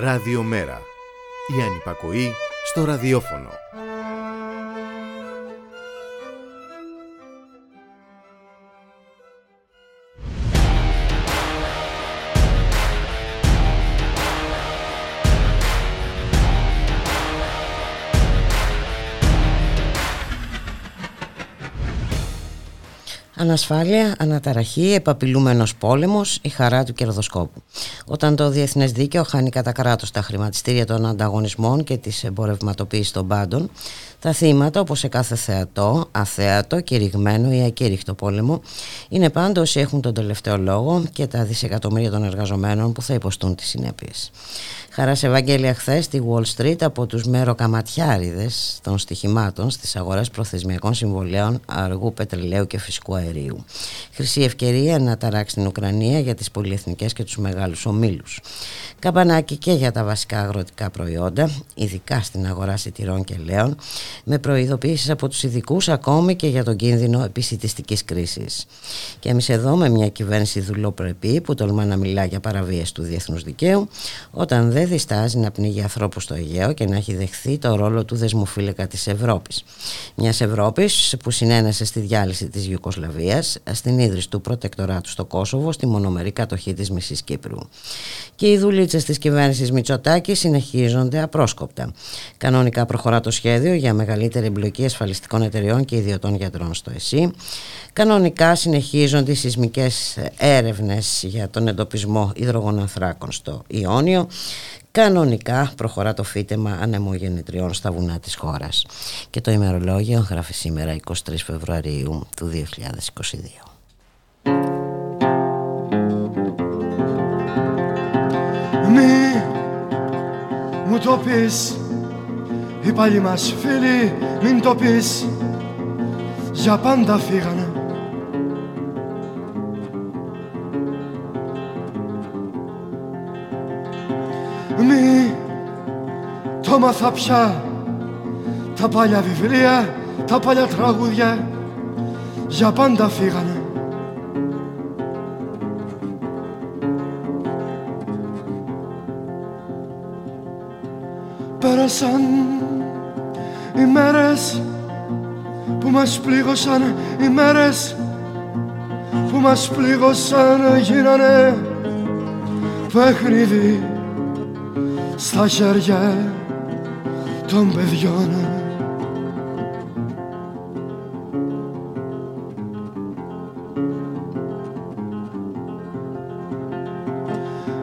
Ραδιομέρα. Η ανυπακοή στο ραδιόφωνο. Ανασφάλεια, αναταραχή, επαπειλούμενος πόλεμος, η χαρά του κερδοσκόπου. Όταν το διεθνές δίκαιο χάνει κατά κράτος τα χρηματιστήρια των ανταγωνισμών και της εμπορευματοποίησης των πάντων, τα θύματα, όπως σε κάθε θεατό, αθέατο, κηρυγμένο ή ακήρυχτο πόλεμο, είναι πάντα όσοι έχουν τον τελευταίο λόγο και τα δισεκατομμύρια των εργαζομένων που θα υποστούν τις συνέπειες. Χαρά σε Ευαγγέλια χθες στη Wall Street από τους μέροκαματιάριδες των στοιχημάτων στις αγορές προθεσμιακών συμβολέων αργού πετρελαίου και φυσικού αερίου. Χρυσή ευκαιρία να ταράξει την Ουκρανία για τις πολυεθνικές και τους μεγάλους ομίλους. Καμπανάκι και για τα βασικά αγροτικά προϊόντα, ειδικά στην αγορά σιτηρών και λέων, με προειδοποιήσεις από τους ειδικούς ακόμη και για τον κίνδυνο επισητιστικής κρίσης. Και εμείς εδώ με μια κυβέρνηση δουλοπρεπή που τολμά να μιλά για παραβίαση του διεθνούς δικαίου, όταν δεν διστάζει να πνίγει ανθρώπους στο Αιγαίο και να έχει δεχθεί το ρόλο του δεσμοφύλακα της Ευρώπης. Μιας Ευρώπης που συνένεσε στη διάλυση της Ιουκοσλαβίας, στην ίδρυση του προτεκτοράτου στο Κόσοβο, στη μονομερή κατοχή της Μισής Κύπρου. Και οι δουλίτσες της κυβέρνησης Μητσοτάκης συνεχίζονται απρόσκοπτα. Κανονικά προχωρά το σχέδιο για μεγαλύτερη εμπλοκή ασφαλιστικών εταιριών και ιδιωτών γιατρών στο ΕΣΥ. Κανονικά συνεχίζονται οι σεισμικές έρευνες για τον εντοπισμό υδρογονανθράκων στο Ιόνιο. Κανονικά προχωρά το φύτεμα ανεμογεννητριών στα βουνά της χώρας. Και το ημερολόγιο γράφει σήμερα 23 Φεβρουαρίου του 2022. Μη μου το πεις Οι παλιοί μας φίλοι μην το πεις. Για πάντα φύγανε. Μη το μάθα πια. Τα παλιά βιβλία, τα παλιά τραγούδια Για πάντα φύγανε. Πέρασαν οι μέρες που μας πλήγωσαν οι μέρες που μας πλήγωσαν γίνανε παιχνίδι στα χέρια των παιδιών.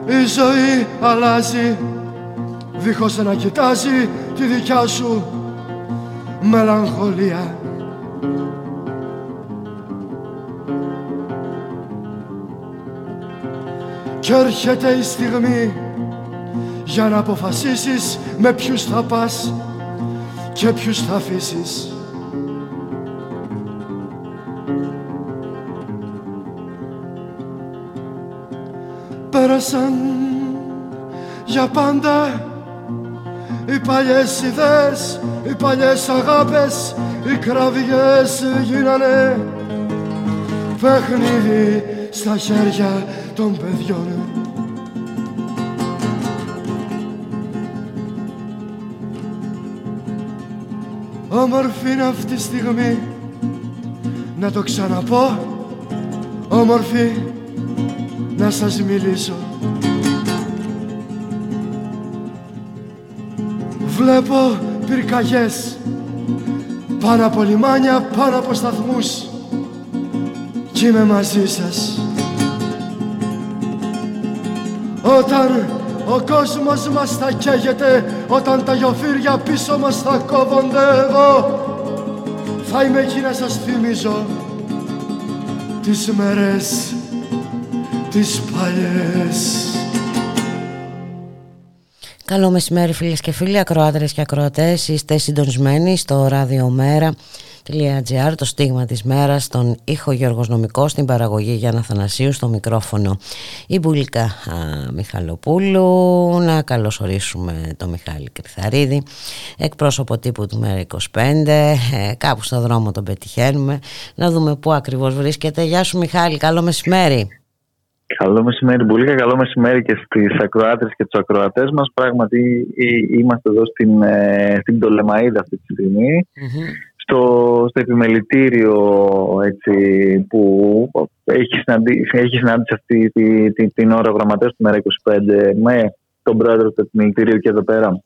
Η ζωή αλλάζει δίχως να κοιτάζει τη δικιά σου μελαγχολία Κι έρχεται η στιγμή για να αποφασίσεις με ποιους θα πας και ποιους θα αφήσεις. Πέρασαν για πάντα οι παλιές ιδέες, οι παλιές αγάπες, οι κραυγές γίνανε. Παιχνίδι στα χέρια των παιδιών. Όμορφη είναι αυτή τη στιγμή. Να το ξαναπώ. Όμορφη. Να σας μιλήσω Βλέπω πυρκαγιές. Πάνω από λιμάνια, πάνω από σταθμούς. Κι είμαι μαζί σας. Όταν ο κόσμος μας θα καίγεται Όταν τα γιοφύρια πίσω μας θα κόβονται εγώ Θα είμαι εκεί να σας θυμίζω Τις μέρες τις παλιές Καλό μεσημέρι φίλες και φίλοι, ακροάτρες και ακροατές Είστε συντονισμένοι στο ραδιομέρα .gr, το στίγμα της μέρας, τον ήχο Γιώργος Νομικός, στην παραγωγή Γιάννα Θανασίου, στο μικρόφωνο η Μπουλίκα Μιχαλοπούλου. Να καλωσορίσουμε τον Μιχάλη Κρυθαρίδη, εκπρόσωπο τύπου του Μέρα 25, ε, κάπου στο δρόμο τον πετυχαίνουμε, να δούμε πού ακριβώς βρίσκεται. Γεια σου Μιχάλη, καλό μεσημέρι. Καλό μεσημέρι, πολύ καλό μεσημέρι και στις ακροάτρες και τους ακροατές μας. Πράγματι είμαστε εδώ στην, ε, στην Τολεμαίδα αυτή τη στιγμη στο, στο επιμελητήριο έτσι, που έχει, συναντήσει, έχει συνάντηση αυτή τη, τη, την ώρα ο γραμματέας του ΜΕΡΑ25 με τον πρόεδρο του επιμελητήριου και εδώ πέρα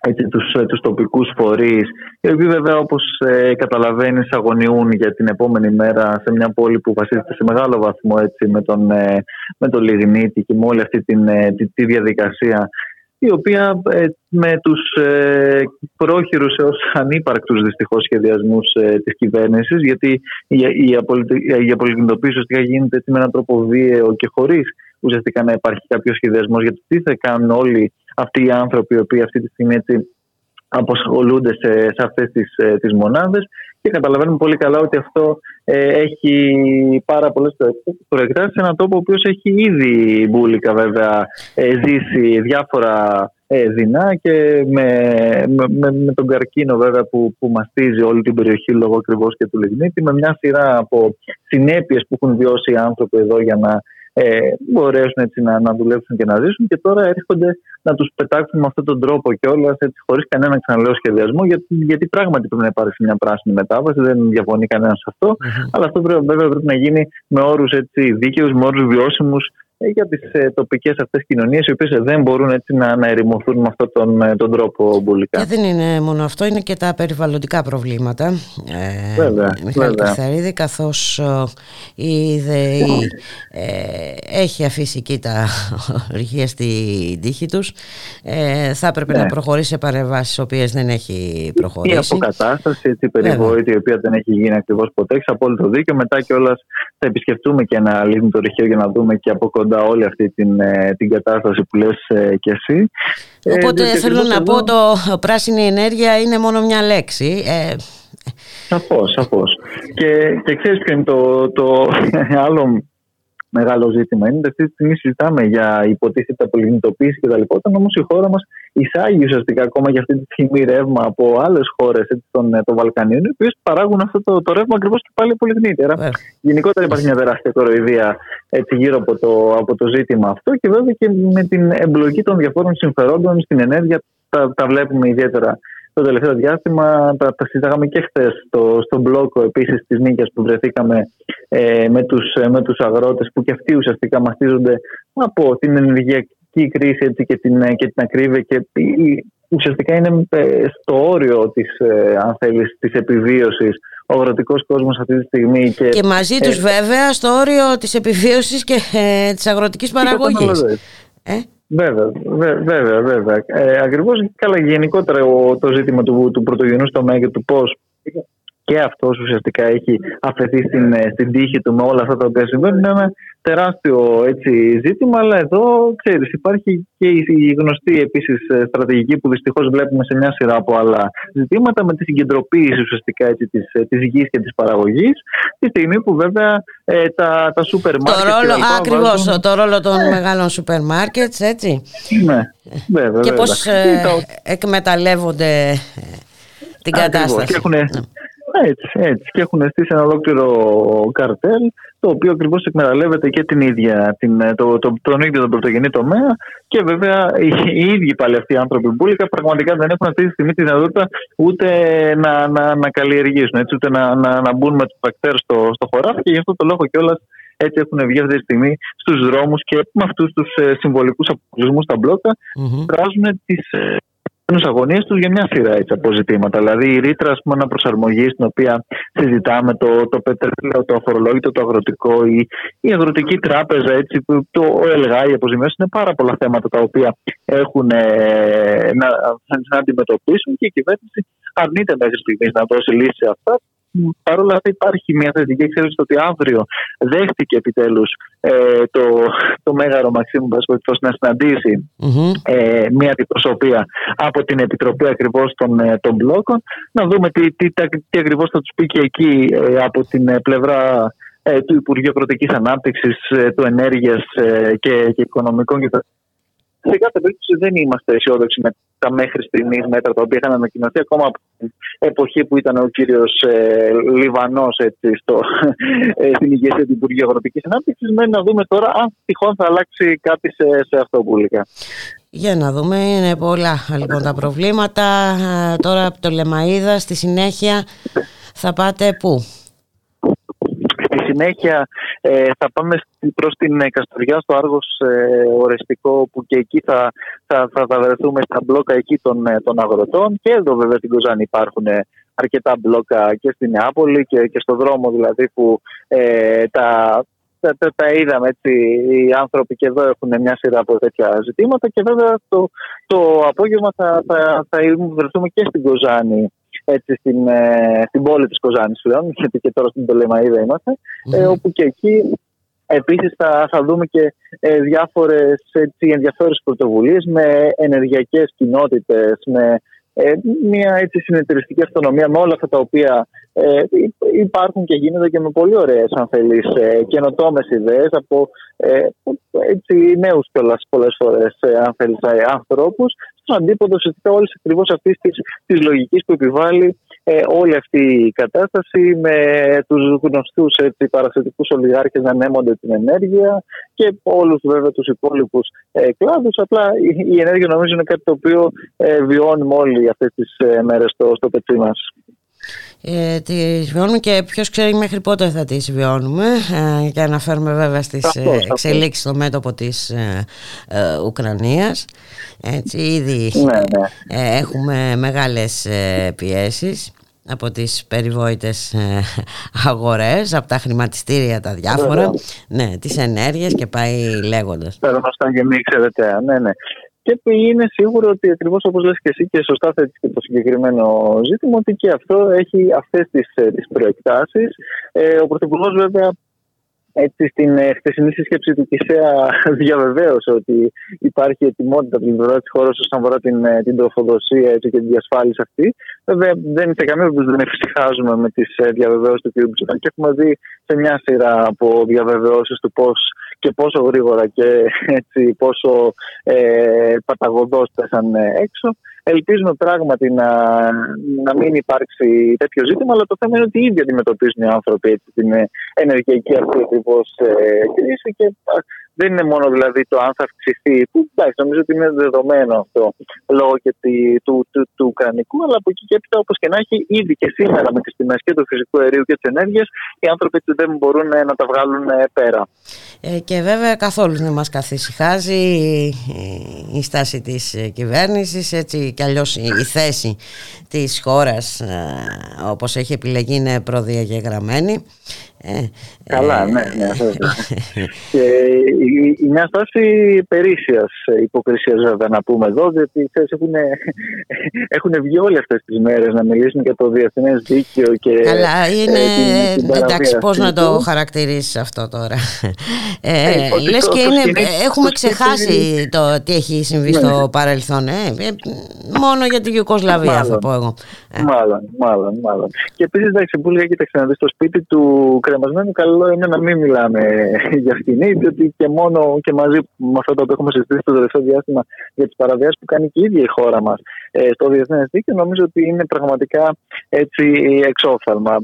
έτσι, τους, ε, τους τοπικούς φορείς οι οποίοι βέβαια όπως ε, καταλαβαίνεις αγωνιούν για την επόμενη μέρα σε μια πόλη που βασίζεται σε μεγάλο βαθμό έτσι, με τον, ε, με τον Λιγνίτη και με όλη αυτή την, ε, τη, τη διαδικασία η οποία ε, με τους ε, πρόχειρους έως ανύπαρκτους δυστυχώς σχεδιασμούς ε, της κυβέρνησης γιατί η, η, η απολυτοποίηση ουσιαστικά γίνεται έτσι με έναν τρόπο βίαιο και χωρίς ουσιαστικά να υπάρχει κάποιος σχεδιασμός για το τι θα κάνουν όλοι αυτοί οι άνθρωποι οι οποίοι αυτή τη στιγμή έτσι αποσχολούνται σε, σε αυτές τις, ε, τις μονάδες και καταλαβαίνουμε πολύ καλά ότι αυτό ε, έχει πάρα πολλές προεκτάσεις σε έναν τόπο ο οποίος έχει ήδη μπουλικα βέβαια ε, ζήσει διάφορα ε, δεινά και με, με, με, τον καρκίνο βέβαια που, που μαστίζει όλη την περιοχή λόγω ακριβώς και του λιγνίτη με μια σειρά από συνέπειες που έχουν βιώσει οι άνθρωποι εδώ για να ε, μπορέσουν έτσι να, να δουλέψουν και να ζήσουν και τώρα έρχονται να τους πετάξουν με αυτόν τον τρόπο και όλα χωρίς κανένα ξαναλέω σχεδιασμό γιατί, γιατί πράγματι πρέπει να υπάρξει μια πράσινη μετάβαση, δεν διαφωνεί κανένας σε αυτό. Αλλά αυτό πρέπει, βέβαια πρέπει να γίνει με όρους δίκαιους, με όρους βιώσιμους ε, για τις ε, τοπικές αυτές κοινωνίες, οι οποίες δεν μπορούν έτσι να, να ερημωθούν με αυτόν τον, ε, τον τρόπο μπουλικά. Και δεν είναι μόνο αυτό, είναι και τα περιβαλλοντικά προβλήματα. Ε, βέβαια. Μιχάλη Καθαρίδη, καθώς η ΔΕΗ έχει αφήσει εκεί τα ορυχεία στην τύχη τους. Ε, θα έπρεπε να ναι. προχωρήσει σε παρεμβάσεις, οι οποίες δεν έχει προχωρήσει. Η αποκατάσταση, έτσι, η περιβόητη, η οποία δεν έχει γίνει ακριβώς ποτέ, έχει απόλυτο δίκιο. Μετά κιόλας θα επισκεφτούμε και ένα λίγο το ρηχείο για να δούμε και από κοντά όλη αυτή την, ε, την κατάσταση που λες ε, και εσύ. Ε, Οπότε ε, θέλω να πω το πράσινη ενέργεια είναι μόνο μια λέξη. Ε, Σαφώς, σαφώς. Και, και ξέρεις ποιο είναι το, το άλλο μεγάλο ζήτημα. Είναι ότι αυτή τη στιγμή συζητάμε για υποτίθεται απολυνητοποίηση κτλ. Όταν όμως η χώρα μας εισάγει ουσιαστικά ακόμα για αυτή τη στιγμή ρεύμα από άλλες χώρες των, των Βαλκανίων, οι οποίες παράγουν αυτό το, το ρεύμα ακριβώς και πάλι πολυγνήτερα. Yeah. Γενικότερα υπάρχει μια τεράστια κοροϊδία έτσι, γύρω από το, από το ζήτημα αυτό και βέβαια και με την εμπλοκή των διαφόρων συμφερόντων στην ενέργεια τα, τα βλέπουμε ιδιαίτερα το τελευταίο διάστημα. Τα, τα συζητάγαμε και χθες στο, στο μπλόκο επίσης τη Νίκαια που βρεθήκαμε ε, με τους ε, με τους αγρότες που και αυτοί ουσιαστικά μαστίζονται από την ενεργειακή κρίση έτσι, και, την, ε, και την ακρίβεια και ουσιαστικά είναι ε, στο όριο της, αν θέλεις, της επιβίωσης ο αγροτικός κόσμος αυτή τη στιγμή. Και, και μαζί τους, βέβαια, στο όριο της επιβίωσης και ε, της αγροτικής παραγωγής. Ε; Βέβαια, βέβαια, βέβαια. Ε, Ακριβώς καλά, γενικότερα το ζήτημα του, του πρωτογενού τομέα και του πώς και αυτός ουσιαστικά έχει αφαιθεί στην, ε, στην τύχη του με όλα αυτά τα οποία συμβαίνουν. Είναι ένα τεράστιο έτσι, ζήτημα, αλλά εδώ ξέρεις, υπάρχει και η γνωστή επίσης ε, στρατηγική που δυστυχώς βλέπουμε σε μια σειρά από άλλα ζητήματα με τη συγκεντρωποίηση ουσιαστικά έτσι, της, ε, της γης και της παραγωγής τη στιγμή που βέβαια ε, τα, τα σούπερ μάρκετ... Το ρόλο, ακριβώς, το ρόλο των μεγάλων σούπερ μάρκετς, έτσι. Ναι, βέβαια. Και πώς εκμεταλλεύονται την κατάσταση. Και έχουν, ναι. Έτσι, έτσι. Και έχουν στήσει ένα ολόκληρο καρτέλ, το οποίο ακριβώς εκμεταλλεύεται και την ίδια, την, το, το, τον ίδιο τον πρωτογενή τομέα. Και βέβαια οι, οι ίδιοι πάλι αυτοί οι άνθρωποι μπουλικα πραγματικά δεν έχουν αυτή τη στιγμή τη δυνατότητα ούτε να, να, να καλλιεργήσουν, έτσι, ούτε να, να, να μπουν με τους τρακτέρ στο, στο χωράφι. Και γι' αυτό το λόγο κιόλας έτσι έχουν βγει αυτή τη στιγμή στους δρόμους και με αυτούς τους ε, συμβολικούς αποκλεισμούς στα μπλόκα, mm-hmm. τις ε, αγωνίες του για μια σειρά έτσι, από ζητήματα. Δηλαδή η ρήτρα αναπροσαρμογή, στην οποία συζητάμε, το, το πετρέλαιο, το αφορολόγητο, το αγροτικό, η, η αγροτική τράπεζα, έτσι, το ΕΛΓΑ, οι αποζημιώσεις, είναι πάρα πολλά θέματα τα οποία έχουν ε, να, να αντιμετωπίσουν και η κυβέρνηση αρνείται μέχρι στιγμής να δώσει λύση σε αυτά Παρ' όλα αυτά υπάρχει μια θετική εξέλιξη ότι αύριο δέχτηκε επιτέλους ε, το, το μέγαρο Μαξίμου Πασχολητό να συναντησει ε, μια αντιπροσωπεία από την Επιτροπή ακριβώς των, ε, των μπλόκων. Να δούμε τι, τι, τι, τι ακριβώς θα τους πει και εκεί ε, από την πλευρά του Υπουργείου Αγροτική Ανάπτυξης, του Ενέργειας και, και Οικονομικών και σε κάθε περίπτωση δεν είμαστε αισιόδοξοι με τα μέχρι στιγμής μέτρα τα οποία είχαν ανακοινωθεί ακόμα από την εποχή που ήταν ο κύριος ε, Λιβανός ε, στην ηγεσία του Υπουργείου Αγροτικής Ανάπτυξης. Μένει να δούμε τώρα αν τυχόν θα αλλάξει κάτι σε, σε αυτό πουλικά. Για να δούμε, είναι πολλά λοιπόν τα προβλήματα. Ε, τώρα από το Λεμαίδα στη συνέχεια θα πάτε πού; Συνέχεια ε, θα πάμε προς την ε, Καστοριά στο Άργος ε, Ορεστικό που και εκεί θα, θα, θα, θα βρεθούμε στα μπλόκα εκεί των, ε, των αγροτών. Και εδώ βέβαια στην Κοζάνη υπάρχουν αρκετά μπλόκα και στην Νεάπολη και, και στο δρόμο δηλαδή που τα, τα, τα, τα, είδαμε έτσι οι άνθρωποι και εδώ έχουν μια σειρά από τέτοια ζητήματα. Και βέβαια το, το απόγευμα θα, θα, θα βρεθούμε και στην Κοζάνη έτσι, στην, ε, στην πόλη της Κοζάνης πλέον, γιατί και τώρα στην Πελεμαίδα είμαστε, ε, όπου και εκεί Επίσης θα, θα δούμε και ε, διάφορες έτσι, ενδιαφέρουσες πρωτοβουλίες με ενεργειακές κοινότητες, με ε, μια έτσι συνεταιριστική αυτονομία με όλα αυτά τα οποία ε, υπάρχουν και γίνονται και με πολύ ωραίες αν θέλεις ε, καινοτόμες ιδέες από ε, έτσι, νέους κιόλας πολλές φορές ε, αν θέλεις ε, ανθρώπους στον αντίποδο ουσιαστικά όλης ακριβώς αυτής της, της λογικής που επιβάλλει ε, όλη αυτή η κατάσταση με τους γνωστούς έτσι, παρασιτικούς ολιγάρχες να ανέμονται την ενέργεια και όλους βέβαια τους υπόλοιπους ε, κλάδους. Απλά η, ενέργεια νομίζω είναι κάτι το οποίο ε, βιώνουμε όλοι αυτές τις ε, μέρες στο, στο πετσί μας. Ε, τις βιώνουμε και ποιος ξέρει μέχρι πότε θα τις βιώνουμε ε, και αναφέρουμε βέβαια στις ε, εξελίξεις στο μέτωπο της ε, ε, Ουκρανίας έτσι ήδη ναι, ναι. Ε, έχουμε μεγάλες πιέσεις από τις περιβόητες αγορές, από τα χρηματιστήρια τα διάφορα, ναι, τις ενέργειες και πάει λέγοντας. Πέρα μας και μη ξέρετε, ναι, ναι. Και είναι σίγουρο ότι ακριβώς όπως λες και εσύ και σωστά θέτεις και το συγκεκριμένο ζήτημα, ότι και αυτό έχει αυτές τις τις προεκτάσεις. Ε, ο Πρωθυπουργός, βέβαια, έτσι στην ε, χθεσινή σύσκεψη του ΚΙΣΕΑ διαβεβαίωσε ότι υπάρχει ετοιμότητα από την πλευρά της χώρας όσον αφορά την, ε, την τροφοδοσία έτσι, και την διασφάλιση αυτή. Βέβαια, δεν σε καμία περίπτωση δεν εφησυχάζουμε με τις ε, διαβεβαιώσεις του κ. Μπουσούτα και έχουμε δει σε μια σειρά από διαβεβαιώσεις του πώς και πόσο γρήγορα και έτσι, πόσο ε, παταγωδός πέσαν έξω. Ελπίζουμε πράγματι να, να μην υπάρξει τέτοιο ζήτημα, αλλά το θέμα είναι ότι ήδη αντιμετωπίζουν οι άνθρωποι έτσι, την ενεργειακή αυτή ακριβώς ε, κρίση και δεν είναι μόνο δηλαδή το αν θα αυξηθεί, που εντάξει, νομίζω ότι είναι δεδομένο αυτό λόγω και του, του, του, του Ουκρανικού, αλλά από εκεί και έπειτα όπως και να έχει, ήδη και σήμερα με τις τιμές και του φυσικού αερίου και της ενέργειας, οι άνθρωποι δεν μπορούν ε, να τα βγάλουν ε, πέρα. Ε, και βέβαια καθόλου δεν μας καθησυχάζει η στάση της κυβέρνησης, έτσι κι αλλιώς η θέση της χώρας όπως έχει επιλεγεί είναι προδιαγεγραμμένη. Ε, Καλά, ε, ναι, ναι. και η, μια στάση περίσσιας υποκρισίας, βέβαια, να πούμε εδώ, διότι έχουν, έχουν βγει όλες αυτές τις μέρες να μιλήσουν για το διεθνές δίκαιο και. Καλά, ε, είναι. εντάξει, πώς να το χαρακτηρίσει αυτό τώρα. Ε, ε, Λες και είναι, έχουμε ξεχάσει το τι έχει συμβεί στο ναι. παρελθόν. μόνο για την Ιουκοσλαβία, θα πω εγώ. Μάλλον, μάλλον, μάλλον. Και επίσης, εντάξει, που λέγα, κοίταξε να δεις στο σπίτι του κρεμασμένου, καλό είναι να μην μιλάμε για αυτήν, διότι και μόνο και μαζί με αυτό το οποίο έχουμε συζητήσει το τελευταίο διάστημα για τις παραβιάσεις που κάνει και η ίδια η χώρα μας ε, στο διεθνές δίκαιο, νομίζω ότι είναι πραγματικά έτσι εξόφθαλμα.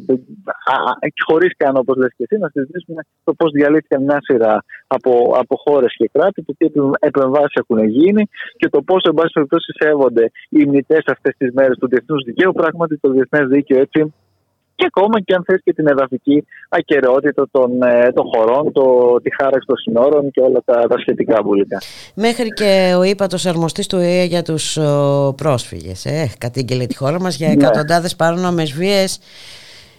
Χωρίς καν, όπως λες και εσύ, να συζητήσουμε το πώς διαλύθηκαν μια σειρά από, από χώρες και κράτη, το τι επεμβάσεις έχουν γίνει και το πώς, εν πάση περιπτώσει, σέβονται οι μνητές αυτές τις μέρες του διεθνούς δικαίου. Πράγματι, το διεθνές δίκαιο έτσι και ακόμα και αν θες και την εδαφική ακαιρεότητα των, ε, των χωρών, το, τη χάραξη των συνόρων και όλα τα, τα σχετικά βουλικά. Μέχρι και ο ύπατος αρμοστής του ΕΕ για τους ο, πρόσφυγες ε, κατήγγελε τη χώρα μας για ναι. εκατοντάδες παράνομες βίες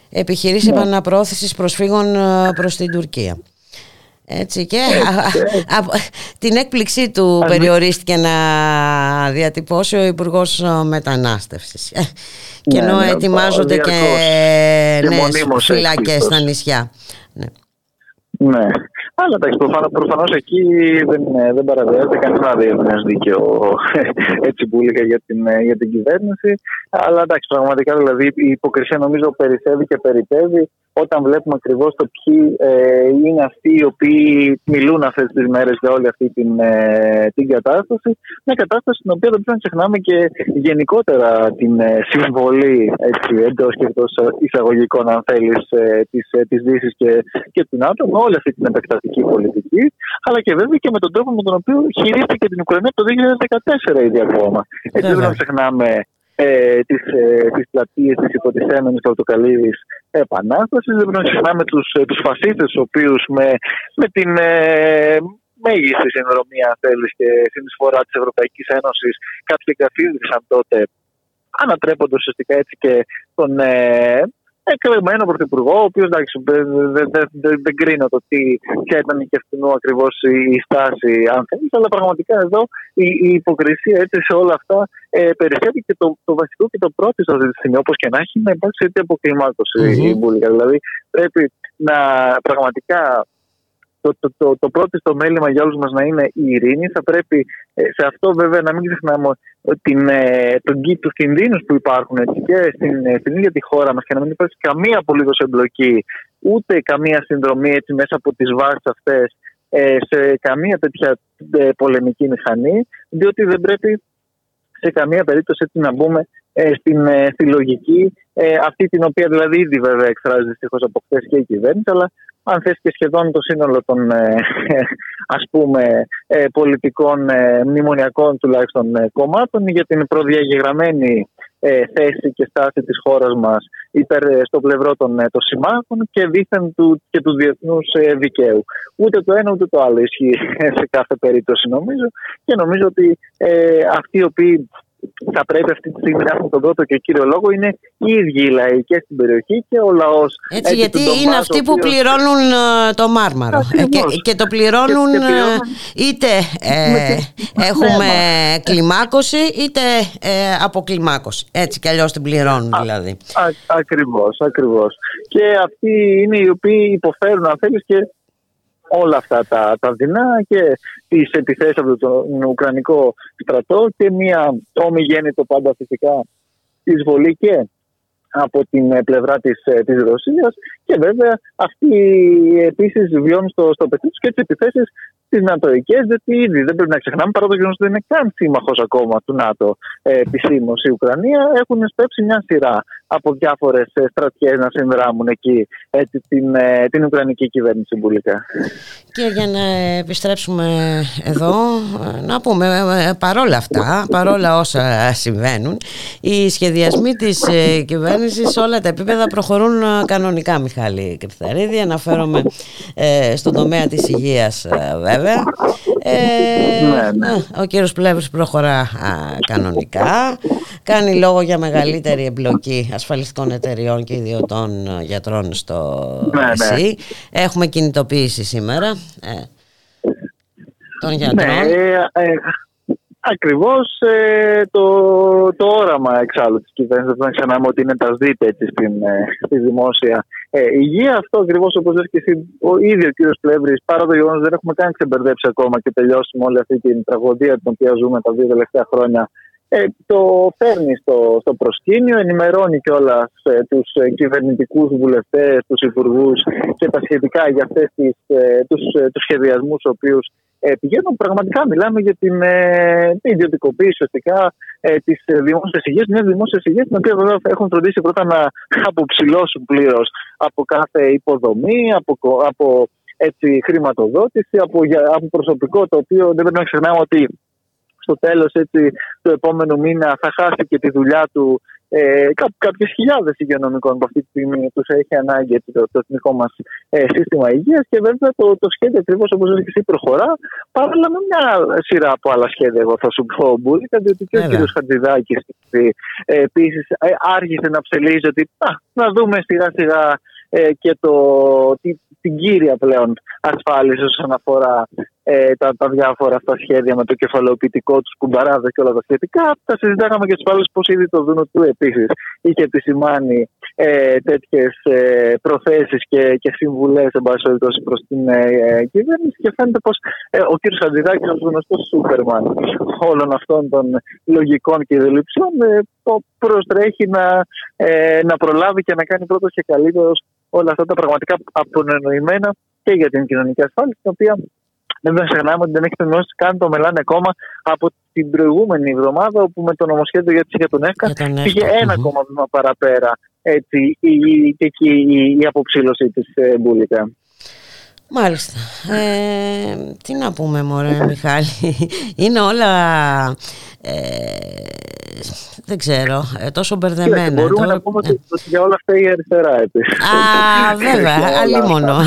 επιχειρήσεις ναι. επαναπρόθεσης προσφύγων ε, προς την Τουρκία. Έτσι και την έκπληξή του περιορίστηκε να διατυπώσει ο Υπουργός Μετανάστευσης ε, και ναι, ενώ ναι, ετοιμάζονται και, και νέες φυλακές στα νησιά. Ναι. Ναι. Αλλά εντάξει, προφανώς εκεί δεν, δεν παραβιάζεται κανένα διεθνέ δίκαιο έτσι μπουλικα για την, για την κυβέρνηση. Αλλά εντάξει, πραγματικά δηλαδή η υποκρισία νομίζω περισσεύει και περιτεύει όταν βλέπουμε ακριβώς το ποιοι ε, είναι αυτοί οι οποίοι μιλούν αυτές τις μέρες για όλη αυτή την, ε, την κατάσταση. Μια κατάσταση στην οποία δεν πρέπει να ξεχνάμε και γενικότερα την ε, συμβολή εντός και εκτός εισαγωγικών, αν θέλεις, ε, της ε, Δύσης και, και του ΝΑΤΟ με όλη αυτή την επεκτατική πολιτική, αλλά και βέβαια και με τον τρόπο με τον οποίο χειρίστηκε την Ουκρανία το 2014 ήδη ακόμα. Έτσι δεν ξεχνάμε ε, τις, ε, τις πλατείες της υποτιθέμενης πρωτοκαλίδης επανάστασης. Δεν πρέπει να ξεχνάμε τους, ε, τους φασίστες, τους οποίους με, με την ε, μέγιστη συνδρομία, αν θέλεις, και συνεισφορά της Ευρωπαϊκής Ένωσης κάποιοι εγκαθίδρυσαν τότε ανατρέποντας ουσιαστικά έτσι και τον ε, εκλεγμένο πρωθυπουργό, ο οποίος δεν δε, δε, δε, κρίνω το τι, ποια ήταν και αυτού ακριβώς η στάση, αν θέλεις, αλλά πραγματικά εδώ η, η υποκρισία έτσι, σε όλα αυτά ε, περισσεύει και το, το βασικό και το πρώτο αυτή τη στιγμή, όπως και να έχει, να υπάρξει έτσι αποκλιμάκωση mm-hmm. η Μπουλγαρία. Δηλαδή πρέπει να πραγματικά το, το, το, το πρώτο στο μέλημα για όλους μας να είναι η ειρήνη. Θα πρέπει ε, σε αυτό βέβαια να μην ξεχνάμε την, ε, τον τους κινδύνους που υπάρχουν έτσι, και στην, ε, στην ίδια τη χώρα μας και να μην υπάρχει καμία απολύτως εμπλοκή ούτε καμία συνδρομή έτσι, μέσα από τις βάσεις αυτές σε καμία τέτοια πολεμική μηχανή, διότι δεν πρέπει σε καμία περίπτωση έτσι, να μπούμε στην, στη λογική αυτή την οποία δηλαδή ήδη βέβαια εκφράζει δυστυχώς από χθες και η κυβέρνηση, αλλά αν θες και σχεδόν το σύνολο των ε, ας πούμε ε, πολιτικών ε, μνημονιακών τουλάχιστον κομμάτων για την προδιαγεγραμμένη θέση και στάση της χώρας μας υπέρ στο πλευρό των, των συμμάχων και δίθεν του, και του διεθνούς δικαίου. Ούτε το ένα ούτε το άλλο ισχύει σε κάθε περίπτωση νομίζω και νομίζω ότι αυτοί οι οποίοι θα πρέπει αυτή τη στιγμή να έχουν τον πρώτο και κύριο λόγο είναι οι ίδιοι οι λαοί και στην περιοχή και ο λαός. Έτσι, γιατί είναι αυτοί που πληρώνουν ε, το μάρμαρο. Ε, και, και, το πληρώνουν, και, ε, είτε έχουμε κλιμάκωση είτε ε, αποκλιμάκωση. Έτσι κι αλλιώς την πληρώνουν δηλαδή. Ακριβώς, ακριβώς. Και αυτοί είναι οι οποίοι υποφέρουν, αν θέλεις, και όλα αυτά τα, τα δεινά και τις επιθέσεις από τον Ουκρανικό στρατό και μια ομιγέννητο πάντα φυσικά εισβολή και από την πλευρά της, της Ρωσίας και βέβαια αυτοί επίσης βιώνουν στο, στο παιδί τους και τις επιθέσεις τις Νατοικέ, γιατί ήδη δεν πρέπει να ξεχνάμε, παρά το γεγονός ότι δεν είναι καν σύμμαχος ακόμα του ΝΑΤΟ. Ε, επισήμως η Ουκρανία, έχουν σπέψει μια σειρά από διάφορες στρατιές να συνδράμουν εκεί έτσι, την, ε, την Ουκρανική κυβέρνηση μπουλικά. Και για να επιστρέψουμε εδώ, να πούμε ε, παρόλα αυτά, παρόλα όσα συμβαίνουν, οι σχεδιασμοί της κυβέρνησης σε όλα τα επίπεδα προχωρούν κανονικά, Μιχάλη Κρυφταρίδη. Αναφέρομαι στον τομέα της υγείας, βέβαια βέβαια. Ε, ναι, ναι. Ο κύριος Πλεύρης προχωρά κανονικά. Κάνει λόγο για μεγαλύτερη εμπλοκή ασφαλιστικών εταιριών και ιδιωτών γιατρών στο ναι, ναι. Έχουμε κινητοποίηση σήμερα ε, των γιατρών. Ναι, ε, Ακριβώς ε, το, το όραμα εξάλλου της κυβέρνησης δεν ξεχνάμε ότι είναι τα ΣΔΙΤ στην, στη δημόσια ε, υγεία. Αυτό ακριβώς όπως λες και εσύ, ο ίδιος ο κύριος Πλεύρης, παρά το γεγονός δεν έχουμε καν ξεμπερδέψει ακόμα και τελειώσουμε όλη αυτή την τραγωδία την οποία ζούμε τα δύο τελευταία χρόνια. Ε, το φέρνει στο, στο προσκήνιο, ενημερώνει κιόλας ε, τους ε, κυβερνητικούς βουλευτές, τους υπουργούς και τα σχετικά για αυτές ε, τους ε, σχεδιασμούς, ο οποίου ε, πηγαίνουν. Πραγματικά μιλάμε για την, ε, την ιδιωτικοποίηση ουσιαστικά ε, της δημόσιας υγείας, μιας δημόσιας υγείας την οποία βέβαια έχουν φροντίσει πρώτα να αποψηλώσουν πλήρως από κάθε υποδομή, από, από έτσι, χρηματοδότηση, από, από προσωπικό το οποίο δεν πρέπει να ξεχνάμε ότι στο τέλος έτσι, του επόμενου μήνα θα χάσει και τη δουλειά του ε, κάποιες χιλιάδες υγειονομικών που αυτή τη στιγμή τους έχει ανάγκη το, το εθνικό μας ε, σύστημα υγείας. Και βέβαια το, το σχέδιο ακριβώς όπως έλεγε εσύ προχωρά, παράλληλα με μια σειρά από άλλα σχέδια, εγώ θα σου πω, Μπούρικα, διότι και ο κ. Χατζηδάκης ε, επίσης ε, άργησε να ψελίζει ότι α, να δούμε σιγά σιγά ε, και το, την, την κύρια πλέον ασφάλιση όσον αφορά ε, τα, τα διάφορα αυτά σχέδια με το κεφαλαιοποιητικό τους κουμπαράδες και όλα τα σχετικά. Τα συζητάγαμε και στι άλλε πω ήδη το Δούνο του επίσης είχε επισημάνει ε, τέτοιες ε, προθέσεις και, και συμβουλές, εν πάση περιπτώσει, προς την ε, ε, κυβέρνηση. Και φαίνεται πως ε, ο κ. Χατζηδάκη, ο γνωστός Σούπερμαν όλων αυτών των λογικών και ιδεολειψιών, ε, προστρέχει να, ε, να προλάβει και να κάνει πρώτος και καλύτερος όλα αυτά τα πραγματικά απονοημένα και για την κοινωνική ασφάλιση, την οποία δεν θα ξεχνάμε ότι δεν έχει τελειώσει καν το μελάνε ακόμα από την προηγούμενη εβδομάδα, όπου με το νομοσχέδιο για, για τον ΕΦΚΑ πήγε ένα ακόμα βήμα παραπέρα έτσι, η, η, η, η αποψήλωση της ε, Μπούλικα. Μάλιστα. Ε, τι να πούμε μωρέ Μιχάλη. Είναι όλα ε, δεν ξέρω, ε, τόσο μπερδεμένα. Μπορούμε να πούμε ότι για όλα αυτά η αριστερά επίσης. Α, βέβαια, αλλήμωνο.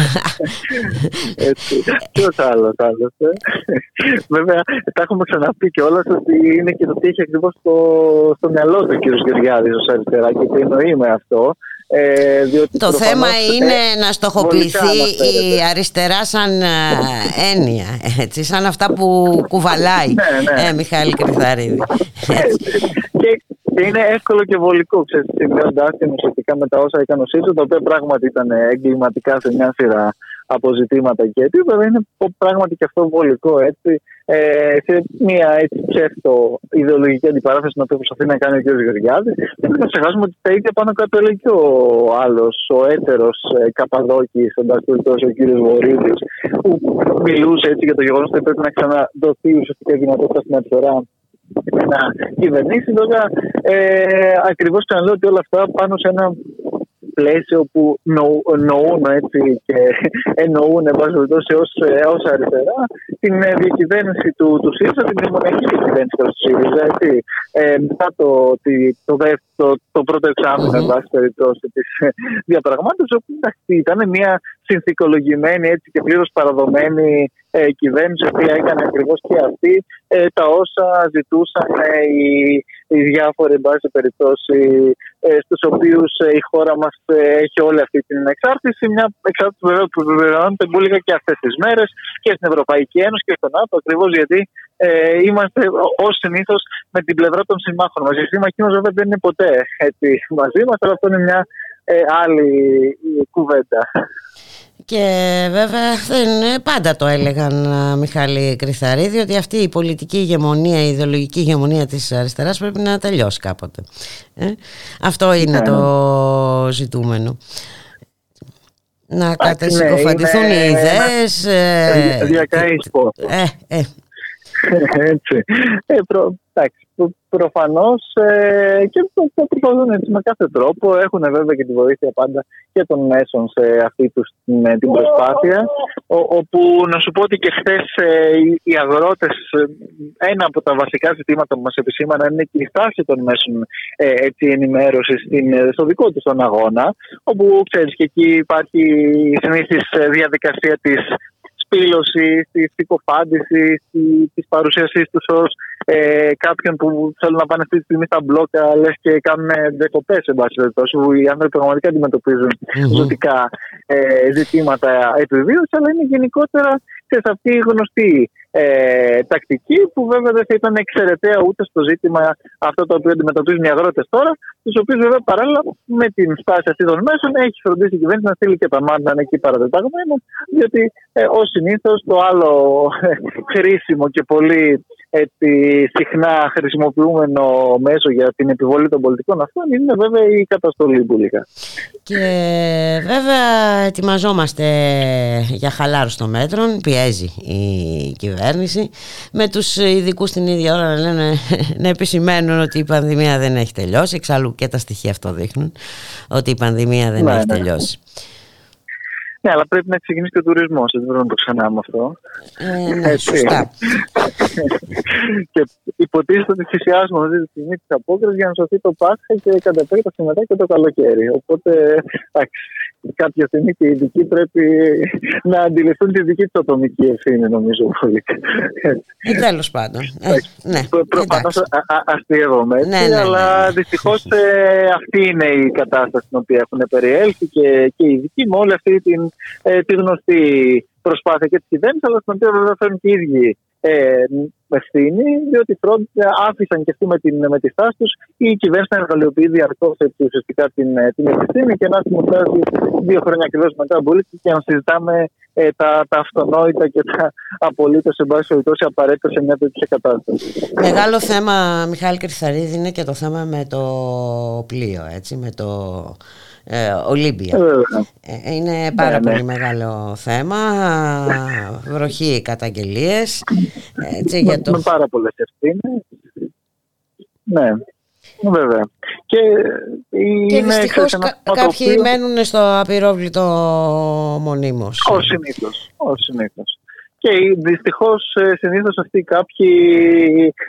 Ποιος άλλος άλλος. Ε; Βέβαια, τα έχουμε ξαναπεί και όλας ότι είναι και το τι έχει ακριβώς στο, στο μυαλό του ο κ. Γεωργιάδης ως αριστερά και τι εννοεί με αυτό. Ε, το θέμα είναι ε, να στοχοποιηθεί η αριστερά σαν ε, έννοια, έτσι, σαν αυτά που κουβαλάει ναι, ναι. Ε, Μιχάλη Κρυθαρίδη. και, είναι εύκολο και βολικό, ξέρεις, συνδέοντάς την ουσιαστικά με τα όσα έκανε ο ΣΥΡΙΖΑ, τα οποία πράγματι ήταν εγκληματικά σε μια σειρά αποζητήματα και επίπεδα, είναι πράγματι και αυτό βολικό, έτσι ε, σε μια έτσι ψεύτο ιδεολογική αντιπαράθεση την οποία προσπαθεί να κάνει ο κ. Γεωργιάδης. Δεν θα ξεχάσουμε ότι τα ίδια πάνω κάτω έλεγε και ο άλλος, ο έτερος ε, Καπαδόκης, εν πάση περιπτώσει ο κ. Βορύδης, που μιλούσε έτσι για το γεγονός ότι πρέπει να ξαναδοθεί ουσιαστικά δυνατότητα στην αριστερά να κυβερνήσει. Βέβαια, ε, ακριβώς ξαναλέω ότι όλα αυτά πάνω σε ένα πλαίσιο που νοούν έτσι και εννοούν εν πάση περιπτώσει ως, αριστερά την ε, διακυβέρνηση του, του ΣΥΡΙΖΑ, την δημονιακή διακυβέρνηση του ΣΥΡΙΖΑ. Έτσι. Ε, μετά το, το, το, το πρώτο εξάμεινο, εν πάση περιπτώσει, της διαπραγμάτευσης, όπου ήταν μια συνθηκολογημένη έτσι, και πλήρως παραδομένη ε, κυβέρνηση, η οποία έκανε ακριβώς και αυτή ε, τα όσα ζητούσαν ε, οι, οι διάφοροι, εν πάση περιπτώσει, ε, στους οποίους ε, η χώρα μας ε, έχει όλη αυτή την εξάρτηση. Μια εξάρτηση βέβαια που βεβαιώνεται μπουλικα και αυτές τις μέρες και στην Ευρωπαϊκή Ένωση και στον ΝΑΤΟ, ακριβώς γιατί ε, είμαστε ως συνήθως με την πλευρά των συμμάχων μας. Η σύμμαχοί μας βέβαια δεν είναι ποτέ έτσι, μαζί μας, αλλά αυτό είναι μια άλλη κουβέντα. Και βέβαια δεν πάντα το έλεγαν Μιχάλη Κρυθαρίδη ότι αυτή η πολιτική ηγεμονία, η ιδεολογική ηγεμονία της αριστεράς πρέπει να τελειώσει κάποτε. Ε; Αυτό είναι ναι. το ζητούμενο. Να κατεσυκοφαντηθούν ναι, οι ιδέες. Ε, ε, ε, Έτσι. Ε, προ, εντάξει, Προφανώς ε, και το προσπαθούν έτσι με κάθε τρόπο. Έχουν βέβαια και τη βοήθεια πάντα και των μέσων σε αυτή τους, την, ε, την προσπάθεια. Ο, όπου να σου πω ότι και χθες ε, οι αγρότες, ε, ένα από τα βασικά ζητήματα που μας επισήμαναν είναι και η στάση των μέσων ε, ενημέρωσης στο δικό τους τον αγώνα. Όπου ξέρεις και εκεί υπάρχει η συνήθι διαδικασία της σπήλωση, τη συκοφάντηση, της παρουσίασής τους ως ε, κάποιον που θέλουν να πάνε αυτή τη στιγμή στα μπλόκα, λες και κάνουν δεκοπέ, εν πάση περιπτώσει, που οι άνθρωποι πραγματικά αντιμετωπίζουν mm-hmm. ζωτικά ε, ζητήματα επιβίωσης, αλλά είναι γενικότερα σε αυτή η γνωστή ε, τακτική, που βέβαια δεν θα ήταν εξαιρετέα ούτε στο ζήτημα αυτό το οποίο αντιμετωπίζουν οι αγρότες τώρα, τους οποίους βέβαια παράλληλα με την στάση αυτής των μέσων έχει φροντίσει η κυβέρνηση να στείλει και τα μάτια εκεί παρατεταγμένα, διότι ε, ως συνήθως το άλλο ε, χρήσιμο και πολύ έτσι, συχνά χρησιμοποιούμενο μέσο για την επιβολή των πολιτικών αυτών είναι βέβαια η καταστολή πουλικά. Και βέβαια ετοιμαζόμαστε για χαλάρωση των μέτρων, πιέζει η κυβέρνηση με τους ειδικούς την ίδια ώρα να λένε να επισημαίνουν ότι η πανδημία δεν έχει τελειώσει, εξάλλου και τα στοιχεία αυτό δείχνουν ότι η πανδημία δεν ναι, έχει ναι. τελειώσει. Ναι, αλλά πρέπει να ξεκινήσει και ο τουρισμός. Δεν μπορούμε να το ξανάμε αυτό. Ε, ναι, σωστά. και υποτίθεται ότι θυσιάζουμε αυτή τη στιγμή τις απόκριση για να σωθεί το Πάσχα και κατά επέκταση μετά και το καλοκαίρι. Οπότε, εντάξει, κάποια στιγμή και οι ειδικοί πρέπει να αντιληφθούν τη δική του ατομική ευθύνη, νομίζω πολύ. Ε, Τέλος πάντων. Ε, ναι, Προφανώς αστείευομαι έτσι, ναι, ναι, αλλά ναι. δυστυχώς ε, αυτή είναι η κατάσταση στην οποία έχουν περιέλθει και, και οι ειδικοί με όλη αυτή την, ε, τη γνωστή προσπάθεια και της κυβέρνησης, αλλά στην οποία βέβαια φέρνουν και οι ίδιοι ε, ευθύνη, διότι άφησαν και αυτοί με, την, με τη στάση τους η κυβέρνηση να εργαλειοποιεί διαρκώς ουσιαστικά την, ε, την επιστήμη και να δημοσιάζει δύο χρόνια ακριβώς μετά από και να συζητάμε ε, τα, τα αυτονόητα και τα απολύτως εν πάση περιπτώσει απαραίτητα σε μια τέτοια κατάσταση. Μεγάλο θέμα, Μιχάλη Κρυθαρίδη, είναι και το θέμα με το πλοίο, έτσι, με το ε, Ολύμπια. Ε, είναι πάρα ναι, ναι. πολύ μεγάλο θέμα. Βροχή καταγγελίες. Έτσι, με, το... με πάρα πολλές ευθύνες. Ναι. Βέβαια. Και, και δυστυχώς κάποιοι μένουν στο απειρόβλητο μονίμως. Ως συνήθως. Ως συνήθως. Και δυστυχώς ε, συνήθως αυτοί κάποιοι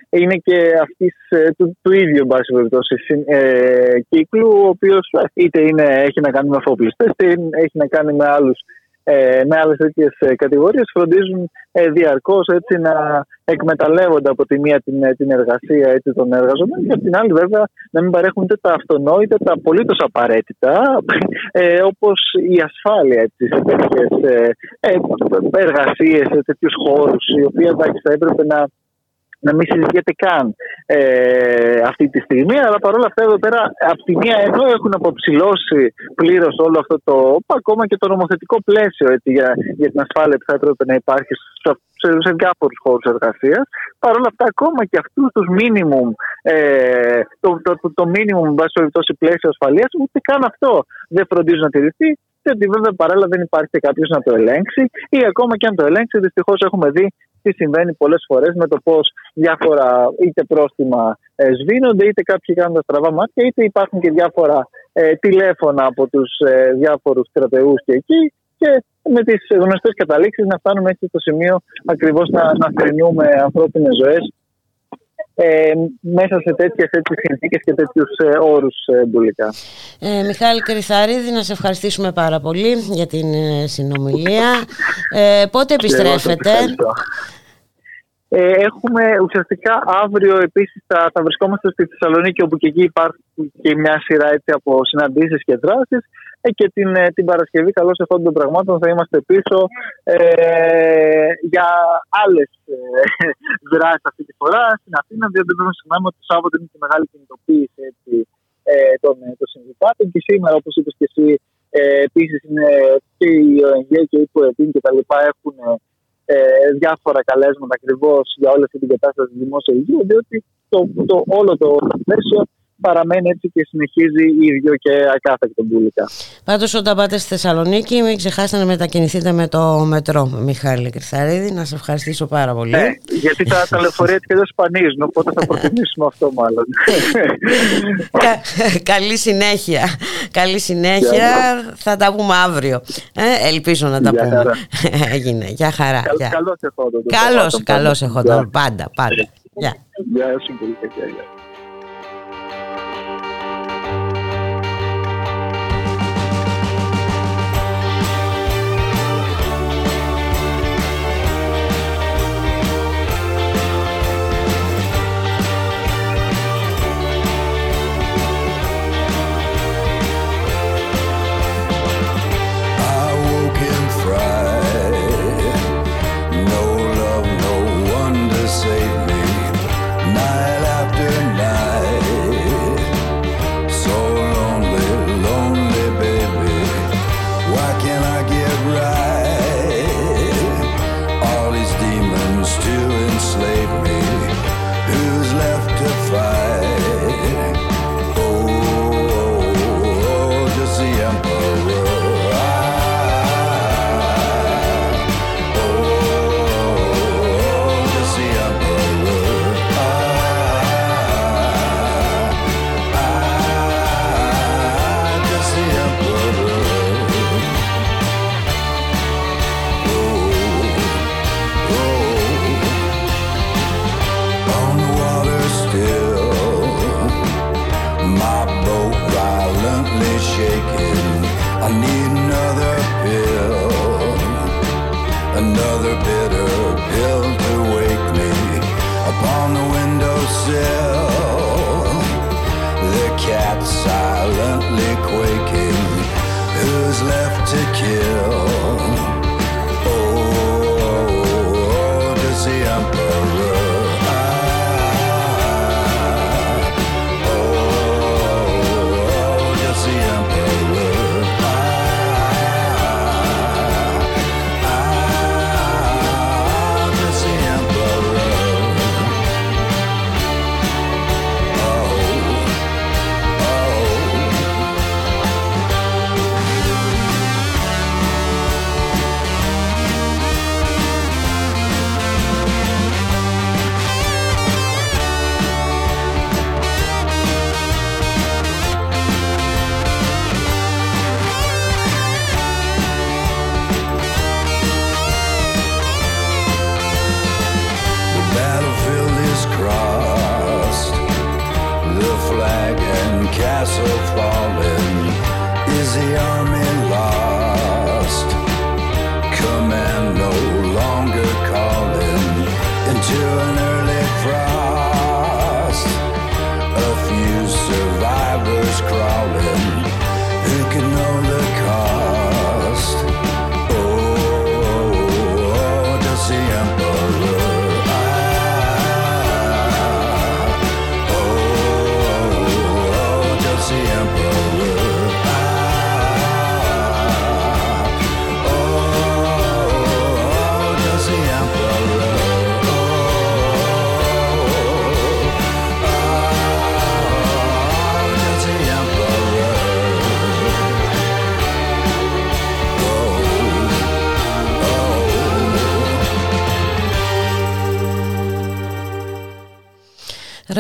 είναι και αυτοί ε, του, του ίδιου μπάση περιπτώσει ε, κύκλου, ο οποίος είτε είναι, έχει να κάνει με αφοπλιστές, είτε έχει να κάνει με άλλους ε, με άλλες τέτοιες κατηγορίες φροντίζουν ε, διαρκώς να εκμεταλλεύονται από τη μία την, ε, την εργασία έτσι, των εργαζομένων και από την άλλη βέβαια να μην παρέχουν ούτε τα αυτονόητα, τα απολύτως απαραίτητα ε, όπως η ασφάλεια έτσι, σε τέτοιες ε, ε, εργασίες, σε τέτοιους χώρους, οι οποίοι θα έπρεπε να να μην συζητιέται καν ε, αυτή τη στιγμή. Αλλά παρόλα αυτά, εδώ πέρα, από τη μία, ενώ έχουν αποψηλώσει πλήρως όλο αυτό το. ακόμα και το νομοθετικό πλαίσιο έτσι, για, για την ασφάλεια που θα έπρεπε να υπάρχει σε, σε διάφορους χώρους εργασίας. Παρ' όλα αυτά, ακόμα και αυτούς τους μίνιμουμ, ε, το, το, το, το minimum, βάση περιπτώσει, πλαίσιο ασφαλείας, ούτε καν αυτό δεν φροντίζουν να τηρηθεί. Και ότι βέβαια παράλληλα δεν υπάρχει κάποιος να το ελέγξει, ή ακόμα και αν το ελέγξει, δυστυχώς έχουμε δει τι συμβαίνει πολλές φορές με το πώς διάφορα είτε πρόστιμα ε, σβήνονται, είτε κάποιοι κάνουν τα στραβά μάτια, είτε υπάρχουν και διάφορα ε, τηλέφωνα από τους ε, διάφορους κρατεού και εκεί. Και με τις γνωστές καταλήξεις να φτάνουμε έτσι στο σημείο ακριβώς να, να θρυνούμε ανθρώπινες ζωές ε, μέσα σε τέτοιες συνθήκες και τέτοιους ε, όρους ε, μπουλικά. Ε, Μιχάλη Κρυθαρίδη, να σε ευχαριστήσουμε πάρα πολύ για την ε, συνομιλία. Ε, πότε επιστρέφετε; Ε, έχουμε ουσιαστικά αύριο επίσης θα, θα βρισκόμαστε στη Θεσσαλονίκη όπου και εκεί υπάρχει και μια σειρά έτσι, από συναντήσεις και δράσεις. Ε, και την, ε, την Παρασκευή, καλώς εχόντων των πραγμάτων, θα είμαστε πίσω ε, για άλλες ε, δράσεις αυτή τη φορά στην Αθήνα. Διότι δεν να ξεχνάμε ότι το Σάββατο είναι και μεγάλη κινητοποίηση έτσι, ε, των, ε, των συνδικάτων. Και σήμερα, όπως είπες και εσύ, ε, επίσης είναι και η ΟΕΝΓΕ και η ΠΟΕΤΗΝ και τα λοιπά έχουν ε, διάφορα καλέσματα ακριβώς για όλη αυτή την κατάσταση στη δημόσια υγεία, διότι το, το, όλο το πλαίσιο παραμένει έτσι και συνεχίζει ίδιο και ακάθεκτο μπουλικά. Πάντως, όταν πάτε στη Θεσσαλονίκη, μην ξεχάσετε να μετακινηθείτε με το μετρό, Μιχάλη Κρυθαρίδη. Να σε ευχαριστήσω πάρα πολύ. Ναι, γιατί τα, τα λεωφορεία έτσι και δεν σπανίζουν, οπότε θα προτιμήσουμε αυτό μάλλον. καλή συνέχεια. Καλή συνέχεια. θα τα πούμε αύριο. Ε, ελπίζω να τα πούμε. Έγινε. Γεια χαρά. Καλώς εχόντων. Καλώς εχόντων. Πάντα, πάντα. Γεια. Γεια σου πολύ. left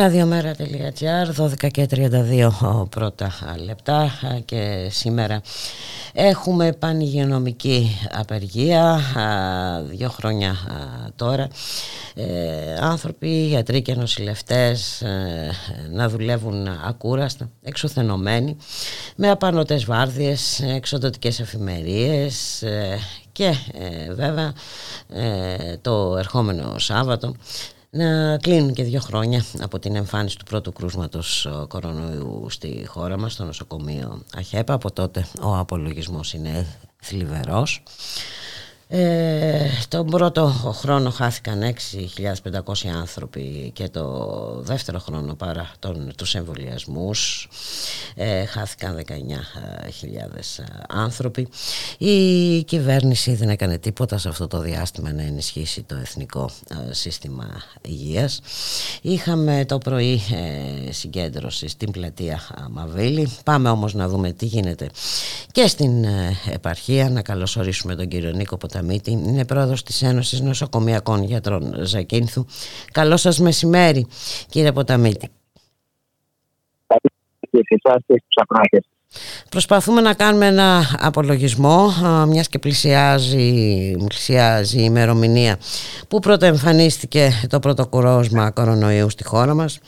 Ραδιομέρα.gr 12 και 32 πρώτα λεπτά και σήμερα έχουμε πανηγειονομική απεργία δύο χρόνια τώρα. Ε, άνθρωποι, γιατροί και νοσηλευτές ε, να δουλεύουν ακούραστα, εξουθενωμένοι με απανωτές βάρδιες, εξοδοτικές εφημερίες ε, και βέβαια το ερχόμενο Σάββατο να κλείνουν και δύο χρόνια από την εμφάνιση του πρώτου κρούσματος κορονοϊού στη χώρα μας στο νοσοκομείο ΑΧΕΠΑ από τότε ο απολογισμός είναι θλιβερός ε, τον πρώτο χρόνο χάθηκαν 6.500 άνθρωποι και το δεύτερο χρόνο παρά τον, τους εμβολιασμούς ε, χάθηκαν 19.000 άνθρωποι. Η κυβέρνηση δεν έκανε τίποτα σε αυτό το διάστημα να ενισχύσει το εθνικό ε, σύστημα υγείας. Είχαμε το πρωί ε, συγκέντρωση στην πλατεία Μαβίλη. Πάμε όμως να δούμε τι γίνεται και στην ε, επαρχία. Να καλωσορίσουμε τον κύριο Νίκο Ποταμίτη, είναι πρόεδρος της Ένωσης Νοσοκομιακών Γιατρών Ζακίνθου. Καλό σας μεσημέρι κύριε Ποταμίτη. Προσπαθούμε να κάνουμε ένα απολογισμό μιας και πλησιάζει, πλησιάζει η ημερομηνία που πρώτα εμφανίστηκε το πρώτο κορόσμα κορονοϊού στη χώρα μας.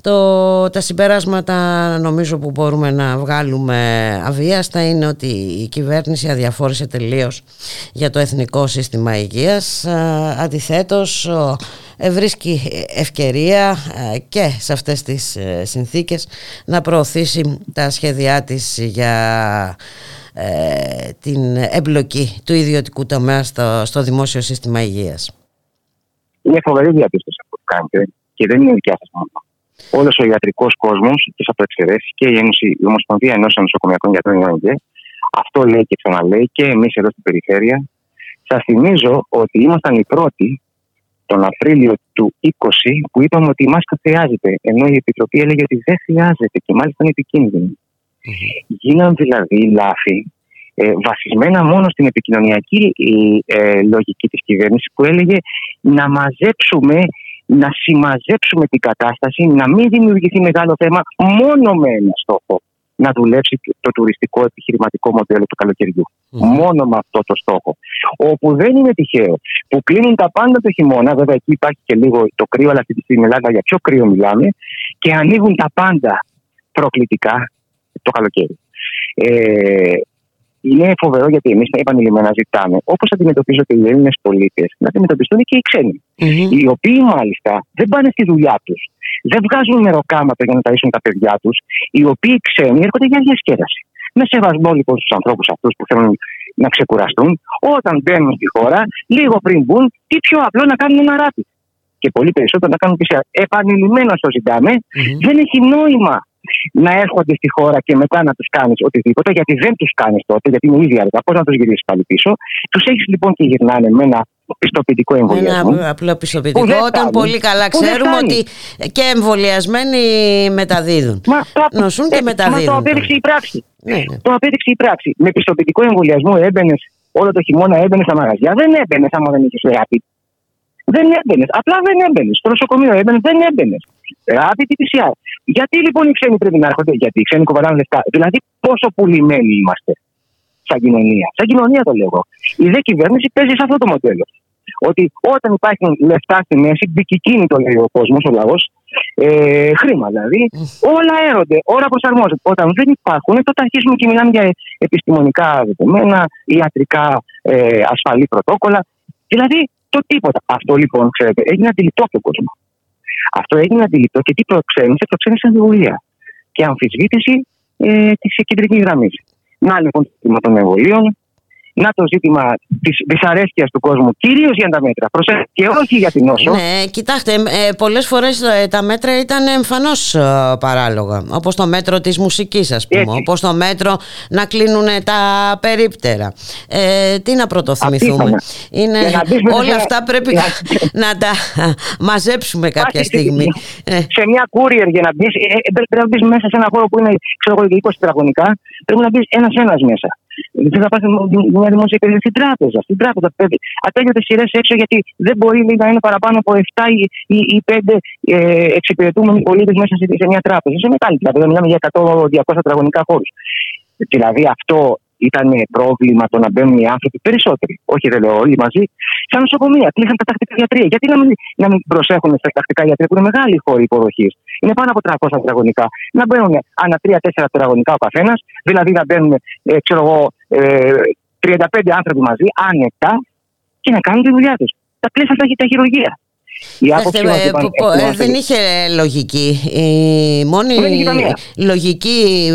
Το, τα συμπεράσματα νομίζω που μπορούμε να βγάλουμε αβίαστα είναι ότι η κυβέρνηση αδιαφόρησε τελείως για το Εθνικό Σύστημα Υγείας. Αντιθέτως βρίσκει ευκαιρία και σε αυτές τις ε, συνθήκες να προωθήσει τα σχέδιά της για ε, την εμπλοκή του ιδιωτικού τομέα στο, στο δημόσιο σύστημα υγείας. Είναι φοβερή διαπίστωση αυτό που κάνετε και δεν είναι δικιά σας μόνο. Όλος ο ιατρικός κόσμος, τι αυτοεξαιρέσει και η, Ένωση, η Ομοσπονδία Ενώσεων Νοσοκομιακών Γιατρών ΙΟΝΚΕ, αυτό λέει και ξαναλέει και εμείς εδώ στην περιφέρεια. Σας θυμίζω ότι ήμασταν οι πρώτοι τον Απρίλιο του 20 που είπαμε ότι η μάσκα χρειάζεται, ενώ η Επιτροπή έλεγε ότι δεν χρειάζεται και μάλιστα είναι επικίνδυνη. Mm-hmm. Γίναν δηλαδή λάθη ε, βασισμένα μόνο στην επικοινωνιακή ε, λογική της κυβέρνησης που έλεγε να μαζέψουμε, να συμμαζέψουμε την κατάσταση, να μην δημιουργηθεί μεγάλο θέμα μόνο με ένα στόχο να δουλέψει το τουριστικό επιχειρηματικό μοντέλο του καλοκαιριού. Μόνο με αυτό το στόχο. Όπου δεν είναι τυχαίο που κλείνουν τα πάντα το χειμώνα, βέβαια εκεί υπάρχει και λίγο το κρύο, αλλά στην Ελλάδα για πιο κρύο μιλάμε, και ανοίγουν τα πάντα προκλητικά το καλοκαίρι. Ε, είναι φοβερό γιατί εμείς επανειλημμένα ζητάμε, όπως αντιμετωπίζονται οι Έλληνες πολίτες, να αντιμετωπιστούν και οι ξενοι Οι οποίοι μάλιστα δεν πάνε στη δουλειά τους, δεν βγάζουν νεροκάματο για να ταΐσουν τα παιδιά τους, οι οποίοι ξένοι έρχονται για διασκέδαση. Με σεβασμό λοιπόν στους ανθρώπους αυτούς που θέλουν να ξεκουραστούν, όταν μπαίνουν στη χώρα, λίγο πριν μπουν, τι πιο απλό να κάνουν ένα ράτι. Και πολύ περισσότερο να κάνουν PCR. Επανειλημμένο το ζηταμε δεν έχει νόημα να έρχονται στη χώρα και μετά να τους κάνεις οτιδήποτε, γιατί δεν τους κάνεις τότε, γιατί είναι ήδη αργά. Πώς να τους γυρίσεις πάλι πίσω. Τους έχεις λοιπόν και γυρνάνε με ένα πιστοποιητικό εμβολιασμό. Ένα απλό πιστοποιητικό, όταν πολύ καλά ξέρουμε ότι και εμβολιασμένοι μεταδίδουν. Μα το, Νοσούν και μεταδίδουν. Μα το απέδειξε η πράξη. Ναι, ναι. Το απέδειξε η πράξη. Με πιστοποιητικό εμβολιασμό έμπαινες όλο το χειμώνα, έμπαινες στα μαγαζιά. Δεν έμπαινες άμα δεν είχες rapid. Δεν έμπαινες. Απλά δεν έμπαινες. Στο νοσοκομείο έμπαινες, δεν έμπαινες. Rapid PCR. Γιατί λοιπόν οι ξένοι πρέπει να έρχονται, Γιατί οι ξένοι κουβαλάνε λεφτά. Δηλαδή, πόσο πουλημένοι είμαστε σαν κοινωνία. Σαν κοινωνία το λέω. Η δε κυβέρνηση παίζει σε αυτό το μοντέλο. Ότι όταν υπάρχουν λεφτά στη μέση, το λέει ο κόσμος, ο λαός, ε, χρήμα δηλαδή. Όλα έρονται, όλα προσαρμόζονται. Όταν δεν υπάρχουν, τότε αρχίζουμε και μιλάμε για επιστημονικά δεδομένα, ιατρικά ε, ασφαλή πρωτόκολλα. Δηλαδή το τίποτα. Αυτό λοιπόν, ξέρετε, έγινε αντιληπτό από τον κόσμο. Αυτό έγινε αντιληπτό και τι προξένησε, προξένησε αμφιβολία και αμφισβήτηση ε, της κεντρικής γραμμής. Να λοιπόν το ζήτημα των εμβολίων, να το ζήτημα της δυσαρέσκειας του κόσμου, κυρίως για τα μέτρα. Προσέξτε, και όχι για την νόσο. Ναι, κοιτάξτε, ε, πολλές φορές ε, τα μέτρα ήταν εμφανώς ε, παράλογα. Όπως το μέτρο της μουσικής, ας πούμε. Όπως το μέτρο να κλείνουν τα περίπτερα. Ε, τι να πρωτοθυμηθούμε. Είναι, όλα αυτά πρέπει να, να τα μαζέψουμε κάποια στιγμή. Σε μια courier για να μπεις, πρέπει να μπεις μέσα σε ένα χώρο που είναι ξέρω, 20 τετραγωνικά, πρέπει να μπεις ένα-ένα μέσα. Δεν θα πας μια δημόσια υπηρεσία στην τράπεζα. Στην τράπεζα πρέπει. Ατέλειωτε σειρές έξω γιατί δεν μπορεί να είναι παραπάνω από 7 ή, ή 5 ε, εξυπηρετούμενοι πολίτες μέσα σε, σε, μια τράπεζα. Σε μεγάλη τράπεζα. Μιλάμε για 100-200 τετραγωνικά χώρους. Δηλαδή αυτό ήταν πρόβλημα το να μπαίνουν οι άνθρωποι περισσότεροι. Όχι, δεν λέω όλοι μαζί. Στα νοσοκομεία κλείσαν τα τακτικά γιατρία. Γιατί να μην, να μην προσέχουν στα τακτικά γιατρία που είναι μεγάλη χώρη υποδοχής; Είναι πάνω από 300 τετραγωνικά. Να μπαίνουν ανά 3-4 τετραγωνικά ο καθένας. Δηλαδή να μπαίνουν, ε, ξέρω εγώ, ε, 35 άνθρωποι μαζί, άνετα και να κάνουν τη δουλειά τους. Τα κλείσαν τα χειρουργεία. Η άποψη ε, ε, δεν είχε λογική. Η μόνη λογική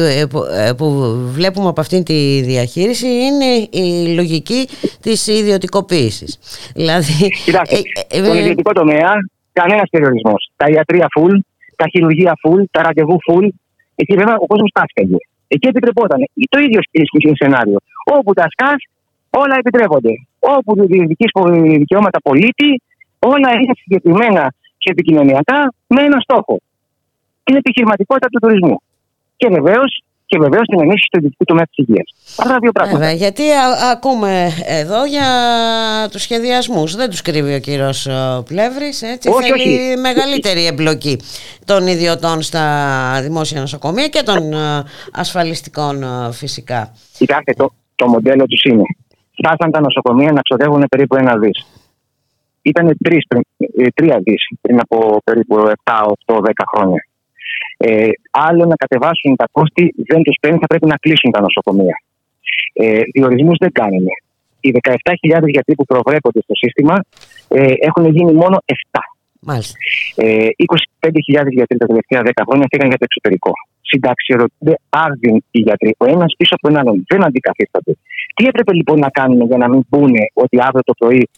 ε, που βλέπουμε από αυτήν τη διαχείριση είναι η λογική της ιδιωτικοποίησης. Δηλαδή, Κοιτάξτε, στον ιδιωτικό τομέα κανένας περιορισμός. Τα ιατρία full, τα χειρουργία full, τα ραντεβού full. Εκεί βέβαια ο κόσμος τάσκαγε. Εκεί επιτρεπόταν. Το ίδιο σενάριο. Όπου τα σκάς, όλα επιτρέπονται. Όπου διεκδικείς δικαιώματα πολίτη, όλα είναι συγκεκριμένα και επικοινωνιακά με ένα στόχο. Την επιχειρηματικότητα του τουρισμού. Και βεβαίως και βεβαίως την ενίσχυση του ιδιωτικού τομέα της υγείας. Αυτά δύο πράγματα. γιατί ακούμε εδώ για τους σχεδιασμούς. Δεν τους κρύβει ο κύριος Πλεύρης. Έτσι όχι, θέλει όχι. μεγαλύτερη εμπλοκή των ιδιωτών στα δημόσια νοσοκομεία και των ασφαλιστικών φυσικά. Κοιτάξτε, το, το μοντέλο τους είναι. Φτάσαν τα νοσοκομεία να ξοδεύουν περίπου ένα δις ήταν ε, τρία δις πριν από περίπου 7, 8, 10 χρόνια. Ε, άλλο να κατεβάσουν τα κόστη δεν τους παίρνει, θα πρέπει να κλείσουν τα νοσοκομεία. Ε, Διορισμούς δεν κάνουν. Οι 17.000 γιατροί που προβλέπονται στο σύστημα ε, έχουν γίνει μόνο 7. Μάλιστα. Ε, 25.000 γιατροί τα τελευταία 10 χρόνια φύγαν για το εξωτερικό. Συνταξιοδοτούνται άρδιν οι γιατροί, ο ένας πίσω από τον άλλον. Δεν αντικαθίσταται. Τι έπρεπε λοιπόν να κάνουν για να μην πούνε ότι αύριο το πρωί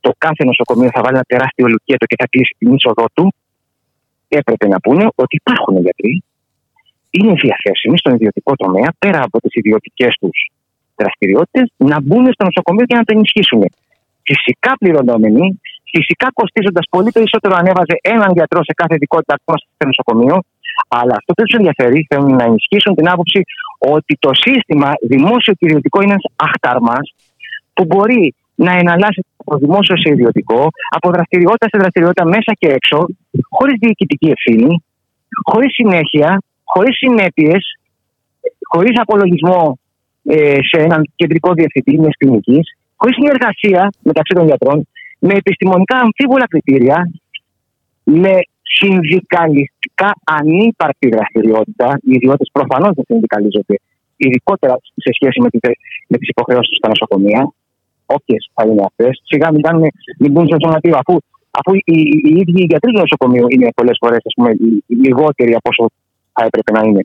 το κάθε νοσοκομείο θα βάλει ένα τεράστιο λουκέτο και θα κλείσει την είσοδό του, έπρεπε να πούνε ότι υπάρχουν γιατροί, είναι διαθέσιμοι στον ιδιωτικό τομέα, πέρα από τις ιδιωτικές τους δραστηριότητες, να μπουν στο νοσοκομείο και να το ενισχύσουν. Φυσικά πληρωνόμενοι, φυσικά κοστίζοντας πολύ περισσότερο αν έβαζε έναν γιατρό σε κάθε ειδικότητα στο νοσοκομείο, αλλά αυτό που τους ενδιαφέρει θέλουν να ενισχύσουν την άποψη ότι το σύστημα δημόσιο και ιδιωτικό είναι ένας αχταρμάς που μπορεί να εναλλάσσει από δημόσιο σε ιδιωτικό, από δραστηριότητα σε δραστηριότητα μέσα και έξω, χωρίς διοικητική ευθύνη, χωρίς συνέχεια, χωρίς συνέπειες, χωρίς απολογισμό ε, σε έναν κεντρικό διευθυντή μιας κλινικής, χωρίς συνεργασία μεταξύ των γιατρών, με επιστημονικά αμφίβολα κριτήρια, με συνδικαλιστικά ανύπαρκτη δραστηριότητα. Οι ιδιώτες προφανώς δεν συνδικαλίζονται, ειδικότερα σε σχέση με, με τις υποχρεώσεις στα νοσοκομεία όποιε θα είναι αυτές. Σιγά μην, κάνουμε, μην μπουν στο σωματείο, αφού, αφού οι, οι, οι ίδιοι οι γιατροί του νοσοκομείου είναι πολλές φορές λιγότεροι από όσο θα έπρεπε να είναι.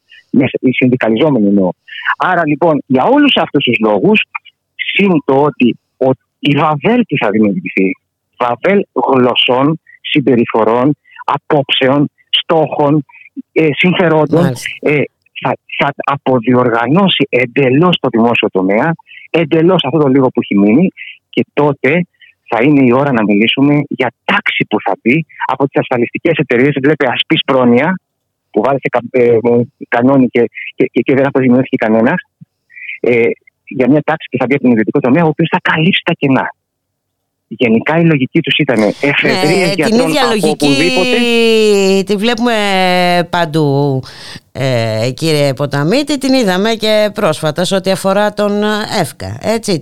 Οι συνδικαλιζόμενοι εννοώ. Άρα λοιπόν για όλους αυτούς τους λόγους, συν το ότι ο, η Βαβέλ τι θα δημιουργηθεί. Βαβέλ γλωσσών, συμπεριφορών, απόψεων, στόχων, ε, συμφερόντων. Ε, θα, θα αποδιοργανώσει εντελώς το δημόσιο τομέα εντελώς αυτό το λίγο που έχει μείνει και τότε θα είναι η ώρα να μιλήσουμε για τάξη που θα μπει από τις ασφαλιστικές εταιρείες. Βλέπετε, ασπή πρόνοια που βάλετε ε, κανόνι και, και, και, και δεν αποζημιώθηκε κανένας. Ε, για μια τάξη που θα μπει από τον ιδιωτικό τομέα, ο οποίος θα καλύψει τα κενά. Γενικά η λογική τους ήταν εφεδρείες ναι, Την ίδια λογική τη βλέπουμε παντού ε, κύριε Ποταμίτη. Την είδαμε και πρόσφατα σε ό,τι αφορά τον ΕΦΚΑ έτσι,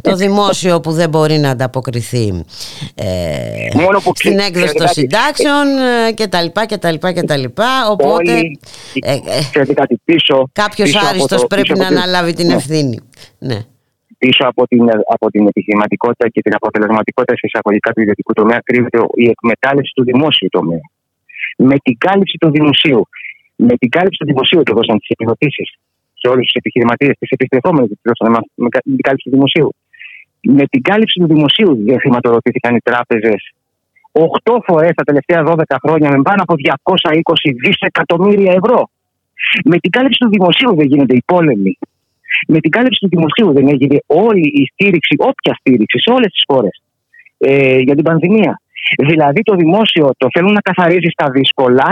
το δημόσιο που δεν μπορεί να ανταποκριθεί ε, Μόνο που στην έκδοση των συντάξεων ε, και τα λοιπά και τα λοιπά και τα λοιπά. Οπότε όλοι, ε, ε, κάτι πίσω, κάποιος πίσω άριστος πρέπει να αναλάβει την ναι. ευθύνη. Ναι πίσω από την, από την επιχειρηματικότητα και την αποτελεσματικότητα σε εισαγωγικά του ιδιωτικού τομέα κρύβεται η εκμετάλλευση του δημόσιου τομέα. Με την κάλυψη του δημοσίου, με την κάλυψη του δημοσίου και δώσαν τις επιδοτήσεις σε όλους τους επιχειρηματίες, τις επιστρεφόμενες με την κάλυψη του δημοσίου. Με την κάλυψη του δημοσίου δεν χρηματοδοτήθηκαν οι τράπεζες 8 φορές τα τελευταία 12 χρόνια με πάνω από 220 δισεκατομμύρια ευρώ. Με την κάλυψη του δημοσίου δεν γίνονται οι πόλεμοι με την κάλυψη του δημοσίου δεν έγινε όλη η στήριξη, όποια στήριξη σε όλες τις χώρες ε, για την πανδημία. Δηλαδή το δημόσιο το θέλουν να καθαρίζει στα δύσκολα,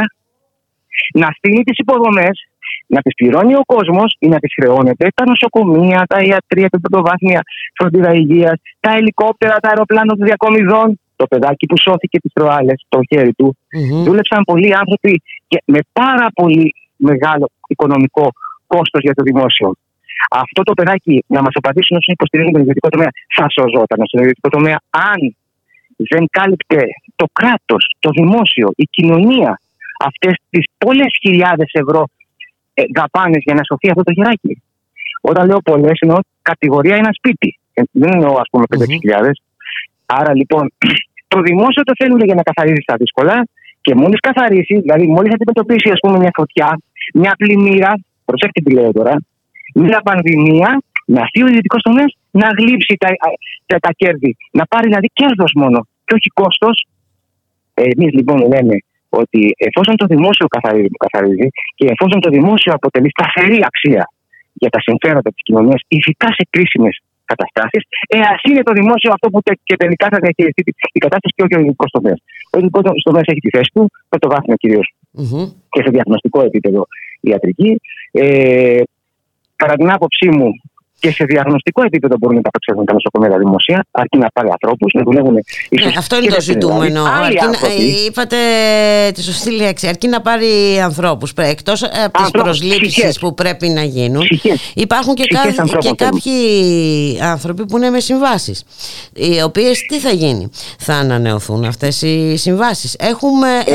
να στείλει τις υποδομές, να τις πληρώνει ο κόσμος ή να τις χρεώνεται τα νοσοκομεία, τα ιατρία, τα πρωτοβάθμια φροντίδα υγείας, τα ελικόπτερα, τα αεροπλάνα των διακομιδών. Το παιδάκι που σώθηκε τις προάλλες, το χέρι του. Mm-hmm. Δούλεψαν πολλοί άνθρωποι και με πάρα πολύ μεγάλο οικονομικό κόστος για το δημόσιο. Αυτό το παιδάκι να μας απαντήσουν όσοι υποστηρίζουν τον ιδιωτικό τομέα θα σωζόταν στον ιδιωτικό τομέα αν δεν κάλυπτε το κράτος, το δημόσιο, η κοινωνία αυτές τις πολλές χιλιάδες ευρώ ε, δαπάνες για να σωθεί αυτό το γεράκι. Όταν λέω πολλές, εννοώ κατηγορία ένα σπίτι. Ε, δεν εννοώ, ας πούμε, 5.000. Άρα λοιπόν, το δημόσιο το θέλουν για να καθαρίζεις τα δύσκολα και μόλις καθαρίσει, δηλαδή μόλις αντιμετωπίσει ας πούμε, μια φωτιά, μια πλημμύρα, προσέξτε τι λέω τώρα, μια πανδημία, να έρθει ο ιδιωτικός τομέας να γλύψει τα, τα, τα, κέρδη. Να πάρει δηλαδή κέρδος μόνο και όχι κόστος. Ε, Εμείς λοιπόν λέμε ότι εφόσον το δημόσιο καθαρίζει, καθαρίζει και εφόσον το δημόσιο αποτελεί σταθερή αξία για τα συμφέροντα της κοινωνίας, ειδικά σε κρίσιμες καταστάσεις, ε, α είναι το δημόσιο αυτό που και τελικά θα διαχειριστεί την κατάσταση και όχι ο ιδιωτικός τομέας. Ο ιδιωτικός τομέας έχει τη θέση του, πρωτοβάθμια κυρίω mm-hmm. και σε διαγνωστικό επίπεδο ιατρική. Ε, κατά την άποψή μου, και σε διαγνωστικό επίπεδο μπορούν να τα απεξέλθουν τα νοσοκομεία δημοσία, αρκεί να πάρει ανθρώπους, να δουλεύουν. Ναι, αυτό είναι το ζητούμενο. Αρκεί να, είπατε τη σωστή λέξη. Αρκεί να πάρει ανθρώπους. Εκτός από τις προσλήψεις που πρέπει να γίνουν, υπάρχουν και, κά, και κάποιοι άνθρωποι που είναι με συμβάσεις. Οι οποίες τι θα γίνει, θα ανανεωθούν αυτές οι συμβάσεις. Έχουμε 6.000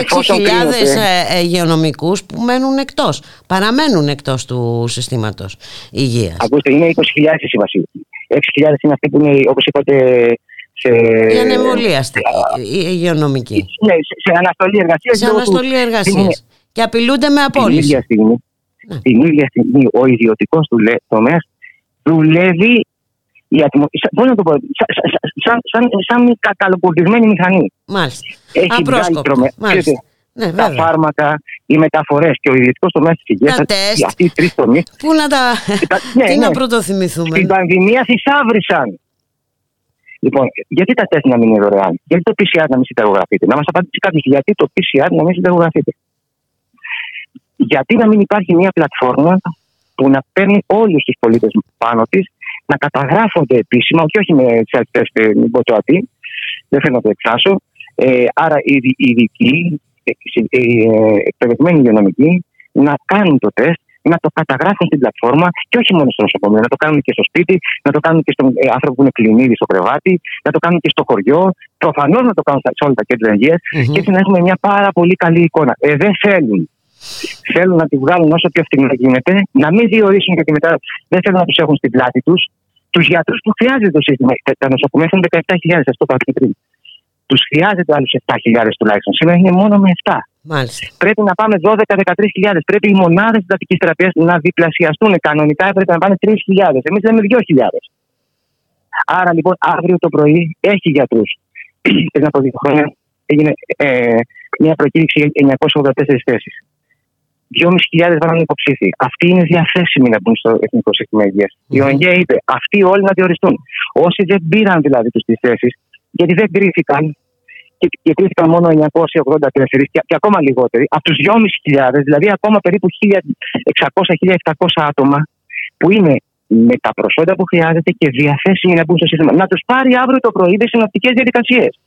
ε, υγειονομικούς που μένουν εκτός, παραμένουν εκτός του συστήματος υγείας. Ακούστε, είναι 20.000 η σύμβαση. 6.000 είναι αυτοί που είναι, όπως είπατε, σε. Η ανεμβολίαστη, η υγειονομική. Ναι, σε, αναστολή εργασίας. Σε αναστολή εργασίας. Και απειλούνται με απόλυση. Την ίδια στιγμή, ναι. την ίδια στιγμή ο ιδιωτικός τομέας δουλεύει Πώς να το πω, σαν, σαν, σαν, σαν μηχανή. Μάλιστα. Έχει Απρόσκοπτο. Μάλιστα. Ναι, τα φάρμακα, οι μεταφορές και ο ιδιωτικός τομέας της υγείας. Αυτοί οι τρεις τομείς. Πού να τα. ναι, Τι ναι. να πρωτοθυμηθούμε. Στην πανδημία θησάβρισαν. Λοιπόν, γιατί τα τεστ να μην είναι δωρεάν, γιατί το PCR να μην συνταγογραφείται; Να μας απαντήσει κάποιος γιατί το PCR να μην συνταγογραφείται; Γιατί να μην υπάρχει μια πλατφόρμα που να παίρνει όλους τους πολίτες πάνω της, να καταγράφονται επίσημα, και όχι με self-test, ε, μην πω το ατή, δεν θέλω να το εξάσω. Ε, άρα οι ειδικοί, εκπαιδευμένοι υγειονομικοί να κάνουν το τεστ, να το καταγράφουν στην πλατφόρμα και όχι μόνο στο νοσοκομείο, να το κάνουν και στο σπίτι, να το κάνουν και στον ε, άνθρωπο που είναι κλινίδι στο κρεβάτι, να το κάνουν και στο χωριό, προφανώς να το κάνουν σε όλα τα κέντρα υγείας mm-hmm. και έτσι να έχουμε μια πάρα πολύ καλή εικόνα. Ε, δεν θέλουν. Θέλουν να τη βγάλουν όσο πιο φθηνά γίνεται, να μην διορίσουν και μετά δεν θέλουν να τους έχουν στην πλάτη τους τους γιατρούς που χρειάζεται το σύστημα. Τα νοσοκομεία έχουν 17.000, αυτό το είπα πριν τους χρειάζεται άλλους 7.000 τουλάχιστον. Σήμερα είναι μόνο με 7. Μάλιστα. Πρέπει να πάμε 12-13.000. Πρέπει οι μονάδες εντατική θεραπεία να διπλασιαστούν. Κανονικά έπρεπε να πάνε 3.000. Εμείς λέμε 2.000. Άρα λοιπόν αύριο το πρωί έχει γιατρού. Πριν από δύο χρόνια έγινε ε, μια προκήρυξη 984 θέσεις. 2.500 βάλουν υποψήφοι. Αυτοί είναι διαθέσιμοι να μπουν στο Εθνικό Σύστημα Υγείας. Mm. Η ΟΝΓΕ είπε αυτοί όλοι να διοριστούν. Όσοι δεν πήραν δηλαδή τους τις θέσεις, γιατί δεν κρίθηκαν και, και κρίθηκαν μόνο 984 και, και ακόμα λιγότεροι, από τους 2.500, δηλαδή ακόμα περίπου 1.600-1.700 άτομα που είναι με τα προσόντα που χρειάζεται και διαθέσιμοι να μπουν στο σύστημα. Να τους πάρει αύριο το πρωί τις συνοπτικές διαδικασίες.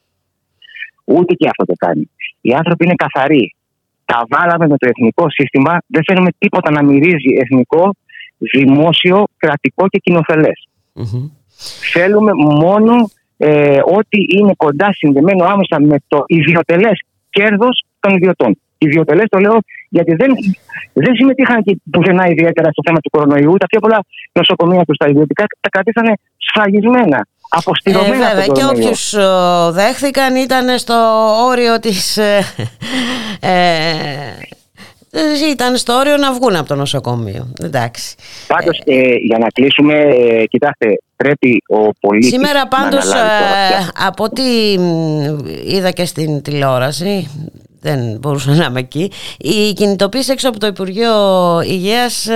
Ούτε και αυτό το κάνει. Οι άνθρωποι είναι καθαροί. Τα βάλαμε με το εθνικό σύστημα. Δεν θέλουμε τίποτα να μυρίζει εθνικό, δημόσιο, κρατικό και κοινοφελε Θέλουμε μόνο ε, ό,τι είναι κοντά συνδεμένο άμεσα με το ιδιωτελές κέρδος των ιδιωτών. Ιδιωτελές το λέω γιατί δεν, δεν συμμετείχαν και πουθενά ιδιαίτερα στο θέμα του κορονοϊού. Τα πιο πολλά νοσοκομεία τους στα ιδιωτικά τα κρατήσανε σφραγισμένα. Αποστηρωμένα ε, βέβαια, και όποιους δέχθηκαν ήταν στο όριο της ε, ε ε, ήταν στο όριο να βγουν από το νοσοκομείο. Εντάξει. Πάντως, ε, για να κλείσουμε, ε, κοιτάξτε, πρέπει ο πολίτης. Σήμερα πάντως, από ό,τι είδα και στην τηλεόραση, δεν μπορούσα να είμαι εκεί. Η κινητοποίηση έξω από το Υπουργείο Υγείας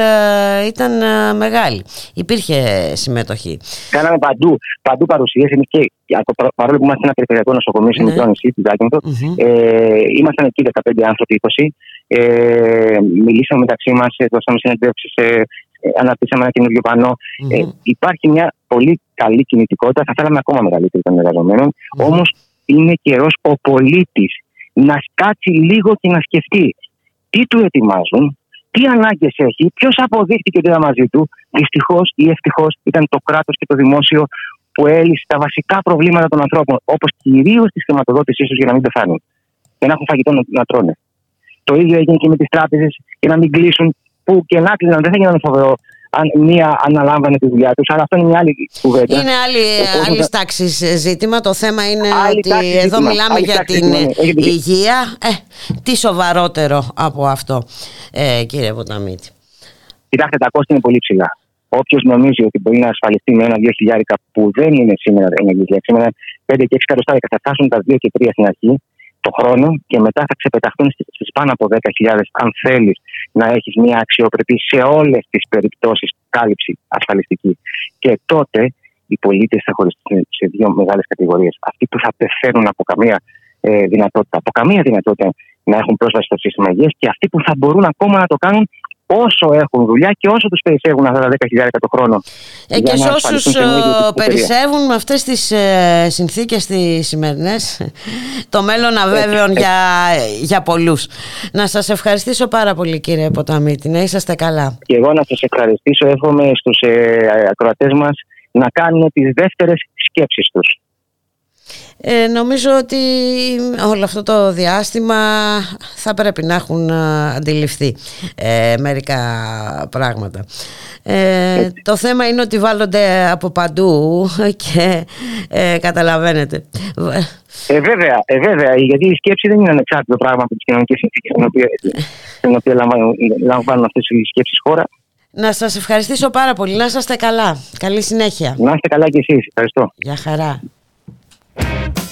ήταν μεγάλη. Υπήρχε συμμετοχή. Κάναμε παντού, παντού παρουσίες. Εμεί και παρόλο που είμαστε ένα περιφερειακό νοσοκομείο σε ναι. μικρό νησί, του Ζάκυνθο, ε, ήμασταν εκεί 15 άνθρωποι, 20. Ε, μιλήσαμε μεταξύ μας, δώσαμε συνεντεύξεις, ε, αναπτύσσαμε ένα καινούριο πανό. Mm-hmm. Ε, υπάρχει μια πολύ καλή κινητικότητα. Θα θέλαμε ακόμα μεγαλύτερη των εργαζομένων. Mm-hmm. Όμως είναι καιρός ο πολίτης να κάτσει λίγο και να σκεφτεί τι του ετοιμάζουν, τι ανάγκες έχει, ποιος αποδείχτηκε ότι ήταν μαζί του. Δυστυχώς ή ευτυχώς ήταν το κράτος και το δημόσιο που έλυσε τα βασικά προβλήματα των ανθρώπων, όπως κυρίως της χρηματοδότησής τους για να μην πεθάνουν και να έχουν φαγητό να, να τρώνε. Το ίδιο έγινε και με τις τράπεζες για να μην κλείσουν, που και να κλείσουν δεν θα γίνανε φοβερό αν μία αναλάμβανε τη δουλειά τους. Αλλά αυτό είναι μια άλλη κουβέντα. Είναι άλλη, άλλη τάξη ζήτημα. Το θέμα είναι ότι εδώ μιλάμε για την υγεία. Ε, τι σοβαρότερο από αυτό, ε, κύριε Βοταμίτη. Κοιτάξτε, τα κόστη είναι πολύ ψηλά. Όποιος νομίζει ότι μπορεί να ασφαλιστεί με ένα-δύο χιλιάρικα που δεν είναι σήμερα ενεργή λέξη, με 5 και 6 εκατοστάρικα θα φτάσουν τα 2 και 3 στην αρχή το χρόνο και μετά θα ξεπεταχθούν στις πάνω από 10.000 αν θέλεις να έχεις μια αξιοπρεπή σε όλες τις περιπτώσεις κάλυψη ασφαλιστική. Και τότε οι πολίτες θα χωριστούν σε δύο μεγάλες κατηγορίες. Αυτοί που θα πεθαίνουν από καμία ε, δυνατότητα, από καμία δυνατότητα να έχουν πρόσβαση στο σύστημα υγείας και αυτοί που θα μπορούν ακόμα να το κάνουν όσο έχουν δουλειά και όσο τους περισσεύουν αυτά τα 10.000 το χρόνο. Ε, και σε όσους ε, περισσεύουν με αυτές τις ε, συνθήκες τις σημερινές, το μέλλον αβέβαιον για, για πολλούς. Να σας ευχαριστήσω πάρα πολύ κύριε Ποταμίτη, να είσαστε καλά. Και εγώ να σας ευχαριστήσω, εύχομαι στους ε, ακροατές μας να κάνουν τις δεύτερες σκέψεις τους. Ε, νομίζω ότι όλο αυτό το διάστημα θα πρέπει να έχουν ε, αντιληφθεί ε, μερικά πράγματα. Ε, το θέμα είναι ότι βάλλονται από παντού και ε, καταλαβαίνετε. Ε, βέβαια, ε, βέβαια, γιατί η σκέψη δεν είναι ανεξάρτητο πράγμα από τις κοινωνικές συνθήκες στην οποία, λαμβάνουν, λαμβάνουν αυτές οι σκέψεις χώρα. Να σας ευχαριστήσω πάρα πολύ. Να είστε καλά. Καλή συνέχεια. Να είστε καλά κι εσείς. Ευχαριστώ. Γεια χαρά. Bye.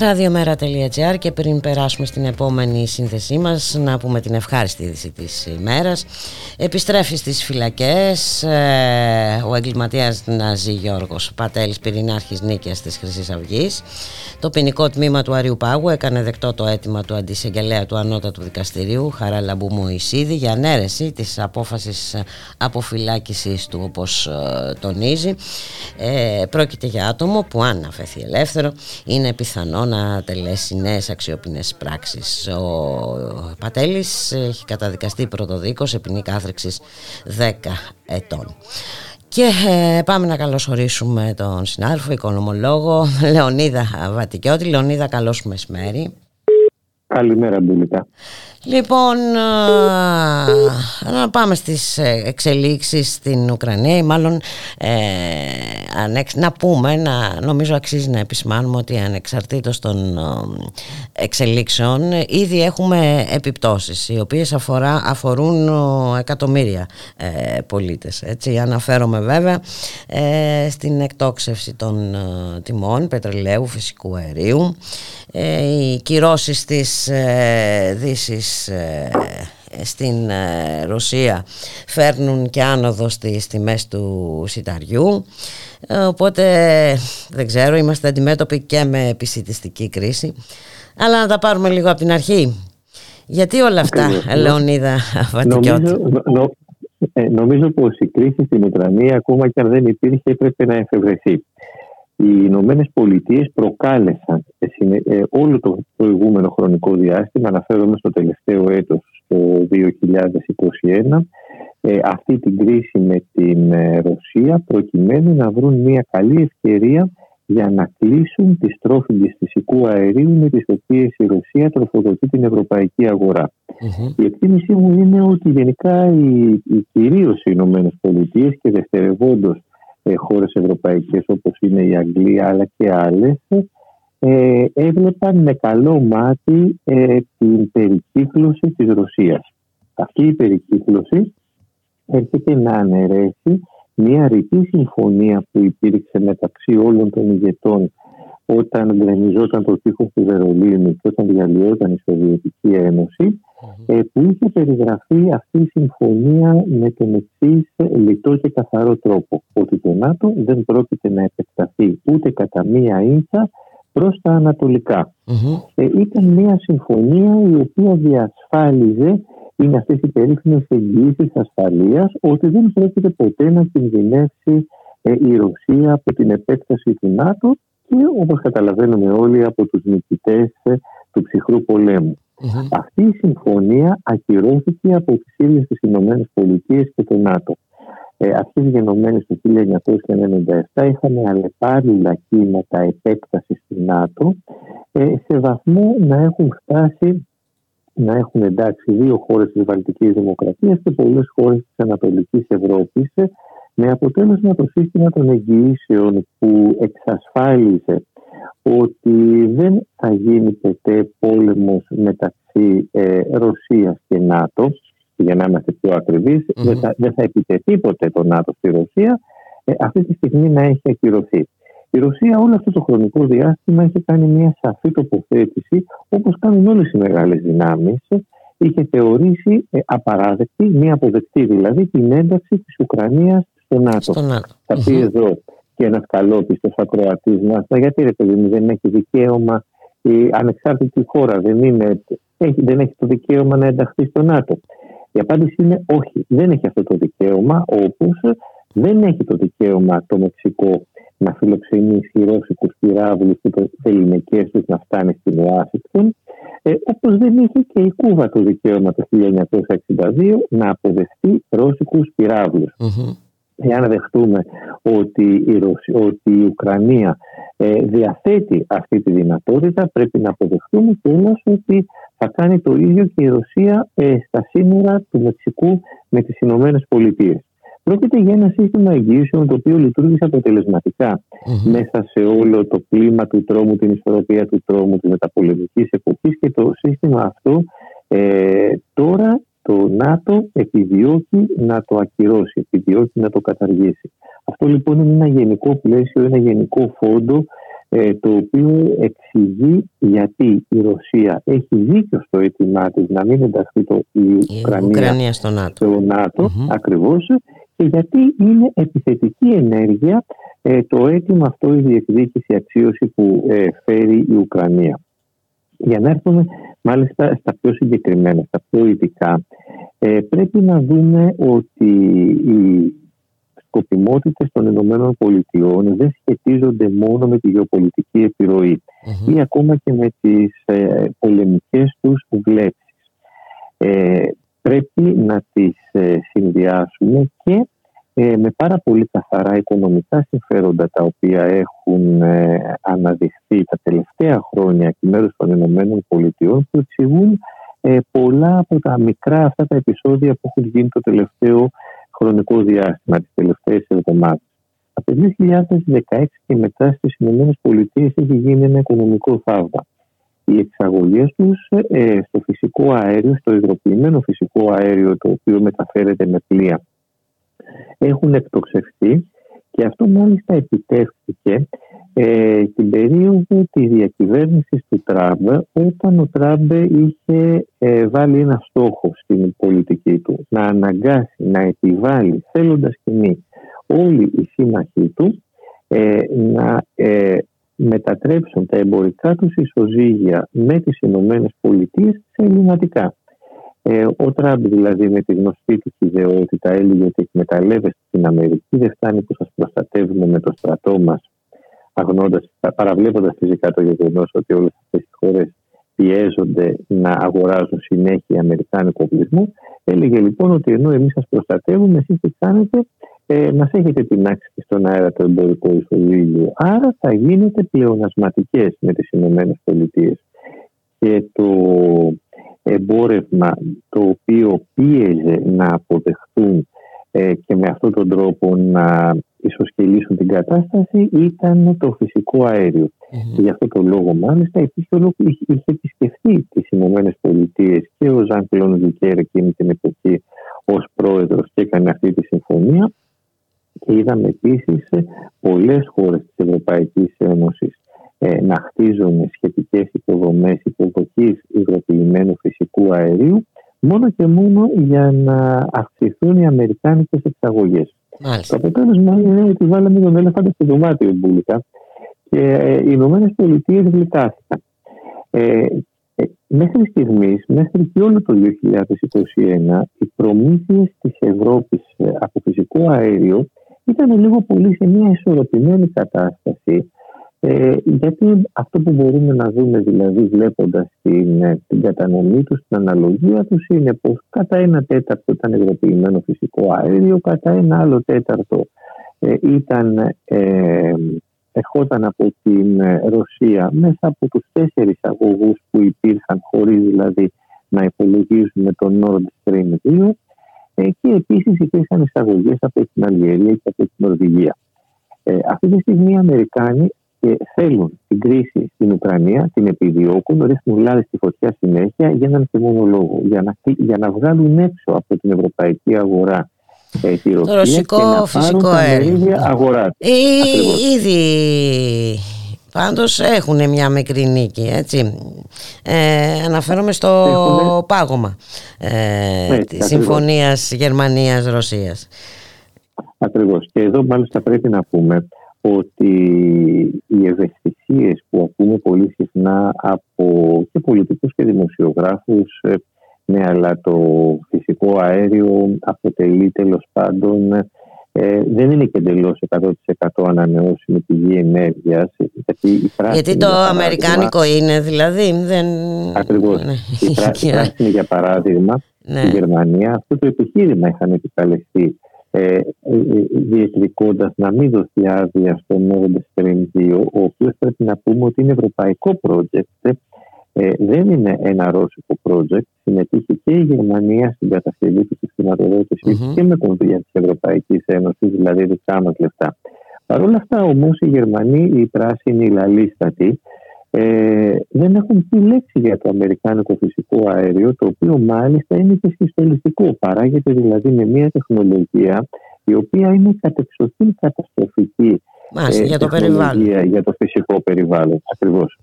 Ραδιομέρα.gr και πριν περάσουμε στην επόμενη σύνθεσή μας να πούμε την ευχάριστη είδηση της ημέρας επιστρέφει στις φυλακές ε, ο εγκληματίας Ναζί Γιώργος Πατέλης πυρηνάρχης Νίκαιας της Χρυσής Αυγής το ποινικό τμήμα του Αρείου Πάγου έκανε δεκτό το αίτημα του αντισεγγελέα του Ανώτατου Δικαστηρίου Χαράλαμπου Ισίδη για αναίρεση της απόφασης αποφυλάκισης του όπως ε, τονίζει ε, πρόκειται για άτομο που αν αφαιθεί ελεύθερο είναι πιθανό να τελέσει νέες αξιόπινες πράξεις. Ο Πατέλης έχει καταδικαστεί πρωτοδίκο σε ποινή κάθριξης 10 ετών. Και ε, πάμε να καλωσορίσουμε τον συνάδελφο, οικονομολόγο Λεωνίδα Βατικιώτη. Λεωνίδα, καλώς μεσημέρι. Καλημέρα, Μπουλικά. Λοιπόν, να πάμε στις ε, εξελίξεις στην Ουκρανία ή μάλλον ε, να πούμε, να, νομίζω αξίζει να επισημάνουμε ότι ανεξαρτήτως των εξελίξεων ήδη έχουμε επιπτώσεις οι οποίες αφορά, αφορούν εκατομμύρια ε, πολίτες. Έτσι, αναφέρομαι βέβαια ε, στην εκτόξευση των τιμών πετρελαίου, φυσικού αερίου, οι κυρώσεις της Δύσης ε, στην ε, Ρωσία φέρνουν και άνοδο στις τιμές του σιταριού. Ε, οπότε δεν ξέρω είμαστε αντιμέτωποι και με επισητιστική κρίση. Αλλά να τα πάρουμε λίγο από την αρχή. Γιατί όλα αυτά Λεωνίδα Βατικιώτη; Νομίζω, νομίζω πως η κρίση στην Ουκρανία ακόμα και αν δεν υπήρχε έπρεπε να εφευρεθεί οι Ηνωμένες Πολιτείες προκάλεσαν ε, όλο το προηγούμενο χρονικό διάστημα, αναφέρομαι στο τελευταίο έτος, το 2021, ε, αυτή την κρίση με την ε, Ρωσία προκειμένου να βρουν μια καλή ευκαιρία για να κλείσουν τις τρόφιμες φυσικού αερίου με τις οποίες η Ρωσία τροφοδοτεί την ευρωπαϊκή Η εκτίμησή μου είναι ότι γενικά οι, οι κυρίως οι Ηνωμένες Πολιτείες και δευτερευόντως ε, χώρες ευρωπαϊκές όπως είναι η Αγγλία αλλά και άλλες ε, έβλεπαν με καλό μάτι ε, την περικύκλωση της Ρωσίας. Αυτή η περικύκλωση έρχεται να αναιρέσει μια ρητή συμφωνία που υπήρξε μεταξύ όλων των ηγετών όταν γκρεμιζόταν το τείχο του Βερολίνου και όταν διαλυόταν η Σοβιετική Ένωση, ε, που είχε περιγραφεί αυτή η συμφωνία με τον εξής λιτό και καθαρό τρόπο. Ότι το ΝΑΤΟ δεν πρόκειται να επεκταθεί ούτε κατά μία ίντσα προς τα ανατολικα Ε, ήταν μια συμφωνία η οποία διασφάλιζε είναι αυτές οι περίφημες εγγύησεις ασφαλείας ότι δεν πρόκειται ποτέ να κινδυνεύσει ε, η Ρωσία από την επέκταση του ΝΑΤΟ και όπως καταλαβαίνουμε όλοι από τους νικητές ε, του ψυχρού Αυτή η συμφωνία ακυρώθηκε από τις ίδιες τις Ηνωμένες Πολιτείες και το ΝΑΤΟ. Ε, αυτές γενομένες το 1997 είχαν αλλεπάλληλα κύματα επέκτασης του ΝΑΤΟ ε, σε βαθμό να έχουν φτάσει να έχουν εντάξει δύο χώρες της Βαλτικής Δημοκρατίας και πολλές χώρες της Ανατολικής Ευρώπης με αποτέλεσμα το σύστημα των εγγυήσεων που εξασφάλιζε ότι δεν θα γίνει ποτέ πόλεμος μεταξύ ε, Ρωσίας και ΝΑΤΟ για να είμαστε πιο ακριβεις δεν, θα, δεν θα επιτεθεί ποτέ το ΝΑΤΟ στη Ρωσία ε, αυτή τη στιγμή να έχει ακυρωθεί. Η Ρωσία όλο αυτό το χρονικό διάστημα έχει κάνει μια σαφή τοποθέτηση όπως κάνουν όλες οι μεγάλες δυνάμεις είχε θεωρήσει ε, απαράδεκτη, μια αποδεκτή δηλαδή την ένταξη της Ουκρανίας στο ΝΑΤΟ. Θα πει εδώ και ένας καλόπιστος ακροατής μας, γιατί ρε παιδί μου δεν έχει δικαίωμα η ανεξάρτητη χώρα, δεν, είναι, έχει, δεν έχει το δικαίωμα να ενταχθεί στο ΝΑΤΟ. Η απάντηση είναι όχι, δεν έχει αυτό το δικαίωμα, όπως δεν έχει το δικαίωμα το Μεξικό να φιλοξενήσει ρώσικους πυράβλους και το ελληνικές τους να φτάνει στην Ουάσιγκτον, ε, όπως δεν είχε και η Κούβα το δικαίωμα το 1962 να αποδεχτεί ρώσικους πυράβλους εάν δεχτούμε ότι η, Ρωσία, ότι η Ουκρανία ε, διαθέτει αυτή τη δυνατότητα, πρέπει να αποδεχτούμε κιόλα ότι θα κάνει το ίδιο και η Ρωσία ε, στα σύνορα του Μεξικού με τις Ηνωμένες Πολιτείες. Πρόκειται για ένα σύστημα εγγύσεων το οποίο λειτουργήσε μέσα σε όλο το κλίμα του τρόμου, την ισορροπία του τρόμου, τη μεταπολεμική εποχή και το σύστημα αυτό ε, τώρα το ΝΑΤΟ επιδιώκει να το ακυρώσει, επιδιώκει να το καταργήσει. Αυτό λοιπόν είναι ένα γενικό πλαίσιο, ένα γενικό φόντο ε, το οποίο εξηγεί γιατί η Ρωσία έχει δίκιο στο αίτημά της να μην ενταχθεί το, η, Ουκρανία, στο ΝΑΤΟ, στο ΝΑΤΟ ακριβώς και γιατί είναι επιθετική ενέργεια ε, το αίτημα αυτό η διεκδίκηση αξίωση που ε, φέρει η Ουκρανία. Για να έρθουμε μάλιστα στα πιο συγκεκριμένα, στα πιο ειδικά, πρέπει να δούμε ότι η σκοπιμότητες των Ηνωμένων Πολιτειών δεν σχετίζονται μόνο με τη γεωπολιτική ή ακόμα και με τις ε, πολεμικές τους βλέψεις. Ε, πρέπει να τις ε, συνδυάσουμε και ε, με πάρα πολύ καθαρά οικονομικά συμφέροντα τα οποία έχουν ε, αναδειχθεί τα τελευταία χρόνια εκ μέρους των Ηνωμένων Πολιτειών που εξηγούν πολλά από τα μικρά αυτά τα επεισόδια που έχουν γίνει το τελευταίο χρονικό διάστημα, τις τελευταίες εβδομάδες. Από το 2016 και μετά στις ΗΠΑ έχει γίνει ένα οικονομικό θαύμα. Οι εξαγωγές τους ε, στο φυσικό αέριο, στο υγροποιημένο φυσικό αέριο, το οποίο μεταφέρεται με πλοία, έχουν εκτοξευθεί και αυτό μάλιστα επιτεύχθηκε ε, την περίοδο της διακυβέρνησης του Τραμπ όταν ο Τραμπ είχε ε, βάλει ένα στόχο στην πολιτική του να αναγκάσει, να επιβάλλει θέλοντας και μη όλοι οι σύμμαχοί του ε, να ε, μετατρέψουν τα εμπορικά τους ισοζύγια με τις Ηνωμένες Πολιτείες σε ελληματικά. Ε, ο Τραμπ δηλαδή με τη γνωστή του ιδεότητα έλεγε ότι εκμεταλλεύεστε στην Αμερική δεν φτάνει που σας προστατεύουμε με το στρατό μας αγνώντας, παραβλέποντας φυσικά το γεγονός ότι όλες αυτές οι χώρες πιέζονται να αγοράζουν συνέχεια αμερικάνικο οπλισμό. Έλεγε λοιπόν ότι ενώ εμείς σας προστατεύουμε, εσείς τι κάνετε, ε, μας έχετε τεινάξει στον αέρα το εμπορικό ισοζύγιο. Άρα θα γίνεται πλεονασματικές με τις Ηνωμένες Πολιτείες. Και το εμπόρευμα το οποίο πίεζε να αποδεχτούν ε, και με αυτόν τον τρόπο να ισοσκελίσουν την κατάσταση ήταν το φυσικό αέριο. Mm-hmm. Και γι' αυτό το λόγο μάλιστα υπήρχε είχε, είχε επισκεφθεί τις Ηνωμένες Πολιτείες και ο Ζαν Κλοντ Γιούνκερ εκείνη την εποχή ως πρόεδρος και έκανε αυτή τη συμφωνία και είδαμε επίσης πολλές χώρες της Ευρωπαϊκής Ένωσης ε, να χτίζουν σχετικές υποδομές υποδοχής υγροποιημένου φυσικού αερίου μόνο και μόνο για να αυξηθούν οι αμερικάνικες εξαγωγές. Το αποτέλεσμα είναι ότι βάλαμε τον έλεφαντα στο δωμάτιο μπουλικά και ε, οι Ηνωμένες Πολιτείες γλιτάστηκαν. Ε, ε, μέχρι στιγμής, μέχρι και όλο το 2021, οι προμήθειες της Ευρώπης ε, από φυσικό αέριο ήταν λίγο πολύ σε μια ισορροπημένη κατάσταση ε, γιατί αυτό που μπορούμε να δούμε δηλαδή βλέποντας την, ε, την κατανομή τους, την αναλογία τους είναι πως κατά ένα τέταρτο ήταν ευρωποιημένο φυσικό αέριο, κατά ένα άλλο τέταρτο ε, ήταν, ε, ερχόταν από την ε, Ρωσία μέσα από τους τέσσερις αγωγούς που υπήρχαν χωρίς δηλαδή να υπολογίζουμε το Nord Stream 2 και επίσης υπήρχαν εισαγωγές από την Αλγερία και από την Νορβηγία. Ε, αυτή τη στιγμή οι Αμερικάνοι και θέλουν την κρίση στην Ουκρανία, την επιδιώκουν, ρίχνουν λάδι στη φωτιά συνέχεια για έναν και μόνο λόγο. Για να, για να βγάλουν έξω από την ευρωπαϊκή αγορά ε, τη Ρωσία το ρωσικό και να φυσικό αέριο. αγορά. Ε, ήδη πάντως έχουν μια μικρή νίκη έτσι. Ε, αναφέρομαι στο Έχουνε... πάγωμα ε, ναι, της συμφωνίας Γερμανίας-Ρωσίας. Ακριβώς και εδώ μάλιστα πρέπει να πούμε ότι οι ευαισθησίες που ακούμε πολύ συχνά από και πολιτικούς και δημοσιογράφους ε, ναι, αλλά το φυσικό αέριο αποτελεί τέλος πάντων ε, δεν είναι και εντελώς 100% ανανεώσιμη πηγή ενέργειας. Γιατί, γιατί το αμερικάνικο είναι, δηλαδή. Δεν... Ακριβώς. Ναι. Η πράσινη, για παράδειγμα, ναι. στη Γερμανία, αυτό το επιχείρημα είχαν επικαλεστεί ε, ε, διεκδικώντας να μην δοθεί άδεια στο Nord Stream 2, ο οποίος πρέπει να πούμε ότι είναι ευρωπαϊκό project, ε, δεν είναι ένα ρώσικο project. Συμμετείχε και η Γερμανία στην κατασκευή του, στη χρηματοδότηση mm-hmm. και με κονδύλια της Ευρωπαϊκής Ένωσης, δηλαδή δικά μας λεφτά. Παρ' όλα αυτά όμως οι Γερμανοί, οι πράσινοι, οι λαλίστατοι, ε, δεν έχουν πει λέξη για το αμερικάνικο φυσικό αέριο, το οποίο μάλιστα είναι και συστολιστικό. Παράγεται δηλαδή με μια τεχνολογία η οποία είναι κατεξοχήν καταστροφική Μάλιστα, για το περιβάλλον. Για το φυσικό περιβάλλον, ακριβώς.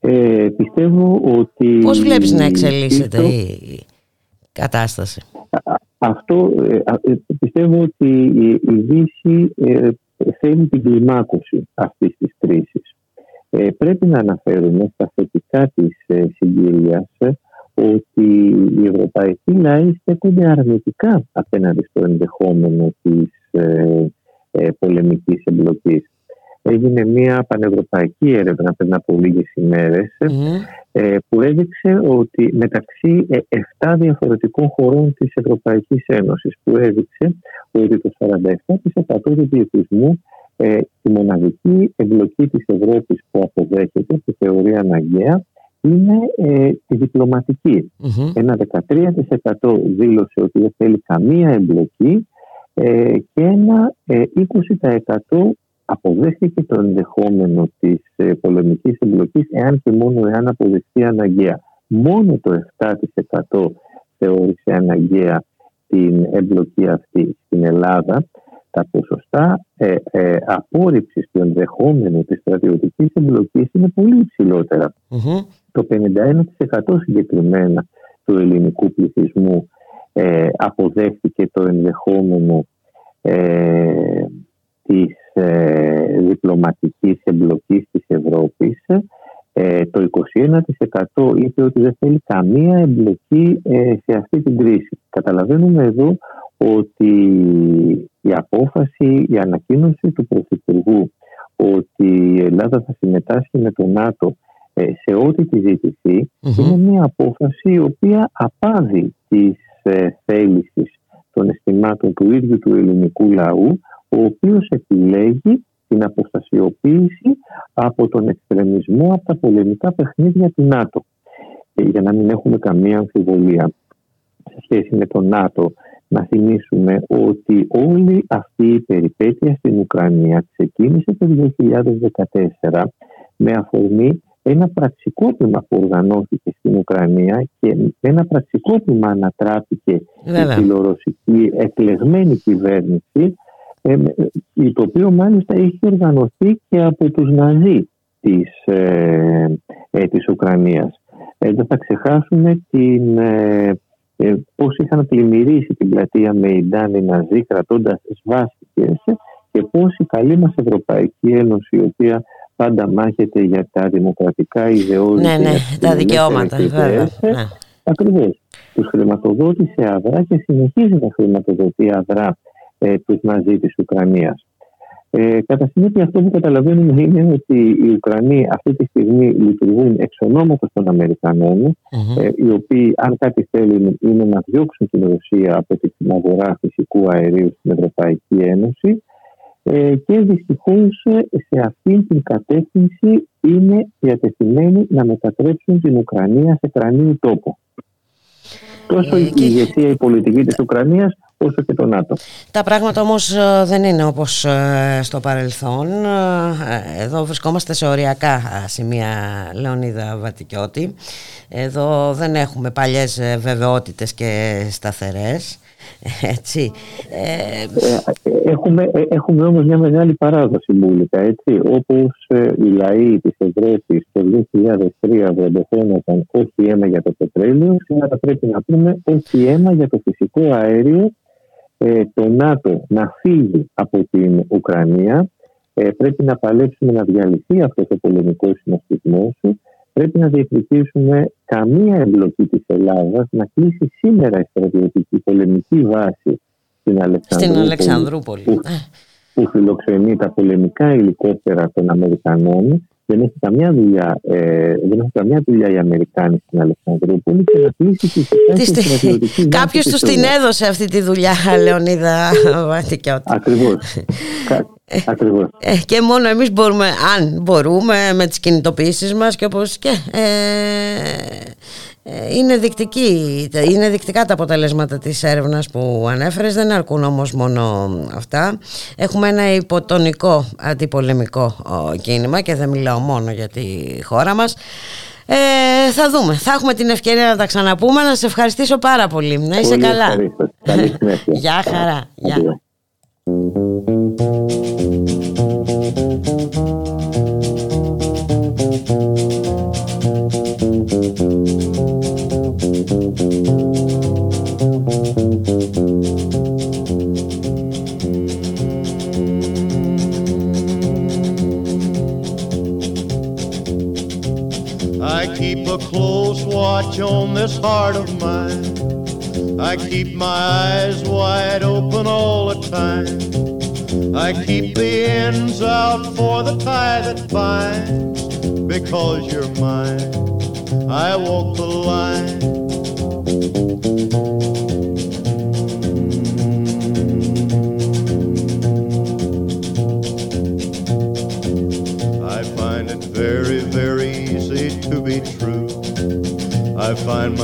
Ε, πιστεύω ότι... Πώς βλέπεις να εξελίσσεται η κατάσταση; Αυτό ε, πιστεύω ότι η Δύση θέλει την κλιμάκωση αυτής της κρίσης. Πρέπει να αναφέρουμε στα θετικά της συγκυρίας ότι οι ευρωπαϊκοί λαοί στέκονται αρνητικά απέναντι στο ενδεχόμενο της ε, ε, πολεμικής εμπλοκής. Έγινε μια πανευρωπαϊκή έρευνα πριν από λίγες ε, που έδειξε ότι μεταξύ 7 ε, διαφορετικών χωρών της Ευρωπαϊκής Ένωσης που έδειξε ότι το 47% του πληθυσμού ε, η μοναδική εμπλοκή της Ευρώπης που αποδέχεται, που θεωρεί αναγκαία, είναι ε, η διπλωματικη Ένα 13% δήλωσε ότι δεν θέλει καμία εμπλοκή ε, και ένα ε, 20% αποδέχθηκε το ενδεχόμενο της ε, πολεμικής εμπλοκής εάν και μόνο εάν αποδεχθεί αναγκαία. Μόνο το 7% θεώρησε αναγκαία την εμπλοκή αυτή στην Ελλάδα. Τα ποσοστά ε, ε, απόρριψης του ενδεχόμενου της στρατιωτικής εμπλοκής είναι πολύ το 51% συγκεκριμένα του ελληνικού πληθυσμού ε, αποδέχτηκε το ενδεχόμενο ε, της ε, διπλωματικής εμπλοκής της Ευρώπης. Ε, το 21% είπε ότι δεν θέλει καμία εμπλοκή ε, σε αυτή την κρίση. Καταλαβαίνουμε εδώ ότι η απόφαση, η ανακοίνωση του Πρωθυπουργού ότι η Ελλάδα θα συμμετάσχει με το ΝΑΤΟ ε, σε ό,τι τη ζητηθει είναι μια απόφαση η οποία απάδει τις ε, θέλησεις των αισθημάτων του ίδιου του ελληνικού λαού ο οποίος επιλέγει την αποστασιοποίηση από τον εξτρεμισμό από τα πολεμικά παιχνίδια του ΝΑΤΟ. Και για να μην έχουμε καμία αμφιβολία σε σχέση με το ΝΑΤΟ να θυμίσουμε ότι όλη αυτή η περιπέτεια στην Ουκρανία ξεκίνησε το 2014 με αφορμή ένα πραξικόπημα που οργανώθηκε στην Ουκρανία και ένα πραξικόπημα ανατράπηκε η φιλορωσική εκλεγμένη κυβέρνηση ε, το οποίο μάλιστα είχε οργανωθεί και από τους Ναζί της, ε, ε, της Ουκρανίας. Ε, δεν θα ξεχάσουμε την, ε, ε, πώς είχαν πλημμυρίσει την πλατεία με οι Ναζί κρατώντας σβάστηκες και πώς η καλή μας Ευρωπαϊκή Ένωση η οποία πάντα μάχεται για τα δημοκρατικά ιδεώδη. Ναι, ναι, τα δικαιώματα. Βέβαια. Ναι. Ακριβώς. Τους χρηματοδότησε αδρά και συνεχίζει να χρηματοδοτεί αδρά ε, του μαζί της Ουκρανίας. Ε, κατά συνέπεια, αυτό που καταλαβαίνουμε είναι ότι οι Ουκρανοί αυτή τη στιγμή λειτουργούν εξ ονόματος των αμερικανων ε, οι οποίοι, αν κάτι θέλουν, είναι να διώξουν την Ρωσία από την αγορά φυσικού αερίου στην Ευρωπαϊκή Ένωση ε, και δυστυχώς ε, σε αυτή την κατεύθυνση είναι διατεθειμένοι να μετατρέψουν την Ουκρανία σε κρανίου τόπο. Τόσο η ε, ηγεσία, η πολιτική της Ουκρανίας όσο και το ΝΑΤΟ. Τα πράγματα όμως δεν είναι όπως στο παρελθόν. Εδώ βρισκόμαστε σε οριακά σημεία Λεωνίδα Βατικιώτη. Εδώ δεν έχουμε παλιές βεβαιότητες και σταθερές. Έτσι. Ε, έχουμε, ε, έχουμε όμως μια μεγάλη παράδοση μπουλικα, έτσι. Όπως ε, οι λαοί της Ευρώπης το 2003 βροντοφώνονταν όχι αίμα για το πετρέλαιο, σήμερα πρέπει να πούμε όχι αίμα για το φυσικό αέριο, το ΝΑΤΟ να φύγει από την Ουκρανία, πρέπει να παλέψουμε να διαλυθεί αυτός το πολεμικός συναστισμό πρέπει να διεκδικήσουμε καμία εμπλοκή της Ελλάδας να κλείσει σήμερα η στρατιωτική πολεμική βάση στην Αλεξανδρούπολη, στην Αλεξανδρούπολη. Που, ε. που φιλοξενεί τα πολεμικά ελικόπτερα των Αμερικανών δεν έχει καμιά δουλειά, ε, δεν έχει καμιά δουλειά οι Αμερικάνοι στην Αλεξανδρούπολη και να κλείσει της στρατιωτικής Κάποιος τους την έδωσε αυτή τη δουλειά, Λεωνίδα Βατικιώτη. Ακριβώς. Ακριβώς. Ε, και μόνο εμείς μπορούμε, αν μπορούμε, με τις κινητοποιήσεις μας και όπως και... Ε, ε, είναι, δεικτική, είναι δεικτικά τα αποτελέσματα της έρευνας που ανέφερες, δεν αρκούν όμως μόνο αυτά. Έχουμε ένα υποτονικό αντιπολεμικό κίνημα και δεν μιλάω μόνο για τη χώρα μας. Ε, θα δούμε. Θα έχουμε την ευκαιρία να τα ξαναπούμε. Να σε ευχαριστήσω πάρα πολύ. Να είσαι καλά. Καλή Γεια χαρά. Γεια. Keep my eyes wide open all the time. I keep the ends out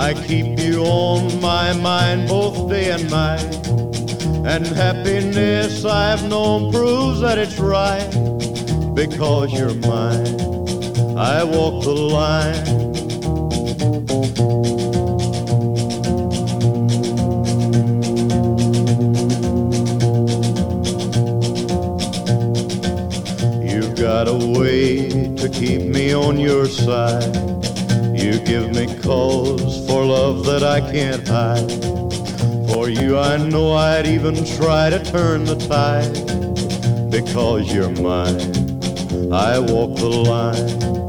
I keep you on my mind both day and night. And happiness I've known proves that it's right. Because you're mine, I walk the line. I can't hide. For you, I know I'd even try to turn the tide. Because you're mine, I walk the line.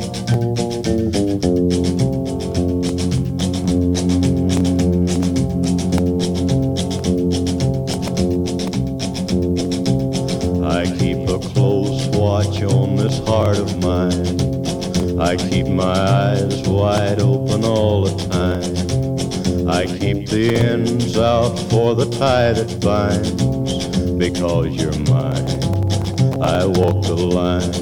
Tie that binds. Because you're mine, I walk the line.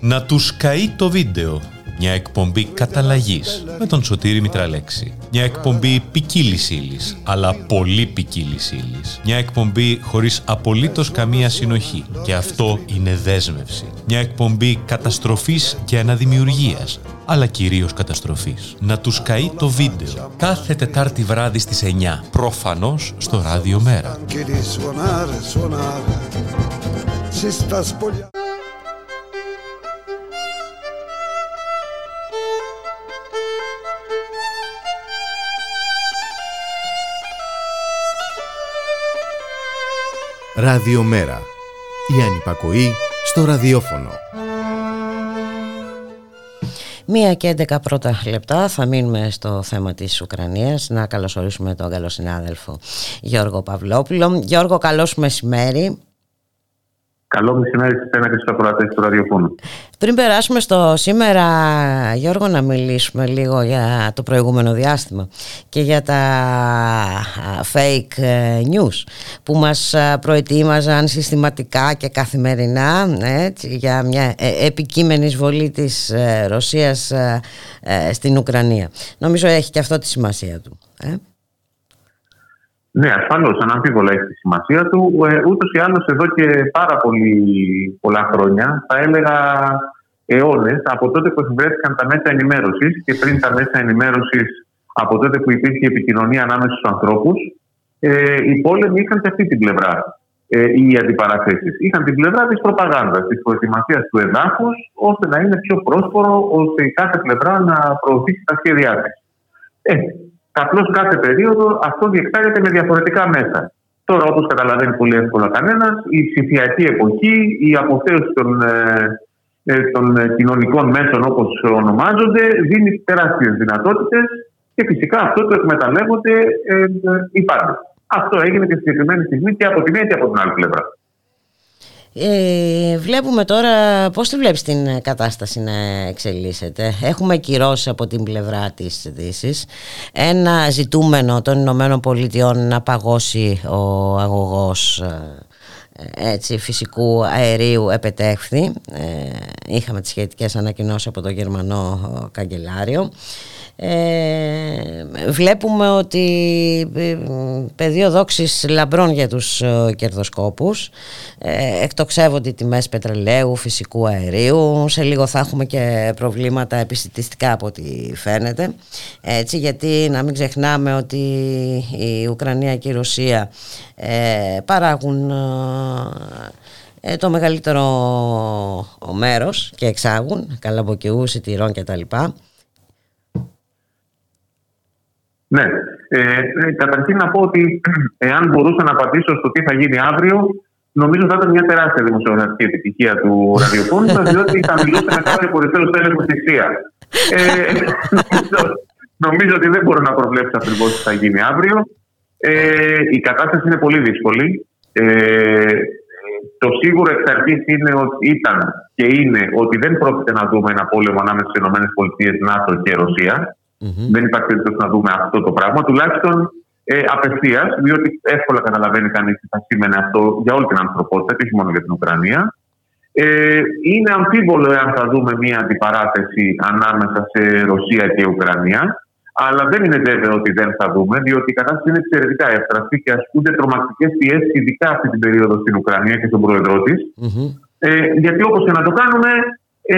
Να τους καεί το βίντεο μια εκπομπή καταλλαγή με τον Σωτήρη Μητραλέξη. Μια εκπομπή ποικίλης ύλης, αλλά πολύ ποικίλης ύλης. Μια εκπομπή χωρίς απολύτως καμία συνοχή. Και αυτό είναι δέσμευση. Μια εκπομπή καταστροφής και αναδημιουργίας, αλλά κυρίως καταστροφής. Να τους καεί το βίντεο κάθε Τετάρτη βράδυ στις 9. Προφανώς στο ράδιο Μέρα. Ραδιομέρα. Η ανυπακοή στο ραδιόφωνο. Μία και 11 πρώτα λεπτά θα μείνουμε στο θέμα της Ουκρανίας να καλωσορίσουμε τον καλό συνάδελφο Γιώργο Παυλόπουλο. Γιώργο, καλώς μεσημέρι. Καλό μεσημέρι σε ένα και στους ακροατές του ραδιοφώνου. Πριν περάσουμε στο σήμερα, Γιώργο, να μιλήσουμε λίγο για το προηγούμενο διάστημα και για τα fake ε, news που μας προετοίμαζαν συστηματικά και καθημερινά έτσι, για μια ε, επικείμενη εισβολή της ε, Ρωσίας στην Ουκρανία. Νομίζω έχει και αυτό τη σημασία του. Ναι, ασφαλώς, αναμφίβολα έχει τη σημασία του. Ε, Ούτως ή άλλως, εδώ και πάρα πολύ πολλά χρόνια, θα έλεγα αιώνες, από τότε που εφευρέθηκαν τα μέσα ενημέρωσης και πριν τα μέσα ενημέρωσης, από τότε που υπήρχε η επικοινωνία ανάμεσα στους ανθρώπους, ε, οι πόλεμοι είχαν και αυτή την πλευρά. Ε, οι αντιπαραθέσεις. Είχαν την πλευρά της προπαγάνδας, της προετοιμασίας του εδάφους, ώστε να είναι πιο πρόσφορο, ώστε η κάθε πλευρά να προωθήσει τα σχέδιά της. Ε, Απλώς κάθε περίοδο αυτό διεξάγεται με διαφορετικά μέσα. Τώρα, όπως καταλαβαίνει πολύ εύκολα κανένας, η ψηφιακή εποχή, η αποθέωση των, ε, ε των κοινωνικών μέσων όπως ονομάζονται, δίνει τεράστιες δυνατότητες και φυσικά αυτό το εκμεταλλεύονται ε, ε, οι πάντες. Αυτό έγινε και στη συγκεκριμένη στιγμή και από τη μία και από την άλλη πλευρά. Ε, βλέπουμε τώρα πώς τη βλέπεις την κατάσταση να εξελίσσεται; Έχουμε κυρώσεις από την πλευρά της Δύσης ένα ζητούμενο των Ηνωμένων Πολιτειών να παγώσει ο αγωγός ε, έτσι, φυσικού αερίου επετέχθη. Ε, είχαμε τις σχετικές ανακοινώσεις από το Γερμανό Καγκελάριο. Ε, βλέπουμε ότι ε, πεδίο δόξης λαμπρών για τους ε, κερδοσκόπους. Ε, εκτοξεύονται οι τιμές πετρελαίου, φυσικού αερίου. Σε λίγο θα έχουμε και προβλήματα επιστητιστικά από ό,τι φαίνεται. Έτσι γιατί να μην ξεχνάμε ότι η Ουκρανία και η Ρωσία παράγουν το μεγαλύτερο μέρος και εξάγουν καλαμποκαιούς, σιτηρών κτλ. Ναι. Ε, ε, καταρχήν να πω ότι εάν μπορούσα να απαντήσω στο τι θα γίνει αύριο, νομίζω θα ήταν μια τεράστια δημοσιογραφική επιτυχία του ραδιοφώνου, διότι θα μιλούσε με κάποιο κορυφαίο τέλο θυσία. Ε, νομίζω ότι δεν μπορώ να προβλέψω ακριβώς τι θα γίνει αύριο. Ε, η κατάσταση είναι πολύ δύσκολη. Ε, το σίγουρο εξ αρχής ήταν και είναι ότι δεν πρόκειται να δούμε ένα πόλεμο ανάμεσα στις ΗΠΑ, ΝΑΤΟ και Ρωσία. Mm-hmm. Δεν υπάρχει περίπτωση να δούμε αυτό το πράγμα, τουλάχιστον ε, απευθείας, διότι εύκολα καταλαβαίνει κανείς τι θα σήμαινε αυτό για όλη την ανθρωπότητα και όχι μόνο για την Ουκρανία. Ε, είναι αμφίβολο εάν θα δούμε μια αντιπαράθεση ανάμεσα σε Ρωσία και Ουκρανία. Αλλά δεν είναι βέβαιο ότι δεν θα δούμε, διότι η κατάσταση είναι εξαιρετικά εύστρafη και ασκούνται τρομακτικές πιέσεις, ειδικά αυτή την περίοδο στην Ουκρανία και στον πρόεδρό της. Mm-hmm. Ε, γιατί όπως και να το κάνουμε, ε,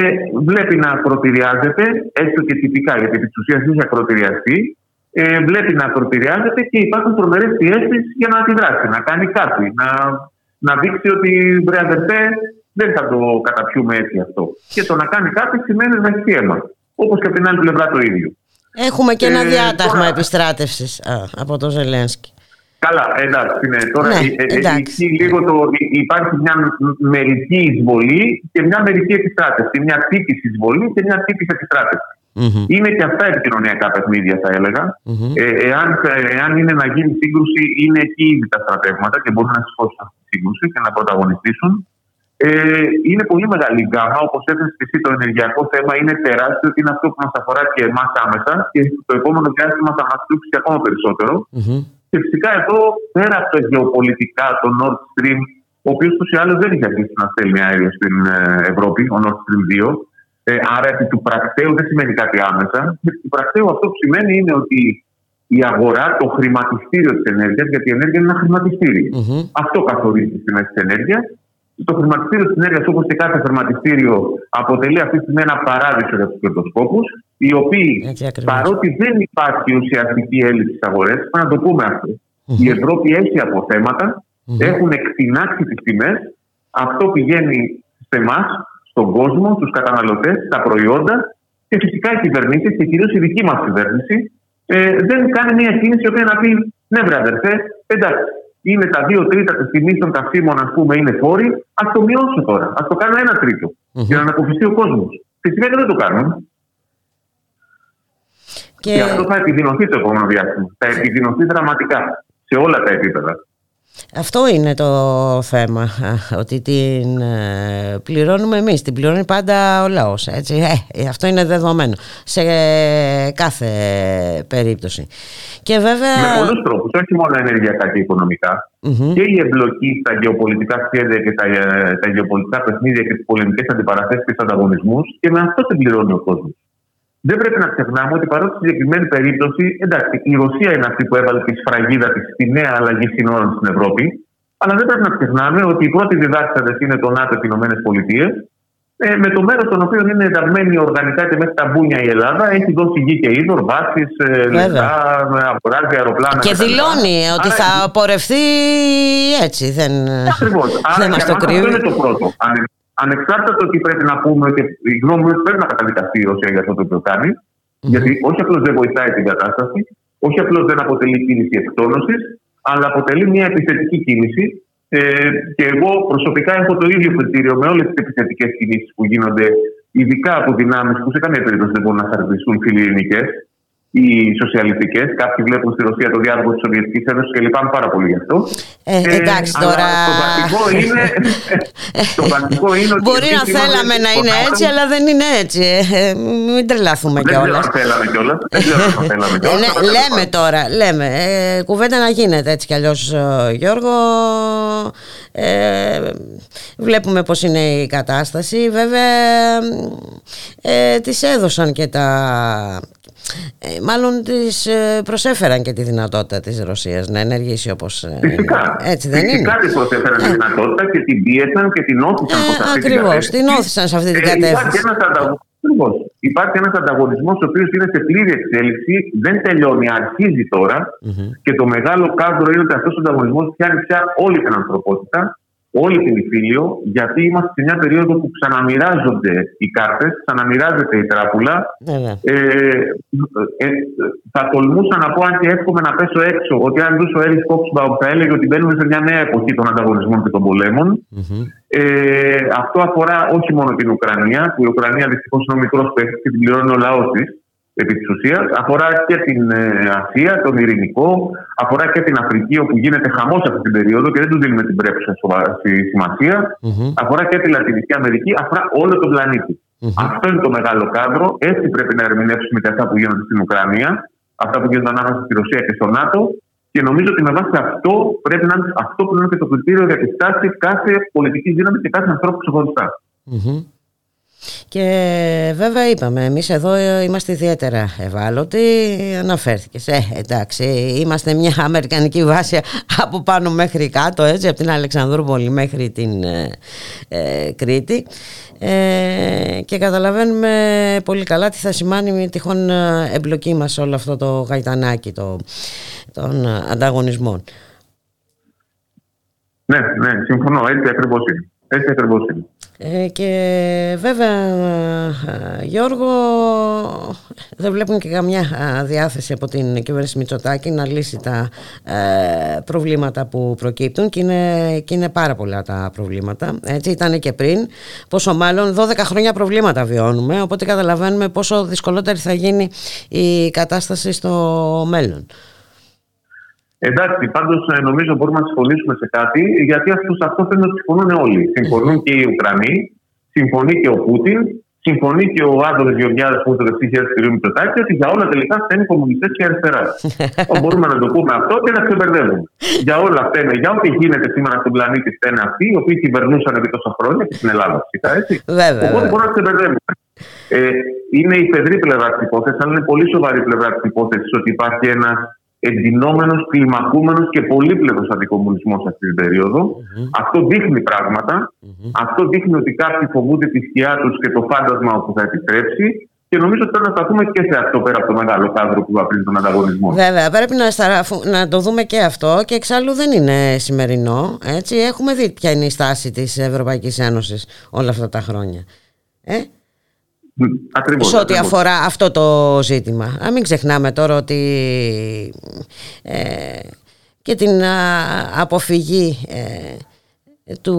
βλέπει να ακροτηριάζεται, έστω και τυπικά, γιατί επί της ουσίας έχει ακροτηριαστεί, ε, βλέπει να ακροτηριάζεται και υπάρχουν τρομερές πιέσεις για να αντιδράσει, να κάνει κάτι, να, να δείξει ότι βρε αδερφέ, δεν θα το καταπιούμε έτσι αυτό. Και το να κάνει κάτι σημαίνει να έχει αίμα. Όπως και από την άλλη πλευρά το ίδιο. Έχουμε και ένα ε, διάταγμα τώρα... επιστράτευσης από τον Ζελένσκι. Καλά, εντάξει. Ναι. Τώρα ναι, ε, ε, εντάξει. λίγο το, υπάρχει μια μερική εισβολή και μια μερική επιστράτευση. Μια τύπης εισβολή και μια τύπης επιστράτευση. Mm-hmm. Είναι και αυτά επικοινωνιακά παιχνίδια, θα έλεγα. Mm-hmm. Ε, εάν, εάν είναι να γίνει σύγκρουση, είναι εκεί ήδη τα στρατεύματα και μπορούν να σηκώσουν αυτή τη σύγκρουση και να πρωταγωνιστήσουν. Ε, είναι πολύ μεγάλη γκάμα. Όπως έθεσες και εσύ, το ενεργειακό θέμα είναι τεράστιο και είναι αυτό που μας αφορά και εμάς άμεσα και το επόμενο διάστημα θα μας τούξει ακόμα περισσότερο. Mm-hmm. Και φυσικά εδώ, πέρα από τα γεωπολιτικά, το Nord Stream, ο οποίος του ή άλλως δεν είχε αρχίσει να στέλνει αέριο στην ε, Ευρώπη, ο Nord Stream 2. Ε, άρα, επί του πρακτέου δεν σημαίνει κάτι άμεσα. Επί του πρακτέου αυτό που σημαίνει είναι ότι η αγορά, το χρηματιστήριο της ενέργειας, γιατί η ενέργεια είναι ένα χρηματιστήριο. Mm-hmm. Αυτό καθορίζει τις τιμές της ενέργειας το χρηματιστήριο της ενέργειας, όπως και κάθε χρηματιστήριο, αποτελεί αυτή τη στιγμή ένα παράδεισο για τους κερδοσκόπους, οι οποίοι παρότι δεν υπάρχει ουσιαστική έλλειψη στις αγορές, πρέπει να το πούμε αυτό. Mm-hmm. Η Ευρώπη έχει αποθέματα, mm-hmm. έχουν εκτινάξεις τι τιμές. Αυτό πηγαίνει σε εμάς, στον κόσμο, στους καταναλωτές, στα προϊόντα και φυσικά οι κυβερνήσεις και κυρίως η δική μας κυβέρνηση ε, δεν κάνει μια κίνηση η οποία να πει ναι, βρε αδερφέ, εντάξει, είναι τα δύο τρίτα της τιμής των καυσίμων, ας πούμε, είναι φόροι, ας το μειώσω τώρα. Α το κάνω ένα τρίτο. Mm-hmm. Για να ανακουφιστεί ο κόσμος. Φυσικά δεν το κάνουν. Και... και αυτό θα επιδεινωθεί το επόμενο διάστημα. Θα επιδεινωθεί δραματικά σε όλα τα επίπεδα. Αυτό είναι το θέμα, ότι την ε, πληρώνουμε εμείς, την πληρώνει πάντα ο λαός, έτσι. Ε, αυτό είναι δεδομένο σε κάθε περίπτωση. Και βέβαια... Με πολλούς τρόπους, όχι μόνο ενεργειακά και οικονομικα και η εμπλοκή στα γεωπολιτικά σχέδια και τα, ε, τα γεωπολιτικά παιχνίδια και τις πολεμικές αντιπαραθέσεις και τους ανταγωνισμούς και με αυτό την πληρώνει ο κόσμος δεν πρέπει να ξεχνάμε ότι παρότι στη συγκεκριμένη περίπτωση, εντάξει, η Ρωσία είναι αυτή που έβαλε τη σφραγίδα της στη νέα αλλαγή συνόρων στην Ευρώπη, αλλά δεν πρέπει να ξεχνάμε ότι οι πρώτοι διδάσκοντες είναι το ΝΑΤΟ και οι ΗΠΑ, ε, με το μέρος των οποίων είναι ενταγμένη οργανικά και μέχρι τα μπούνια η Ελλάδα, έχει δώσει γη και είδωρ, βάσει, ε, λεφτά, αγοράζει αεροπλάνα. Και δηλώνει ότι θα πορευτεί έτσι. Δεν, Ακριβώς. δεν μας το κρύβει. Αυτό είναι το πρώτο. Ανεξάρτητα το ότι πρέπει να πούμε και η γνώμη μου πρέπει να καταδικαστεί η Ρωσία για αυτό το οποίο κάνει, mm-hmm. γιατί όχι απλώς δεν βοηθάει την κατάσταση, όχι απλώς δεν αποτελεί κίνηση εκτόνωσης, αλλά αποτελεί μια επιθετική κίνηση. Ε, και εγώ προσωπικά έχω το ίδιο κριτήριο με όλες τις επιθετικές κινήσεις που γίνονται, ειδικά από δυνάμεις που σε καμία περίπτωση δεν μπορούν να χαρακτηριστούν φιλιελληνικέ. Οι σοσιαλιστικές. Κάποιοι βλέπουν στη Ρωσία το διάδοχο της Σοβιετικής Ένωσης και λυπάμαι πάρα πολύ γι' αυτό. Ε, ε εντάξει τώρα. Το βασικό είναι. το βασικό είναι ότι Μπορεί να θέλαμε να είναι έτσι, αλλά δεν είναι έτσι. Ε, μην τρελαθούμε κιόλας. Δεν θέλαμε κιόλας. Ναι, λέμε τώρα, λέμε. Ε, κουβέντα να γίνεται έτσι κι αλλιώς, Γιώργο. Ε, βλέπουμε πως είναι η κατάσταση βέβαια ε, τις έδωσαν και τα ε, μάλλον τις ε, προσέφεραν και τη δυνατότητα της Ρωσίας να ενεργήσει όπως ε, Φυσικά. έτσι δεν Φυσικά είναι. της προσέφεραν τη δυνατότητα και την πίεσαν και την όθησαν ε, προς αυτή ακριβώς, την όθησαν σε αυτή την κατεύθυνση. Υπάρχει Υπάρχει ένας ανταγωνισμός ο οποίος είναι σε πλήρη εξέλιξη, δεν τελειώνει, αρχίζει και το μεγάλο κάδρο είναι ότι αυτός ο ανταγωνισμός πιάνει πια όλη την ανθρωπότητα όλη την Ιφίλιο, γιατί είμαστε σε μια περίοδο που ξαναμοιράζονται οι κάρτες, ξαναμοιράζεται η τράπουλα. Ναι, ναι. Ε, ε, θα τολμούσα να πω, αν και εύχομαι να πέσω έξω, ότι αν δούσε ο Έρι Κόξμπαου θα έλεγε ότι μπαίνουμε σε μια νέα εποχή των ανταγωνισμών και των πολεμων Ε, αυτό αφορά όχι μόνο την Ουκρανία, που η Ουκρανία δυστυχώς είναι ο μικρός παίκτη και την πληρώνει ο λαός της επί της ουσίας. Αφορά και την ε, Ασία, τον Ειρηνικό, αφορά και την Αφρική όπου γίνεται χαμός αυτή την περίοδο και δεν τους δίνουμε την πρέπουσα σημασία. Αφορά και τη Λατινική Αμερική, αφορά όλο τον πλανητη Αυτό είναι το μεγάλο κάδρο. Έτσι πρέπει να ερμηνεύσουμε και αυτά που γίνονται στην Ουκρανία, αυτά που γίνονται ανάμεσα στη Ρωσία και στο ΝΑΤΟ. Και νομίζω ότι με βάση αυτό πρέπει να είναι, αυτό πρέπει να είναι και το κριτήριο για τη στάση κάθε πολιτική δύναμη και κάθε ανθρώπου ξεχωριστά. Και βέβαια είπαμε, εμείς εδώ είμαστε ιδιαίτερα ευάλωτοι, αναφέρθηκες. Ε, εντάξει, είμαστε μια αμερικανική βάση από πάνω μέχρι κάτω, έτσι, από την Αλεξανδρούπολη μέχρι την ε, ε Κρήτη. Ε, και καταλαβαίνουμε πολύ καλά τι θα σημάνει με τυχόν ε, εμπλοκή μας όλο αυτό το γαϊτανάκι το, των ανταγωνισμών. Ναι, ναι, συμφωνώ, έτσι ακριβώς είναι. Έτσι ακριβώς είναι. Ε, και βέβαια Γιώργο δεν βλέπουν και καμιά διάθεση από την κυβέρνηση Μητσοτάκη να λύσει τα ε, προβλήματα που προκύπτουν και είναι, και είναι πάρα πολλά τα προβλήματα. Έτσι ήταν και πριν πόσο μάλλον 12 χρόνια προβλήματα βιώνουμε οπότε καταλαβαίνουμε πόσο δυσκολότερη θα γίνει η κατάσταση στο μέλλον Εντάξει, πάντως ε, νομίζω μπορούμε να συμφωνήσουμε σε κάτι, γιατί σε αυτό φαίνεται ότι συμφωνούν όλοι. Συμφωνούν και οι Ουκρανοί, συμφωνεί και ο Πούτιν, συμφωνεί και ο Άδωνο Γεωργιάδης που είναι το δεξί χέρι του Μητσοτάκη, ότι για όλα τελικά φταίνουν οι κομμουνιστές και αριστεράς. μπορούμε να το πούμε αυτό και να ξεμπερδεύουμε. για όλα φταίνε, για ό,τι γίνεται σήμερα στον πλανήτη φταίνε αυτοί, οι οποίοι κυβερνούσαν επί τόσα χρόνια και στην Ελλάδα φυσικά, έτσι. Βέβαια, Οπότε μπορούμε να ξεμπερδεύουμε. Ε, είναι η πεδρή πλευρά της υπόθεσης, αλλά είναι πολύ σοβαρή πλευρά της υπόθεσης ότι υπάρχει ένας εντυνόμενος, κλιμακούμενος και πολύπλευρος αντικομουνισμός σε αυτή την περιοδο Αυτό δείχνει Αυτό δείχνει ότι κάποιοι φοβούνται τη σκιά τους και το φάντασμα που θα επιτρέψει. Και νομίζω ότι πρέπει να σταθούμε και σε αυτό πέρα από το μεγάλο κάδρο που βαπρίζει τον ανταγωνισμό. Βέβαια, πρέπει να, να το δούμε και αυτό και εξάλλου δεν είναι σημερινό. Έτσι. Έχουμε δει ποια είναι η στάση της Ευρωπαϊκής Ένωσης όλα αυτά τα χρόνια. Ε; Ακριβώς, σε ό,τι αφορά αυτό το ζήτημα. Α, μην ξεχνάμε τώρα ότι ε, και την αποφυγή ε, του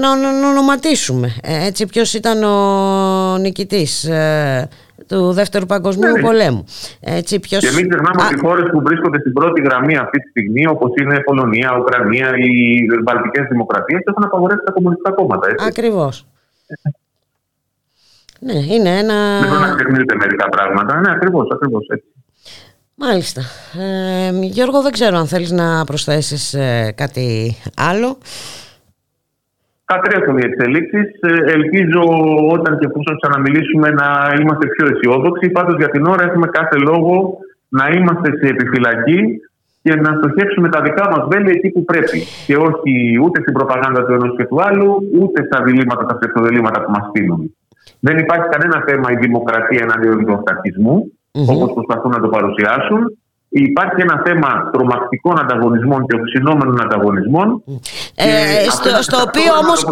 να, να, ονοματίσουμε ε, έτσι ποιος ήταν ο νικητής ε, του Δεύτερου Παγκοσμίου ναι, ναι. Πολέμου. Έτσι, ποιος... Και μην ξεχνάμε ότι οι χώρες που βρίσκονται στην πρώτη γραμμή αυτή τη στιγμή, όπως είναι η Πολωνία, η Ουκρανία, οι Βαλτικές Δημοκρατίες, έχουν απαγορεύσει τα κομμουνιστικά κόμματα. Ακριβώς. Ναι, είναι ένα... Δεν μπορεί να ξεχνείτε μερικά πράγματα. Ναι, ακριβώς, ακριβώς έτσι. Μάλιστα. Ε, Γιώργο, δεν ξέρω αν θέλεις να προσθέσεις ε, κάτι άλλο. Κατρέχουν οι εξελίξει. Ε, ελπίζω όταν και εφόσον ξαναμιλήσουμε να είμαστε πιο αισιόδοξοι. Πάντως για την ώρα έχουμε κάθε λόγο να είμαστε σε επιφυλακή και να στοχεύσουμε τα δικά μας βέλη εκεί που πρέπει. Και όχι ούτε στην προπαγάνδα του ενός και του άλλου, ούτε στα διλήμματα, τα ψευτοδελήματα που μας στείλουν. Δεν υπάρχει κανένα θέμα η δημοκρατία εναντίον του αυταρχισμού, mm-hmm. όπως προσπαθούν να το παρουσιάσουν. Υπάρχει ένα θέμα τρομακτικών ανταγωνισμών και οξυνόμενων ανταγωνισμών Ε, στο, στο οποίο όμως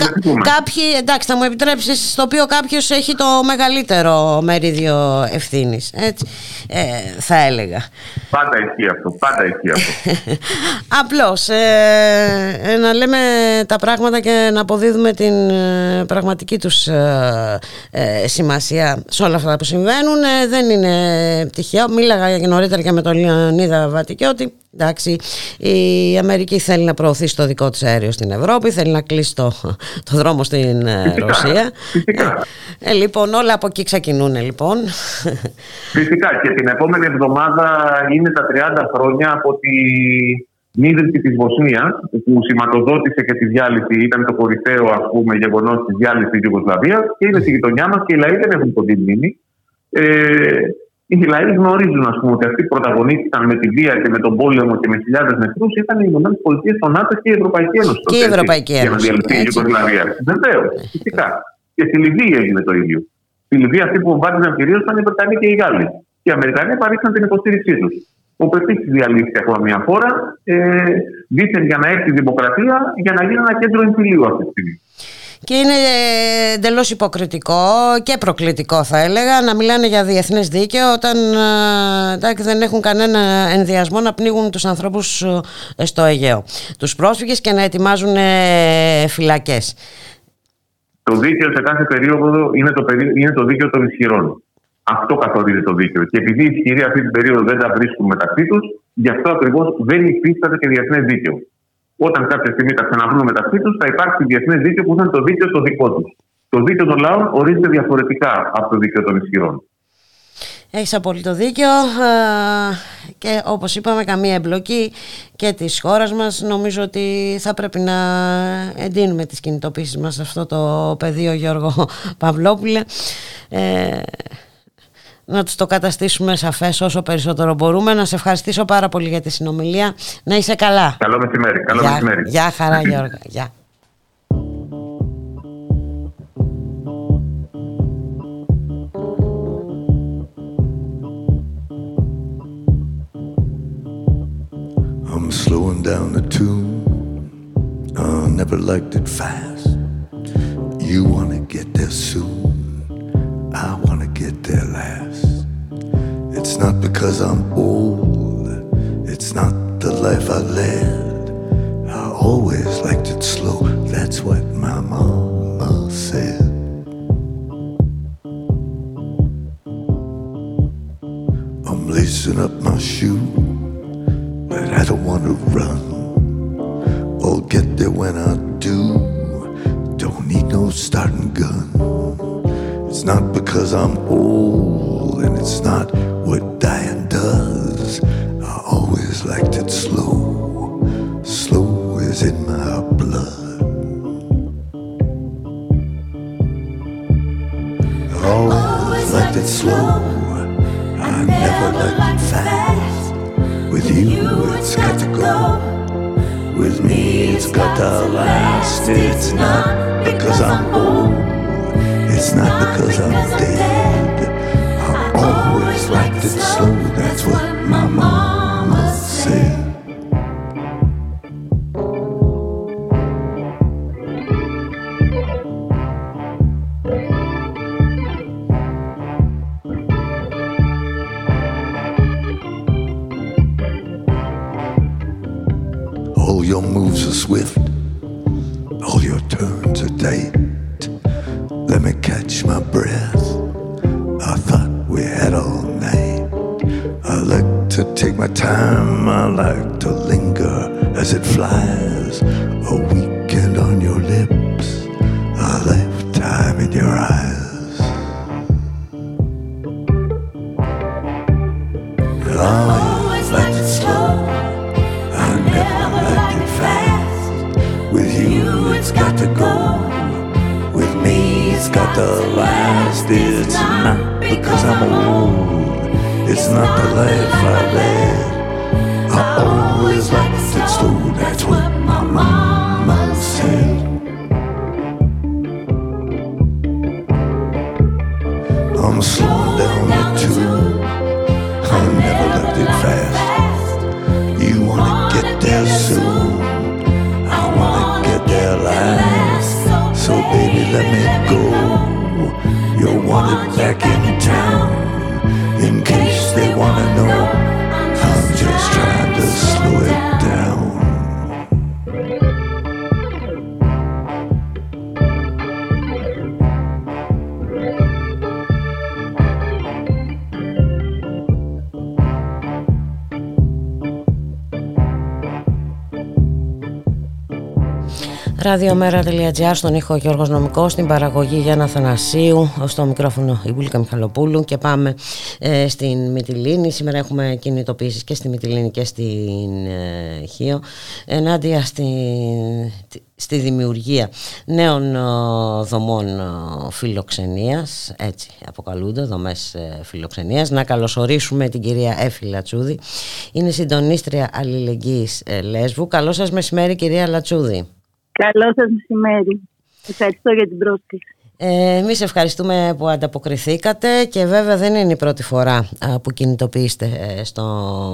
κάποιοι, εντάξει θα μου επιτρέψεις, στο οποίο κάποιος έχει το μεγαλύτερο μερίδιο ευθύνης, έτσι, ε, θα έλεγα. Πάντα ισχύει αυτό, πάντα ισχύει αυτό. Απλώς, ε, να λέμε τα πράγματα και να αποδίδουμε την ε, πραγματική τους ε, σημασία σε όλα αυτά που συμβαίνουν. δεν είναι τυχαίο, μίλαγα νωρίτερα και με τον Λεωνίδα Βατικιώτη, Εντάξει, η Αμερική θέλει να προωθήσει το δικό της αέριο στην Ευρώπη, θέλει να κλείσει το, το δρόμο στην ε, Ρωσία. Φυσικά. Ε, λοιπόν, όλα από εκεί ξεκινούν λοιπόν. Φυσικά και την επόμενη εβδομάδα είναι τα 30 χρόνια από τη ίδρυση της Βοσνίας που σηματοδότησε και τη διάλυση, ήταν το κορυφαίο ας πούμε γεγονός της διάλυσης της Ιουγκοσλαβίας και είναι στη γειτονιά μας και οι λαοί δεν έχουν ποτέ μνήμη. Ε, οι λαοί γνωρίζουν ας πούμε, ότι αυτοί που πρωταγωνίστηκαν με τη βία και με τον πόλεμο και με χιλιάδες νεκρούς ήταν οι ΗΠΑ, το ΝΑΤΟ και η Ευρωπαϊκή Ένωση. Και η Ευρωπαϊκή Ένωση. Για να διαλυθεί η Ιουγκοσλαβία. Βεβαίως, φυσικά. Και στη Λιβύη έγινε το ίδιο. Στη Λιβύη αυτοί που βάδιζαν κυρίως ήταν οι Βρετανοί και οι Γάλλοι. Και οι Αμερικανοί παρήξαν την υποστήριξή τους. Όπου επίση διαλύθηκε ακόμα μια χώρα, ε, δίθεν για να έρθει η δημοκρατία, για να γίνει ένα κέντρο εμφυλίου αυτή τη στιγμή και είναι εντελώς υποκριτικό και προκλητικό θα έλεγα να μιλάνε για διεθνές δίκαιο όταν ε, δεν έχουν κανένα ενδιασμό να πνίγουν τους ανθρώπους ε, στο Αιγαίο. Τους πρόσφυγες και να ετοιμάζουν ε, φυλακές. Το δίκαιο σε κάθε περίοδο είναι το, είναι το δίκαιο των ισχυρών. Αυτό καθορίζει το δίκαιο. Και επειδή οι ισχυροί αυτή την περίοδο δεν τα βρίσκουν μεταξύ τους, γι' αυτό ακριβώς δεν υφίσταται και διεθνές δίκαιο όταν κάποια στιγμή τα ξαναβρούν μεταξύ τους, θα υπάρξει διεθνές δίκαιο που θα είναι το δίκαιο το δικό τους. Το δίκαιο των λαών ορίζεται διαφορετικά από το δίκαιο των ισχυρών. Έχεις απολύτω δίκιο και όπως είπαμε καμία εμπλοκή και της χώρας μας νομίζω ότι θα πρέπει να εντείνουμε τις κινητοποίησεις μας σε αυτό το πεδίο Γιώργο Παυλόπουλε. Ε, να τους το καταστήσουμε σαφές όσο περισσότερο μπορούμε. Να σε ευχαριστήσω πάρα πολύ για τη συνομιλία. Να είσαι καλά. Καλό μεσημέρι. Καλό γεια, μεσημέρι. Γεια χαρά Γιώργα. Γεια. I'm slowing down the tune. I never liked it fast. You wanna get there soon. I wanna get there last. Not because I'm old, it's not the life I led. I always liked it slow, that's what my mama said. I'm lacing up my shoe, but I don't want to run. I'll get there when I do. Don't need no starting gun. It's not because I'm old, and it's not does. I always liked it slow, slow is in my blood. I always liked it slow, I never liked it fast. With you, it's got to go. With me, it's got to last. It's not because I'm old, it's not because I'm dead always liked it slow, that's what my mama said. Ραδιομέρα.gr στον ήχο Γιώργος Νομικός, στην παραγωγή Γιάννα Θανασίου, στο μικρόφωνο η Μπουλίκα Μιχαλοπούλου και πάμε ε, στην Μυτιλίνη. Σήμερα έχουμε κινητοποιήσεις και στη Μυτιλίνη και στην ε, Χίο ενάντια στη, στη δημιουργία νέων ε, δομών ε, φιλοξενίας, έτσι αποκαλούνται δομές ε, φιλοξενίας. Να καλωσορίσουμε την κυρία Έφη Λατσούδη, είναι συντονίστρια αλληλεγγύης Λέσβου. Καλό σας μεσημέρι κυρία Λατσούδη. Καλό σας μεσημέρι. Ευχαριστώ για την πρόσκληση. Ε, Εμείς ευχαριστούμε που ανταποκριθήκατε και βέβαια δεν είναι η πρώτη φορά που κινητοποιήσετε ε, στο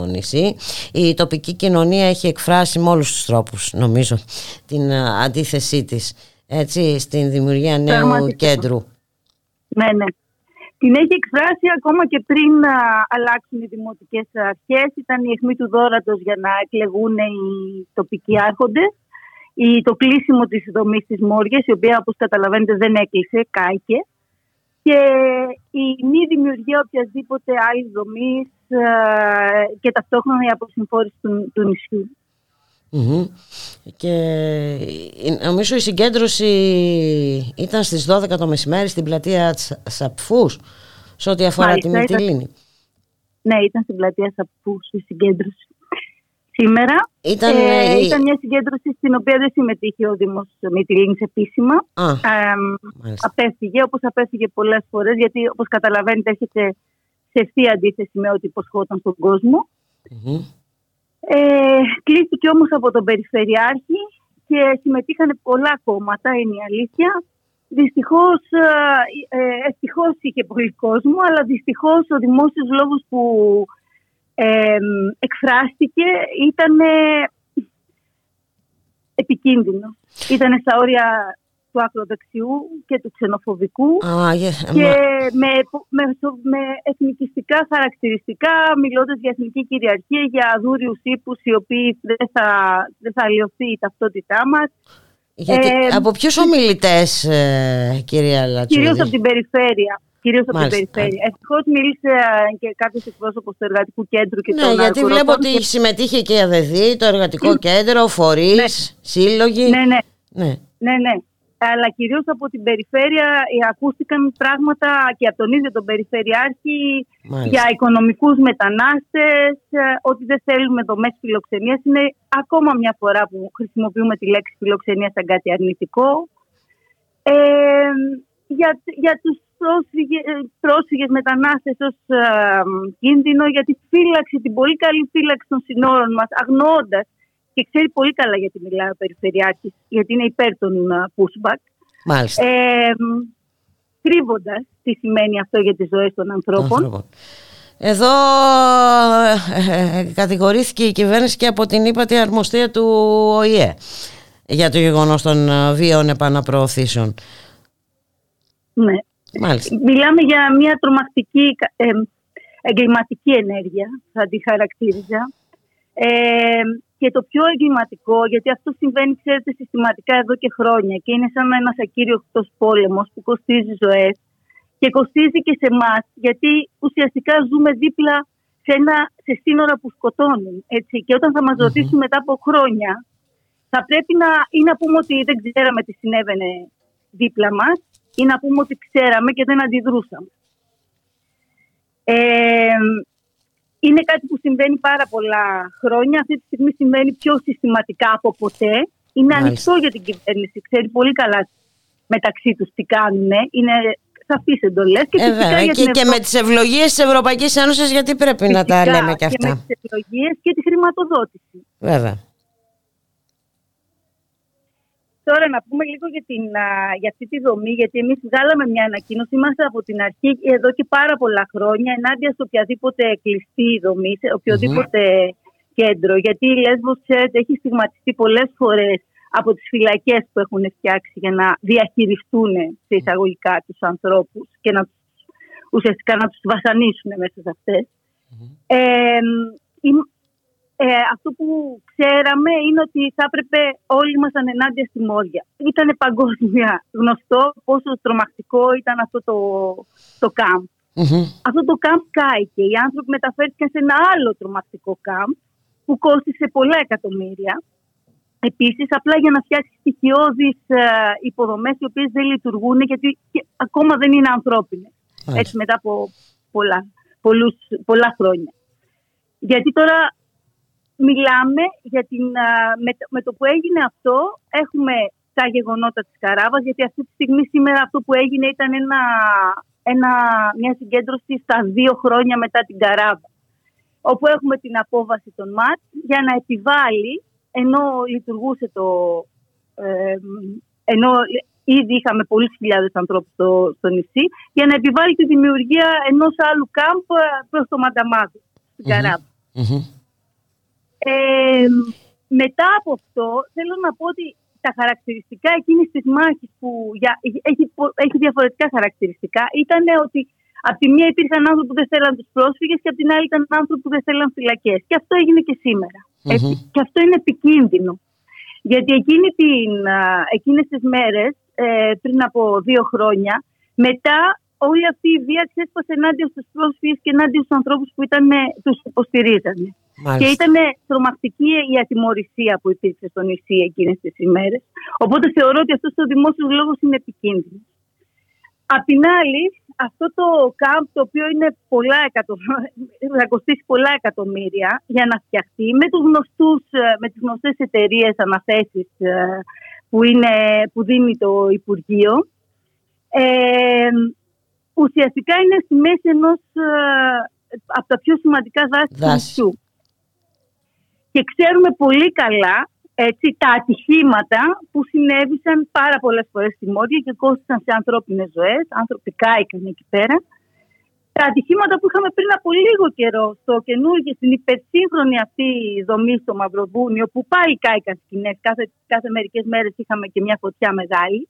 νησί. Η τοπική κοινωνία έχει εκφράσει με όλους τους τρόπους νομίζω την αντίθεσή της έτσι, στην δημιουργία νέου κέντρου. Ναι, ναι. Την έχει εκφράσει ακόμα και πριν αλλάξουν οι δημοτικές αρχές. Ήταν η αιχμή του δόρατος για να εκλεγούν οι τοπικοί άρχοντες η, το κλείσιμο της δομής της Μόριας, η οποία όπως καταλαβαίνετε δεν έκλεισε, κάηκε. Και η μη δημιουργία οποιασδήποτε άλλη δομής ε, και ταυτόχρονα η αποσυμφόρηση του, του νησιου Και νομίζω η συγκέντρωση ήταν στις 12 το μεσημέρι στην πλατεία Σαπφούς σε ό,τι αφορά τη Μυτιλίνη. Ναι, ήταν στην πλατεία Σαπφούς η συγκέντρωση σήμερα. Ήταν, ε, ήταν μια συγκέντρωση στην οποία δεν συμμετείχε ο Δήμος Μητυλίνης επίσημα. Α, ε, απέφυγε, όπως απέφυγε πολλές φορές, γιατί όπως καταλαβαίνετε έχετε σε ευθεία αντίθεση με ό,τι υποσχόταν στον κόσμο. Mm-hmm. Ε, κλείστηκε όμως από τον Περιφερειάρχη και συμμετείχαν πολλά κόμματα, είναι η αλήθεια. Δυστυχώς, ε, ε ευτυχώς είχε πολύ κόσμο, αλλά δυστυχώς ο δημόσιος λόγος που ε, εκφράστηκε ήταν επικίνδυνο. Ήταν στα όρια του ακροδεξιού και του ξενοφοβικού και με, με, με εθνικιστικά χαρακτηριστικά μιλώντας για εθνική κυριαρχία, για αδούριους ύπους οι οποίοι δεν θα, δεν θα αλλοιωθεί η ταυτότητά μας. Γιατί, ε, από ποιους ομιλητές, ε, κυρία Λατσούλη; Κυρίως από την περιφέρεια κυρίως από την περιφέρεια. Ευτυχώς μίλησε και κάποιος εκπρόσωπος του Εργατικού Κέντρου και Ναι, γιατί βλέπω ότι και... συμμετείχε και η ΑΔΔ, το Εργατικό Κέντρο, φορείς, ναι. σύλλογοι. Ναι, ναι. ναι. ναι, ναι. Αλλά κυρίως από την περιφέρεια ε, ακούστηκαν πράγματα και από τον ίδιο τον Περιφερειάρχη για οικονομικούς μετανάστες, ε, ότι δεν θέλουμε δομές φιλοξενίας. Είναι ακόμα μια φορά που χρησιμοποιούμε τη λέξη φιλοξενία σαν κάτι αρνητικό. Ε, για, για τους πρόσφυγες, πρόσφυγες μετανάστες ως ε, κίνδυνο για τη φύλαξη, την πολύ καλή φύλαξη των συνόρων μας, αγνοώντας και ξέρει πολύ καλά γιατί μιλάει ο Περιφερειάρχης, γιατί είναι υπέρ των uh, pushback. Μάλιστα. Ε, κρύβοντας τι σημαίνει αυτό για τις ζωές των ανθρώπων. Εδώ ε, ε, κατηγορήθηκε η κυβέρνηση και από την ύπατη αρμοστία του ΟΗΕ για το γεγονός των βίων επαναπροωθήσεων. Ναι. Μιλάμε για μια τρομακτική ε, εγκληματική ενέργεια, θα τη χαρακτήριζα. Ε, και το πιο εγκληματικό, γιατί αυτό συμβαίνει, ξέρετε, συστηματικά εδώ και χρόνια και είναι σαν ένας ακύριωτο πόλεμος που κοστίζει ζωές και κοστίζει και σε εμάς, γιατί ουσιαστικά ζούμε δίπλα σε, ένα, σε σύνορα που σκοτώνουν. Έτσι. Και όταν θα μας ρωτήσουν μετά από χρόνια, θα πρέπει να, ή να πούμε ότι δεν ξέραμε τι συνέβαινε δίπλα μας ή να πούμε ότι ξέραμε και δεν αντιδρούσαμε. Ε, είναι κάτι που συμβαίνει πάρα πολλά χρόνια. Αυτή τη στιγμή συμβαίνει πιο συστηματικά από ποτέ. Είναι Μάλιστα. ανοιχτό για την κυβέρνηση. Ξέρει πολύ καλά μεταξύ τους τι κάνουν. Είναι σαφείς εντολές. Και, ε, και, και με τις ευλογίες της Ευρωπαϊκής Ένωσης, γιατί πρέπει να τα λέμε και αυτά. Και με τις ευλογίες και τη χρηματοδότηση. Βέβαια. Τώρα να πούμε λίγο για, την, για αυτή τη δομή, γιατί εμείς βγάλαμε μια ανακοίνωση, είμαστε από την αρχή εδώ και πάρα πολλά χρόνια ενάντια σε οποιαδήποτε κλειστή δομή, σε οποιοδήποτε κέντρο. Γιατί η Λέσβος, ξέρετε, έχει στιγματιστεί πολλές φορές από τις φυλακές που έχουν φτιάξει για να διαχειριστούν σε εισαγωγικά τους ανθρώπους και να ουσιαστικά να τους βασανίσουν μέσα σε αυτες Ε, ε, αυτό που ξέραμε είναι ότι θα έπρεπε όλοι ήμασταν ενάντια στη Μόρια. Ήταν παγκόσμια γνωστό πόσο τρομακτικό ήταν αυτό το, το κάμπ. Αυτό το κάμπ κάηκε. Οι άνθρωποι μεταφέρθηκαν σε ένα άλλο τρομακτικό κάμπ που κόστησε πολλά εκατομμύρια. Επίσης, απλά για να φτιάξει στοιχειώδεις ε, υποδομές οι οποίες δεν λειτουργούν γιατί ακόμα δεν είναι ανθρώπινες. Έτσι, μετά από πολλά, πολλούς, πολλά χρόνια. Γιατί τώρα μιλάμε για την, με, με, το που έγινε αυτό έχουμε τα γεγονότα της Καράβας γιατί αυτή τη στιγμή σήμερα αυτό που έγινε ήταν ένα, ένα, μια συγκέντρωση στα δύο χρόνια μετά την Καράβα όπου έχουμε την απόβαση των ΜΑΤ για να επιβάλλει ενώ λειτουργούσε το... Ε, ενώ ήδη είχαμε πολλές χιλιάδες ανθρώπους στο, στο νησί για να επιβάλλει τη δημιουργία ενός άλλου κάμπ ε, προς το Μανταμάδο στην Καράβα. Ε, μετά από αυτό θέλω να πω ότι τα χαρακτηριστικά εκείνης της μάχης που για, έχει, έχει διαφορετικά χαρακτηριστικά ήταν ότι από τη μία υπήρχαν άνθρωποι που δεν θέλαν τους πρόσφυγες και από την άλλη ήταν άνθρωποι που δεν θέλαν φυλακές. Και αυτό έγινε και σήμερα. Και αυτό είναι επικίνδυνο. Γιατί εκείνη την, εκείνες τις μέρες, ε, πριν από δύο χρόνια, μετά όλη αυτή η βία ξέσπασε ενάντια στους πρόσφυγες και ενάντια στους ανθρώπους που ήταν, ε, τους υποστηρίζανε. Και ήταν τρομακτική η ατιμορρησία που υπήρξε στο νησί εκείνες τις ημέρες. Οπότε θεωρώ ότι αυτός ο δημόσιος λόγος είναι επικίνδυνος. Απ' την άλλη, αυτό το κάμπ το οποίο είναι πολλά θα κοστίσει πολλά εκατομμύρια για να φτιαχτεί με, τους γνωστούς, με τις γνωστές εταιρείες αναθέσεις ε, που, είναι, που δίνει το Υπουργείο ε, ουσιαστικά είναι στη μέση ενός ε, από τα πιο σημαντικά δάση του νησιού και ξέρουμε πολύ καλά έτσι, τα ατυχήματα που συνέβησαν πάρα πολλές φορές στη Μόρια και κόστησαν σε ανθρώπινες ζωές. Άνθρωποι κάηκαν εκεί πέρα. Τα ατυχήματα που είχαμε πριν από λίγο καιρό στο καινούργιο, στην υπερσύγχρονη αυτή δομή στο Μαυροβούνιο, που πάλι κάηκαν σκηνές. Κάθε, κάθε μερικές μέρες είχαμε και μια φωτιά μεγάλη.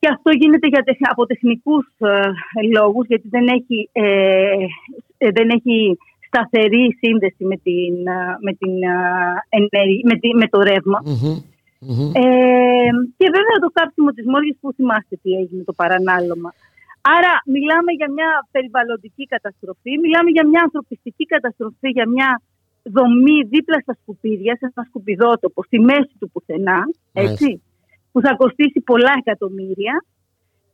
Και αυτό γίνεται για, από τεχνικούς ε, λόγους, γιατί δεν έχει, ε, ε δεν έχει σταθερή σύνδεση με, την, με, την, με, τη, με το ρευμα Ε, και βέβαια το κάψιμο της Μόργης που θυμάστε τι έγινε το παρανάλωμα. Άρα μιλάμε για μια περιβαλλοντική καταστροφή, μιλάμε για μια ανθρωπιστική καταστροφή, για μια δομή δίπλα στα σκουπίδια, σε ένα σκουπιδότοπο, στη μέση του πουθενά, έτσι, που θα κοστίσει πολλά εκατομμύρια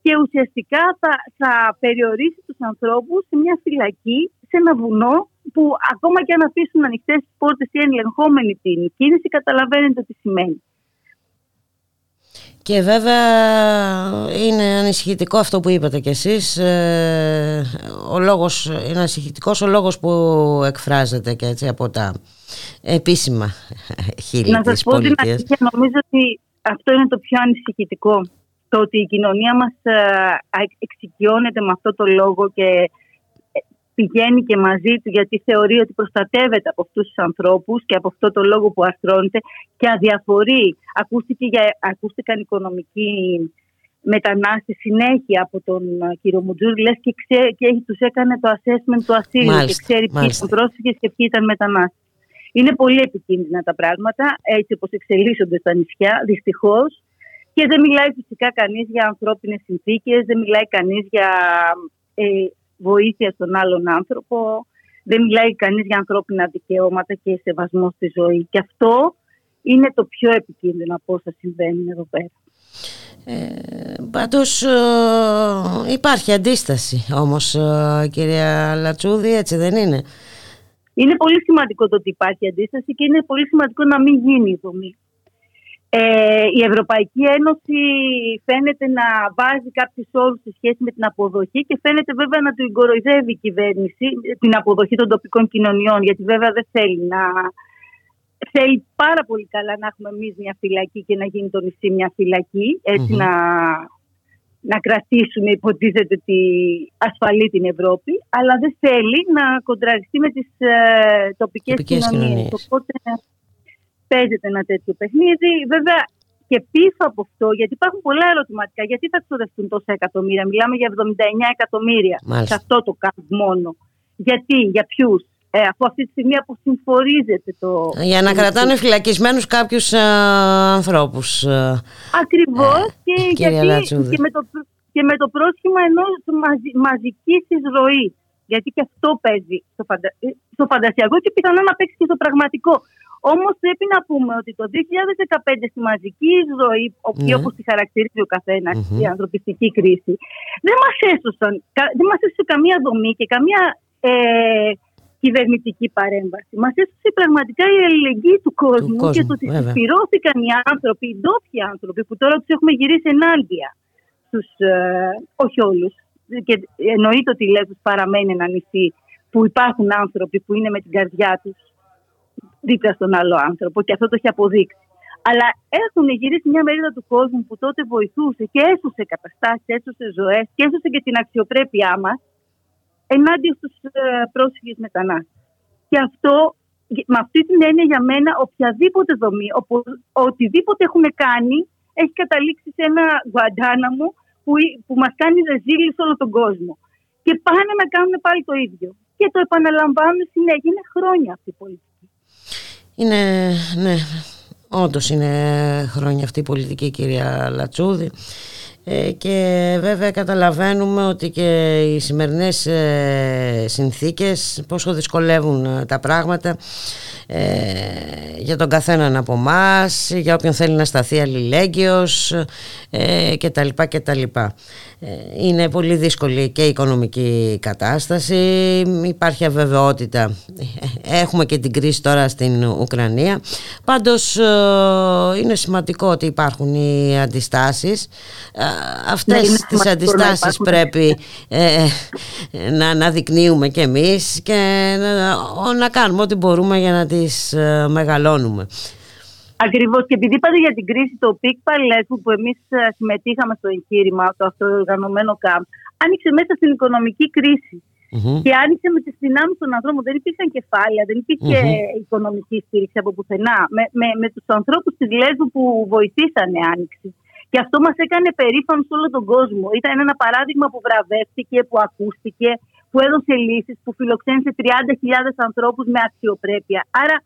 και ουσιαστικά θα, θα περιορίσει τους ανθρώπους σε μια φυλακή, σε ένα βουνό που ακόμα και αν αφήσουν ανοιχτές τις πόρτες ή ελεγχόμενη την κίνηση, καταλαβαίνετε τι σημαίνει. Και βέβαια είναι ανησυχητικό αυτό που είπατε κι εσείς ε, ο λόγος, είναι ανησυχητικός ο λόγος που εκφράζεται και έτσι από τα επίσημα χείλη Να σας πω την αλήθεια, νομίζω ότι αυτό είναι το πιο ανησυχητικό το ότι η κοινωνία μας ε, εξοικειώνεται με αυτό το λόγο και πηγαίνει και μαζί του γιατί θεωρεί ότι προστατεύεται από αυτούς τους ανθρώπους και από αυτό το λόγο που αρθρώνεται και αδιαφορεί. Ακούστηκε για, ακούστηκαν οικονομικοί μετανάστες συνέχεια από τον κύριο Μουτζούρη λες και, ξέ, και τους έκανε το assessment του ασύλου και ξέρει ποιοι ήταν πρόσφυγες και ποιοι ήταν μετανάστες. Είναι πολύ επικίνδυνα τα πράγματα έτσι όπως εξελίσσονται στα νησιά δυστυχώς και δεν μιλάει φυσικά κανείς για ανθρώπινες συνθήκες, δεν μιλάει κανείς για ε, βοήθεια στον άλλον άνθρωπο. Δεν μιλάει κανείς για ανθρώπινα δικαιώματα και σεβασμό στη ζωή. Και αυτό είναι το πιο επικίνδυνο από όσα συμβαίνουν εδώ πέρα. Ε, πάντως ε, υπάρχει αντίσταση όμως ε, κυρία Λατσούδη έτσι δεν είναι; Είναι πολύ σημαντικό το ότι υπάρχει αντίσταση και είναι πολύ σημαντικό να μην γίνει η δομή ε, η Ευρωπαϊκή Ένωση φαίνεται να βάζει κάποιους όρους σε σχέση με την αποδοχή και φαίνεται βέβαια να την κοροϊδεύει η κυβέρνηση την αποδοχή των τοπικών κοινωνιών γιατί βέβαια δεν θέλει να... Θέλει πάρα πολύ καλά να έχουμε εμείς μια φυλακή και να γίνει το νησί μια φυλακή, να, να κρατήσουμε υποτίθεται τη ασφαλή την Ευρώπη, αλλά δεν θέλει να κοντραριστεί με τις ε, τοπικές, τοπικές κοινωνίες. Οπότε παίζεται ένα τέτοιο παιχνίδι. Βέβαια και πίσω από αυτό, γιατί υπάρχουν πολλά ερωτηματικά, γιατί θα ξοδευτούν τόσα εκατομμύρια. Μιλάμε για 79 εκατομμύρια Μάλιστα. σε αυτό το κάμπ μόνο. Γιατί, για ποιους, ε, αφού αυτή τη στιγμή αποσυμφορίζεται το. Για να κρατάνε φυλακισμένους κάποιους ανθρώπους. Ακριβώς και, Ε, κύριε γιατί, Λατσούδη. και, με το, και με το πρόσχημα ενός μαζι, μαζικής εισρωή. Γιατί και αυτό παίζει στο, φαντα, ε, στο φαντασιακό και πιθανόν να παίξει και στο πραγματικό. Όμως πρέπει να πούμε ότι το 2015 στη μαζική εισρωή, Ναι. όπως τη χαρακτηρίζει ο καθενα Μμμ. η ανθρωπιστική κρίση, δεν μας έσωσαν, κα- δεν μας έσωσε καμία δομή και καμία ε, κυβερνητική παρέμβαση. Μας έσωσε πραγματικά η αλληλεγγύη του κόσμου, κόσμου, και το ότι βέβαια. συσπηρώθηκαν οι άνθρωποι, οι ντόπιοι άνθρωποι, που τώρα τους έχουμε γυρίσει ενάντια στους, ε, όχι όλους. Και εννοείται ότι η Λέσβος παραμένει ένα νησί που υπάρχουν άνθρωποι που είναι με την καρδιά τους δίπλα στον άλλο άνθρωπο και αυτό το έχει αποδείξει. Αλλά έχουν γυρίσει μια μερίδα του κόσμου που τότε βοηθούσε και έσωσε καταστάσεις, έσωσε ζωές και έσωσε και την αξιοπρέπειά μας ενάντια στους πρόσφυγες μετανάστες. Και αυτό, με αυτή την έννοια για μένα, οποιαδήποτε δομή, οπο- οτιδήποτε έχουν κάνει, έχει καταλήξει σε ένα Γουαντάναμο που, που μας κάνει ρεζίλη σε όλο τον κόσμο. Και πάνε να κάνουν πάλι το ίδιο. Και το επαναλαμβάνουν συνέχεια. Είναι χρόνια αυτή η πολιτική. Είναι, ναι, όντως είναι χρόνια αυτή η πολιτική κυρία Λατσούδη. Ε, και βέβαια καταλαβαίνουμε ότι και οι σημερινές ε, συνθήκες πόσο δυσκολεύουν ε, τα πράγματα ε, για τον καθέναν από εμάς, για όποιον θέλει να σταθεί αλληλέγγυος ε, και τα λοιπά και τα λοιπά. Ε, είναι πολύ δύσκολη και η οικονομική κατάσταση, υπάρχει αβεβαιότητα. Έχουμε και την κρίση τώρα στην Ουκρανία. Πάντως ε, είναι σημαντικό ότι υπάρχουν οι αντιστάσεις. Ε, Αυτές είναι τις σημαντικό να αντιστάσεις υπάρχουν. πρέπει ε, να αναδεικνύουμε κι εμείς και να, να κάνουμε ό,τι μπορούμε για να τις ε, μεγαλώνουμε. Ακριβώς. Και επειδή είπατε για την κρίση, το ΠΙΚ Παλέτου που εμείς συμμετείχαμε στο εγχείρημα, το αυτοοργανωμένο ΚΑΜ, άνοιξε μέσα στην οικονομική κρίση. Μμμ. Και άνοιξε με τις δυνάμεις των ανθρώπων. Δεν υπήρχαν κεφάλαια, δεν υπήρχε Μμμ. οικονομική στήριξη από πουθενά. Με, με, με τους ανθρώπους της Λέσβου που βοηθήσανε άνοιξη. Και αυτό μας έκανε περήφανο σε όλο τον κόσμο. Ήταν ένα παράδειγμα που βραβεύτηκε, που ακούστηκε, που έδωσε λύσεις, που φιλοξένησε 30.000 ανθρώπους με αξιοπρέπεια. Άρα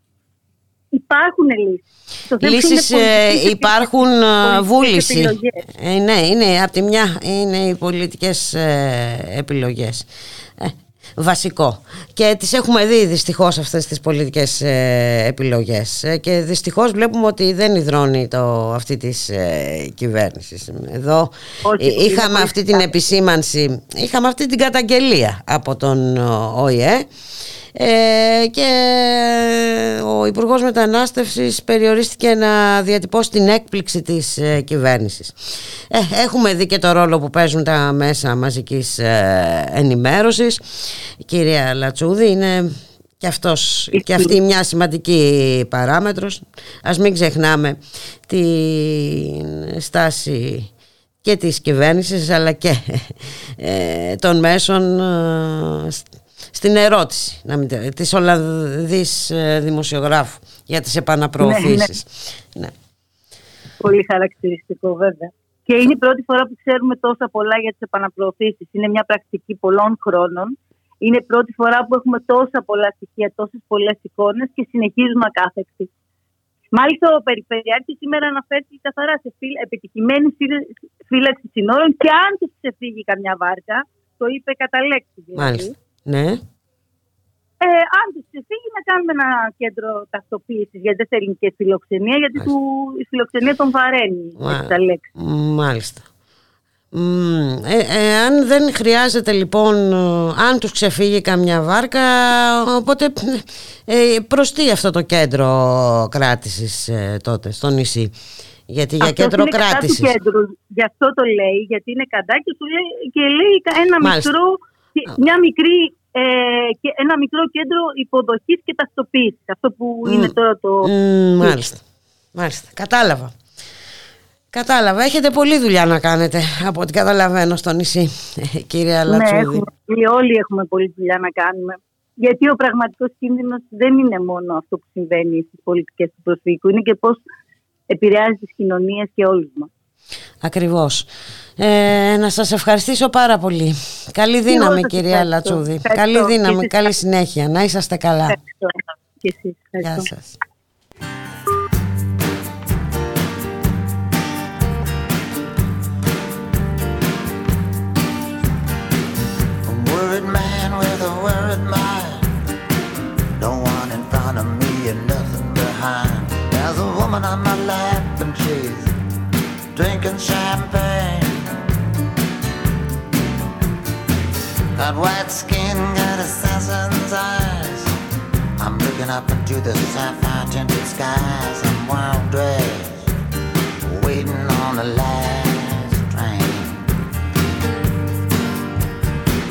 υπάρχουν λύσεις. Λύσεις ε, υπάρχουν ε, βούληση. Ε, ναι, είναι από τη μια είναι οι πολιτικές ε, επιλογές. Ε, βασικό. Και τις έχουμε δει δυστυχώς αυτές τις πολιτικές ε, επιλογές. Ε, και δυστυχώς βλέπουμε ότι δεν υδρώνει το, αυτή της ε, κυβέρνησης. Εδώ Όχι, ε, είναι είχαμε πολύ αυτή την σωστά. επισήμανση, είχαμε αυτή την καταγγελία από τον ε, ΟΗΕ ε, και ο Υπουργός Μετανάστευσης περιορίστηκε να διατυπώσει την έκπληξη της ε, κυβέρνησης. Ε, έχουμε δει και το ρόλο που παίζουν τα μέσα μαζικής ε, ενημέρωσης. Η κυρία Λατσούδη είναι και, αυτός, και αυτή μια σημαντική παράμετρος. Ας μην ξεχνάμε την στάση και της κυβέρνησης αλλά και ε, των μέσων ε, στην ερώτηση να μην, τε- της Ολλανδής ε, δημοσιογράφου για τις επαναπροωθήσεις. Ναι, Πολύ χαρακτηριστικό, βέβαια. Και είναι η πρώτη φορά που ξέρουμε τόσα πολλά για τις επαναπροωθήσεις. Είναι μια πρακτική πολλών χρόνων. Είναι η πρώτη φορά που έχουμε τόσα πολλά στοιχεία, τόσες πολλές εικόνες και συνεχίζουν ακάθεκτη. Μάλιστα, ο Περιφερειάρχη σήμερα αναφέρθηκε καθαρά σε φύλα- επιτυχημένη φύλα- φύλαξη συνόρων και αν του ξεφύγει καμιά βάρκα, το είπε κατά λέξη δηλαδή. Μάλιστα. Ναι. Ε, αν του ξεφύγει, να κάνουμε ένα κέντρο ταυτοποίησης γιατί δεν θέλει και φιλοξενία, γιατί του, η φιλοξενία τον βαραίνει. Μα- έτσι τα λέξη. Μάλιστα. Μμ, ε, ε, αν δεν χρειάζεται λοιπόν, ε, αν τους ξεφύγει καμιά βάρκα, οπότε ε, προς τι αυτό το κέντρο κράτησης ε, τότε στο νησί; Γιατί για Αυτός κέντρο είναι κατά κράτησης. του κέντρου. Γι' αυτό το λέει, γιατί είναι κατά και, του λέει, και λέει ένα Μάλιστα. μικρό, μια μικρή, ε, και ένα μικρό κέντρο υποδοχής και ταυτοποίησης. Αυτό που Μμ. είναι τώρα το... Μμ, μάλιστα. Μάλιστα. Κατάλαβα. Κατάλαβα. Έχετε πολλή δουλειά να κάνετε από ό,τι καταλαβαίνω στο νησί, κυρία Ναι, Λατσούδη. έχουμε, όλοι έχουμε πολλή δουλειά να κάνουμε. γιατί ο πραγματικός κίνδυνος δεν είναι μόνο αυτό που συμβαίνει στις πολιτικές του προσφύγου, είναι και πώς επηρεάζει τις κοινωνίες και όλους μας. Ακριβώς. Ε, να σας ευχαριστήσω πάρα πολύ. Καλή δύναμη κυρία Λατσούδη. Καλή δύναμη, καλή συνέχεια. Να είσαστε καλά. Ευχαριστώ. Και εσείς. Γεια σας. woman on my lap and she's drinking champagne. Got white skin, got assassin's eyes. I'm looking up into the sapphire tinted skies. I'm wild dressed, waiting on the last train.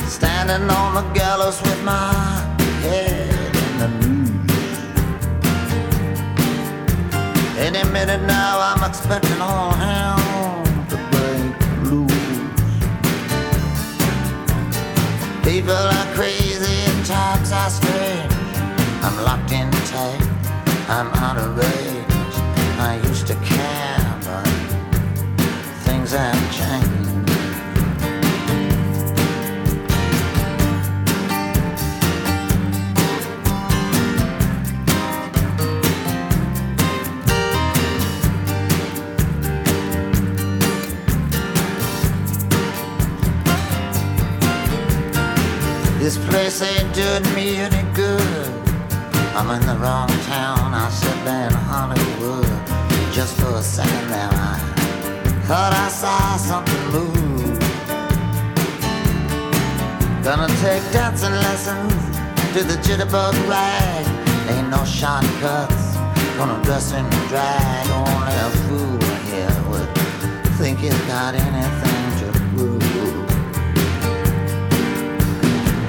Standing on the gallows with my head in the news. Any minute now, I'm expecting all People are crazy and times are strange. I'm locked in tight, I'm out of range. This place ain't doing me any good. I'm in the wrong town. I said there in Hollywood. Just for a second there, I thought I saw something move. Gonna take dancing lessons to the jitterbug rag. Ain't no shortcuts. Gonna dress in drag. Only a fool here would think he's got anything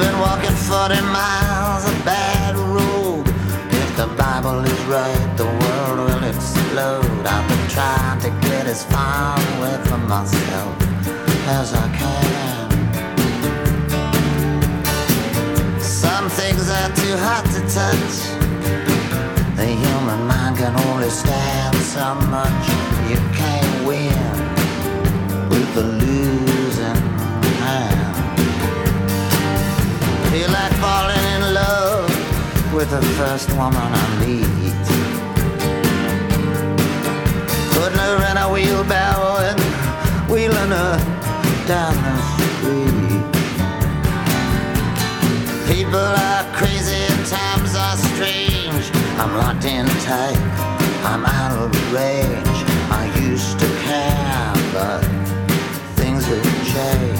Been walking 40 miles of bad road. If the Bible is right, the world will explode. I've been trying to get as far away from myself as I can. Some things are too hot to touch. The human mind can only stand so much. You can't win with the losing with the first woman I meet. Putting her in a wheelbarrow and wheeling her down the street. People are crazy and times are strange. I'm locked in tight, I'm out of range. I used to care, but things have changed.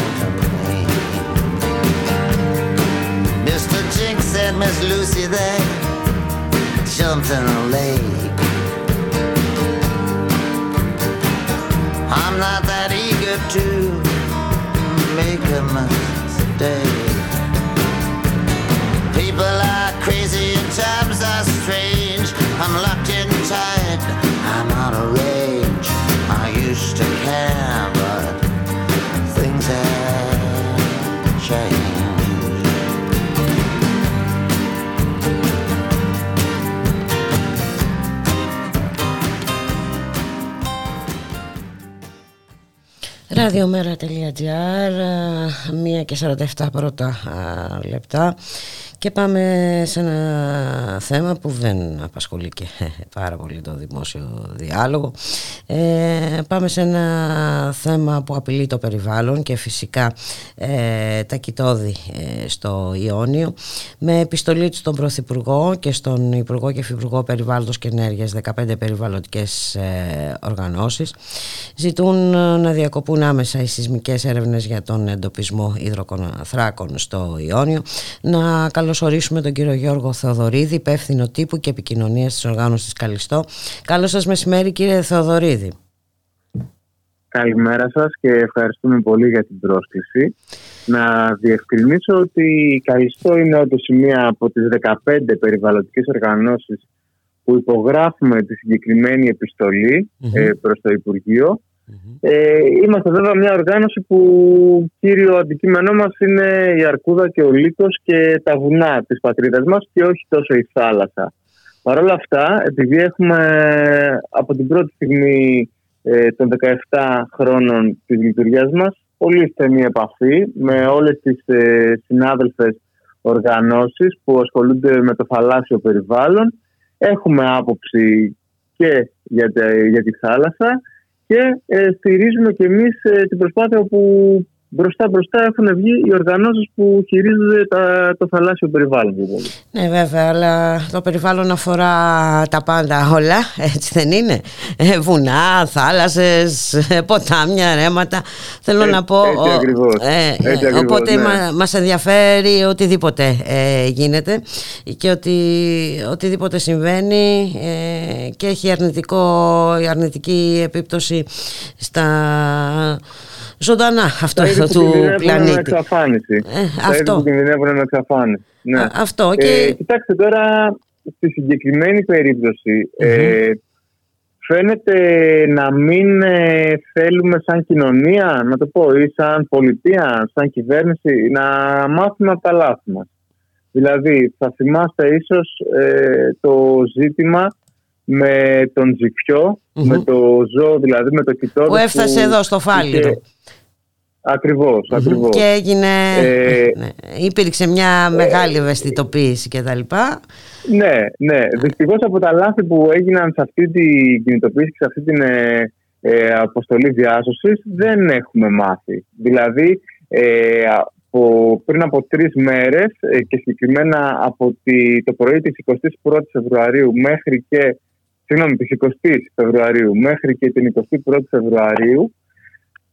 Said Miss Lucy there jumped in a lake. I'm not that eager to make a mistake. People are crazy and times are strange. I'm locked in tight, I'm out of range. I used to care, but things have changed. Ραδιομέρα.gr, μία και 47 πρώτα λεπτά και πάμε σε ένα θέμα που δεν απασχολεί και πάρα πολύ το δημόσιο διάλογο. Ε, πάμε σε ένα θέμα που απειλεί το περιβάλλον και φυσικά ε, τα κοιτόδη ε, στο Ιόνιο. Με επιστολή του στον Πρωθυπουργό και στον Υπουργό και Υφυπουργό Περιβάλλοντος και Ενέργειας 15 περιβαλλοντικές ε, οργανώσεις ζητούν να διακοπούν άμεσα οι σεισμικές έρευνες για τον εντοπισμό υδροκοναθράκων στο Ιόνιο. Να καλωσορίσουμε τον κύριο Γιώργο Θεοδωρίδη, υπεύθυνο τύπου και επικοινωνίας της οργάνωσης Καλιστό. Καλό σας μεσημέρι, κύριε Θεοδωρίδη. Καλημέρα σας και ευχαριστούμε πολύ για την πρόσκληση. Να διευκρινίσω ότι η Καλιστό είναι όντως μία από τις 15 περιβαλλοντικές οργανώσεις που υπογράφουμε τη συγκεκριμένη ε, προς το Υπουργείο ε, είμαστε βέβαια μια οργάνωση που κύριο αντικείμενό μας είναι η Αρκούδα και ο Λύκος και τα βουνά της πατρίδας μας και όχι τόσο η θάλασσα. Παρ' όλα αυτά, επειδή έχουμε από την πρώτη στιγμή ε, των 17 χρόνων της λειτουργίας μας πολύ στενή επαφή με όλες τις ε, συνάδελφες οργανώσεις που ασχολούνται με το θαλάσσιο περιβάλλον. Έχουμε άποψη και για, για τη θάλασσα και ε, στηρίζουμε και εμείς ε, την προσπάθεια που μπροστά μπροστά έχουν βγει οι οργανώσεις που χειρίζονται τα, το θαλάσσιο περιβάλλον. Ναι βέβαια, αλλά το περιβάλλον αφορά τα πάντα όλα, έτσι δεν είναι; Ε, βουνά, θάλασσες, ε, ποτάμια, ρέματα. Θέλω να πω... Έτσι ακριβώς. Ε, έτσι ακριβώς, οπότε ναι. μα, μας ενδιαφέρει οτιδήποτε ε, γίνεται και ότι οτιδήποτε συμβαίνει ε, και έχει αρνητικό, αρνητική επίπτωση στα ζωντανά αυτό τα του πλανήτη. Εξαφάνιση. Ε, τα αυτό. που κινδυνεύουν να εξαφάνιση. Ναι. Α, αυτό Ε, και... κοιτάξτε τώρα, στη συγκεκριμένη περίπτωση, ε, φαίνεται να μην ε, θέλουμε σαν κοινωνία, να το πω, ή σαν πολιτεία, σαν κυβέρνηση, να μάθουμε από τα λάθη μας. Δηλαδή, θα θυμάστε ίσως ε, το ζήτημα με τον ζυφιο με το ζώο, δηλαδή με το κοιτόδι Που έφτασε εδώ στο Φάληρο. είχε- Ακριβώς, ακριβώς. Και έγινε, Ε, ναι, υπήρξε μια μεγάλη ευαισθητοποίηση και τα λοιπά. Ναι, ναι. Δυστυχώς από τα λάθη που έγιναν σε αυτή την κινητοποίηση και σε αυτή την ε, ε, αποστολή διάσωσης δεν έχουμε μάθει. Δηλαδή, ε, από, πριν από τρεις μέρες και συγκεκριμένα από τη, το πρωί της 21η Φεβρουαρίου μέχρι και. Συγγνώμη, της 20η Φεβρουαρίου μέχρι και την 21η Φεβρουαρίου,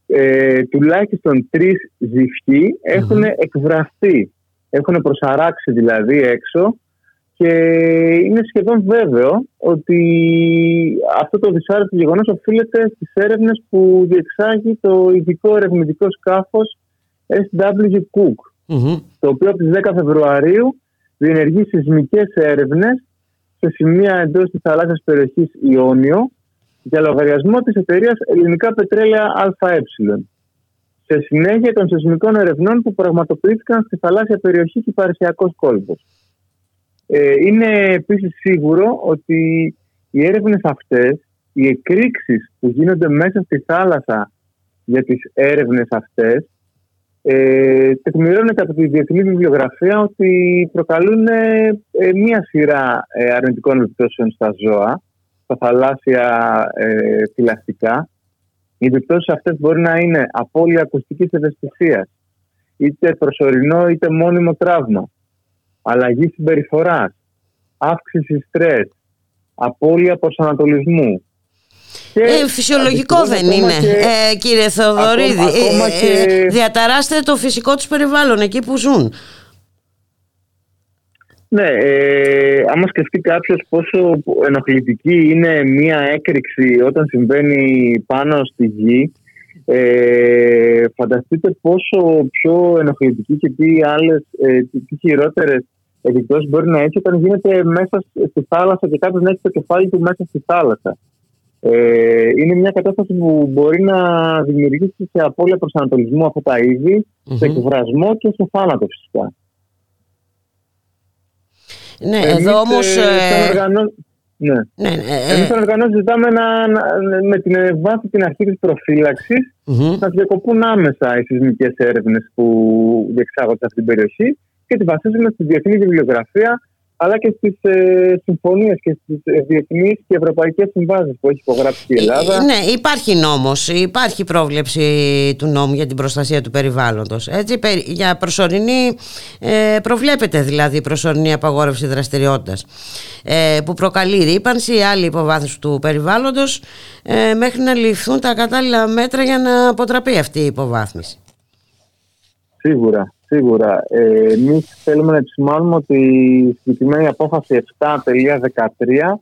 ε, τουλάχιστον τρεις ζυφκοί έχουν εκβραστεί. Έχουν προσαράξει δηλαδή έξω και είναι σχεδόν βέβαιο ότι αυτό το δυσάρεστο γεγονός οφείλεται στις έρευνες που διεξάγει το ειδικό ερευνητικό σκάφος SW Cook, το οποίο από τις 10 Φεβρουαρίου διενεργεί σεισμικές έρευνες σε σημεία εντός της θαλάσσιας περιοχής Ιόνιο για λογαριασμό της εταιρείας Ελληνικά Πετρέλαια ΑΕ σε συνέχεια των σεισμικών ερευνών που πραγματοποιήθηκαν στη θαλάσσια περιοχή και Παρισιακός κόλπος. Ε, είναι επίσης σίγουρο ότι οι έρευνες αυτές, οι εκρήξεις που γίνονται μέσα στη θάλασσα για τις έρευνες αυτές, ε, τεκμηρώνεται από τη διεθνή βιβλιογραφία ότι προκαλούν ε, ε, μία σειρά ε, αρνητικών επιπτώσεων στα ζώα, στα θαλάσσια ε, θηλαστικά. Οι επιπτώσεις αυτές μπορεί να είναι απώλεια ακουστικής ευαισθησίας, είτε προσωρινό είτε μόνιμο τραύμα, αλλαγή συμπεριφοράς, αύξηση στρες, απώλεια προσανατολισμού. Και Ε, φυσιολογικό δυστυχώς δεν ακόμα είναι, και- ε, κύριε Θεοδωρίδη. ακόμα- ακόμα Ε, και- ε, διαταράστε το φυσικό τους περιβάλλον εκεί που ζουν. Ναι, ε, άμα σκεφτεί κάποιος πόσο ενοχλητική είναι μία έκρηξη όταν συμβαίνει πάνω στη γη, ε, φανταστείτε πόσο πιο ενοχλητική και τι άλλες, ε, τι, τι χειρότερες επιπτώσει μπορεί να έχει όταν γίνεται μέσα στη θάλασσα και κάποιος να έχει το κεφάλι του μέσα στη θάλασσα. Ε, είναι μια κατάσταση που μπορεί να δημιουργήσει σε απώλεια προσανατολισμού αυτά τα είδη, mm-hmm. σε εκβρασμό και σε θάνατο φυσικά. Ναι, Εμείς, εδώ όμως... Ε, ε ναι. ναι, ναι ε, Εμείς σαν οργανώσεις ζητάμε να, να, με την βάση την αρχή της προφύλαξης mm-hmm. να διακοπούν άμεσα οι σεισμικές έρευνες που διεξάγονται σε αυτή την περιοχή και τη βασίζουμε στη διεθνή βιβλιογραφία αλλά και στις ε, συμφωνίες και στις ε, διεθνείς και ευρωπαϊκές συμβάσεις που έχει υπογράψει η Ελλάδα. Ε, ναι, υπάρχει νόμος, υπάρχει πρόβλεψη του νόμου για την προστασία του περιβάλλοντος. Για προσωρινή, ε, προβλέπεται δηλαδή προσωρινή απαγόρευση δραστηριότητας ε, που προκαλεί ρήπανση ή άλλη υποβάθμιση του περιβάλλοντος ε, μέχρι να ληφθούν τα κατάλληλα μέτρα για να αποτραπεί αυτή η υποβάθμιση. Σίγουρα. Σίγουρα. Ε, Εμείς θέλουμε να επισημάνουμε ότι η συγκεκριμένη απόφαση 7.13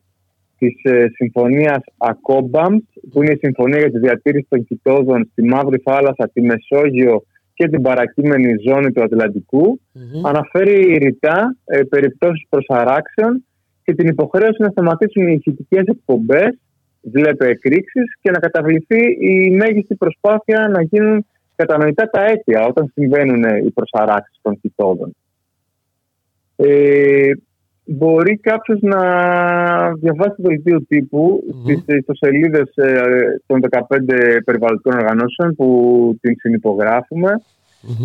της ε, συμφωνίας ΑΚΟΜΠΑΜ, που είναι η συμφωνία για τη διατήρηση των κοιτόδων στη Μαύρη Θάλασσα, τη Μεσόγειο και την παρακείμενη ζώνη του ατλαντικου αναφέρει ρητά ε, περιπτώσεις προσαράξεων και την υποχρέωση να σταματήσουν οι ηχητικές εκπομπές, βλέπε εκρήξεις και να καταβληθεί η μέγιστη προσπάθεια να γίνουν κατανοητά τα αίτια όταν συμβαίνουν οι προσαράξεις των κοιτόδων. Ε, μπορεί κάποιος να διαβάσει το δελτίο τύπου mm-hmm. στις ιστοσελίδες ε, των 15 περιβαλλοντικών οργανώσεων που την συνυπογράφουμε.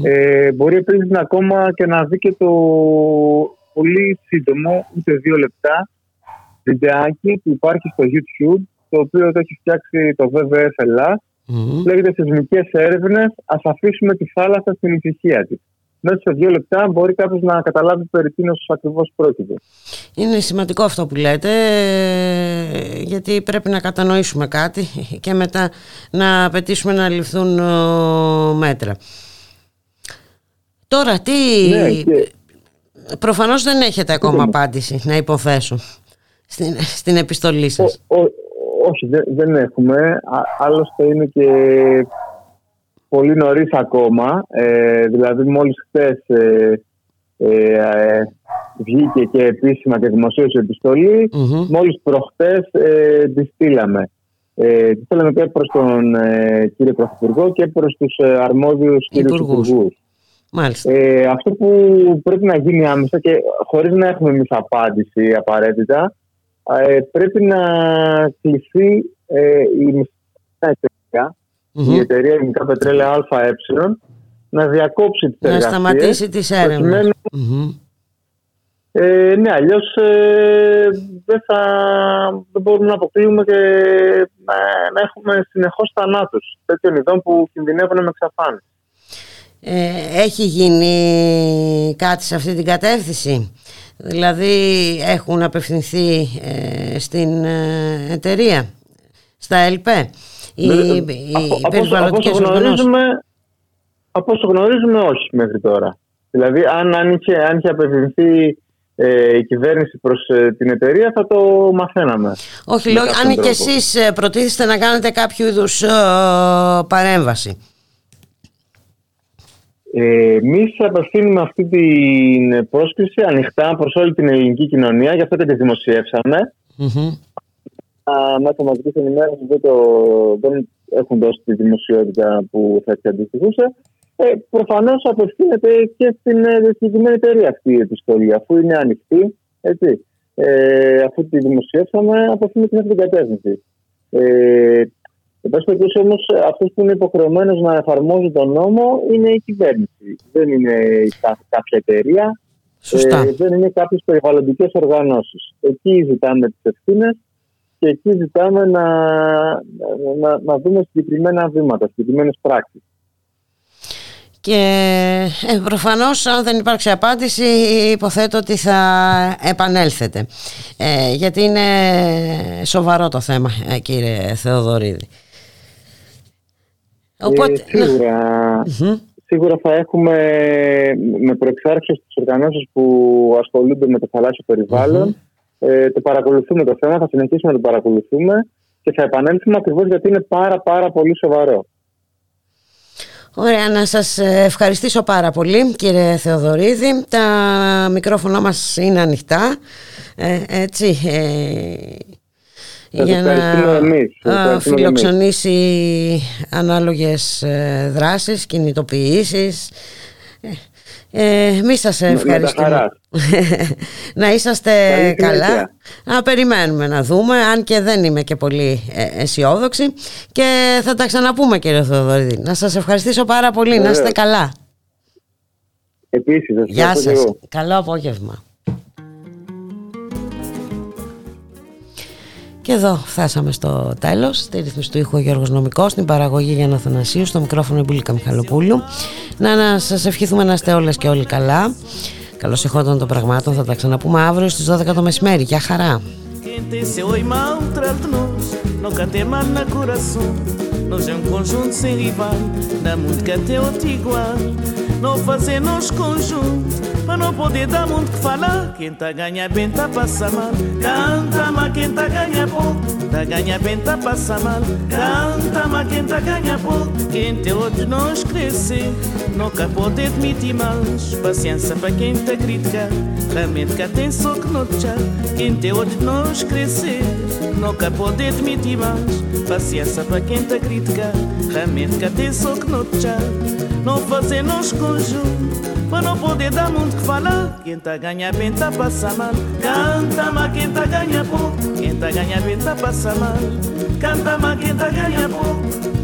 Ε, μπορεί επίσης να ακόμα και να δει και το πολύ σύντομο, ούτε δύο λεπτά, βιντεάκι που υπάρχει στο YouTube, το οποίο το έχει φτιάξει το WWF Ελλάς Mm-hmm. Λέγεται σεισμικέ έρευνες. Α αφήσουμε τη θάλασσα στην ησυχία της. Μέσα σε δύο λεπτά μπορεί κάποιος να καταλάβει περί τίνος ακριβώς πρόκειται. Είναι σημαντικό αυτό που λέτε, γιατί πρέπει να κατανοήσουμε κάτι και μετά να απαιτήσουμε να ληφθούν μέτρα. Τώρα, τι. Ναι, Προφανώς δεν έχετε ακόμα απάντηση, να υποθέσω, στην, στην επιστολή σας. Ο, όχι, δεν, έχουμε. Άλλωστε είναι και πολύ νωρίς ακόμα. Ε, δηλαδή μόλις χθες ε, ε, βγήκε και επίσημα και δημοσίευσε επιστολή. Mm-hmm. Μόλις προχτές ε, τη στείλαμε. Ε, τη στείλαμε και προς τον ε, κύριο Πρωθυπουργό και προς τους ε, αρμόδιους κύριους υπουργούς. Ε, αυτό που πρέπει να γίνει άμεσα και χωρίς να έχουμε εμείς απάντηση απαραίτητα ε, πρέπει να κληθεί ε, η εταιρεία, mm-hmm. η εταιρεία Ελληνικά Πετρέλαια ΑΕ, να διακόψει τις εργασίες. Να σταματήσει τις έρευνες. Ε, ναι, αλλιώς ε, δεν, θα, δεν μπορούμε να αποκλείουμε και να, να έχουμε συνεχώς θανάτους τέτοιων ειδών που κινδυνεύουν με εξαφάνιση. Ε, έχει γίνει κάτι σε αυτή την κατεύθυνση; Δηλαδή έχουν απευθυνθεί ε, στην ε, εταιρεία, στα ΕΛΠΕ, οι, οι περιβαλλοντικές Από όσο γνωρίζουμε όχι μέχρι τώρα. Δηλαδή αν, αν, είχε, αν είχε απευθυνθεί ε, η κυβέρνηση προς την εταιρεία θα το μαθαίναμε. Όχι, λόγω, αν και εσείς προτίθεστε να κάνετε κάποιο είδους παρέμβαση. Ε, Εμείς απευθύνουμε αυτή την πρόσκληση ανοιχτά προς όλη την ελληνική κοινωνία, γι' αυτό και τη δημοσιεύσαμε. Mm-hmm. Μέσα μαζική ενημέρωση δεν, δεν έχουν δώσει τη δημοσιότητα που θα τη αντιστοιχούσε. Ε, Προφανώς απευθύνεται και στην ε, συγκεκριμένη εταιρεία αυτή η επιστολή, αφού είναι ανοιχτή. Έτσι. Ε, αφού τη δημοσιεύσαμε, απευθύνεται στην αυτή την κατεύθυνση. Ε, Εν πάση περιπτώσει όμως, αυτός που είναι υποχρεωμένος να εφαρμόζει τον νόμο είναι η κυβέρνηση. Δεν είναι κάποια εταιρεία. Ε, δεν είναι κάποιες περιβαλλοντικές οργανώσεις. Εκεί ζητάμε τις ευθύνες και εκεί ζητάμε να, να, να δούμε συγκεκριμένα βήματα, συγκεκριμένες πράξεις. Και ε, προφανώς αν δεν υπάρξει απάντηση υποθέτω ότι θα επανέλθετε ε, γιατί είναι σοβαρό το θέμα ε, κύριε Θεοδωρίδη. Οπότε... Ε, σίγουρα, θα έχουμε με προεξάρχεια στις οργανώσεις που ασχολούνται με το θαλάσσιο ε, το παρακολουθούμε το θέμα, θα συνεχίσουμε να το παρακολουθούμε και θα επανέλθουμε ακριβώς γιατί είναι πάρα πάρα πολύ σοβαρό. Ωραία, να σας ευχαριστήσω πάρα πολύ κύριε Θεοδωρίδη. Τα μικρόφωνα μας είναι ανοιχτά. Ε, έτσι, ε, για να φιλοξενήσει ανάλογες ε, δράσεις, κινητοποιήσεις. Ε, Εμεί σας ευχαριστούμε. να είσαστε καλά. Να περιμένουμε να δούμε, αν και δεν είμαι και πολύ ε, αισιόδοξη. Και θα τα ξαναπούμε, κύριε Θεοδωρίδη. Να σας ευχαριστήσω πάρα πολύ. Να είστε καλά. Επίσης, Γεια σας. Καλό απόγευμα. Και εδώ φτάσαμε στο τέλος. Στη ρύθμιση του ήχου ο Γιώργος Νομικός, στην παραγωγή για Αθανασίου, στο μικρόφωνο η Μπουλίκα Μιχαλοπούλου. Να, να σας ευχηθούμε να είστε όλες και όλοι καλά. Καλώς εχόταν των πραγμάτων, θα τα ξαναπούμε αύριο στις 12 το μεσημέρι. Γεια χαρά! Não fazemos conjunto Para não poder dar muito que falar. Quem tá ganha bem tá passa mal. Canta, mas quem tá ganha pouco. Tá ganha bem tá passa mal. Canta, mas quem tá ganha pouco. Quem tem outros nós crescer Nunca pode admitir mais. Paciência para quem tá criticar Realmente tem só que notar Quem tem outros nós crescer. Nunca pode admitir mais Paciência para quem tá criticar Realmente tem só que notar não fazer nos conjunto. Para não poder dar muito que falar Quem tá ganha bem tá passa mal. Canta, mas quem tá ganha pouco Quem tá ganha bem tá passa mal. Canta, mas quem tá ganha pouco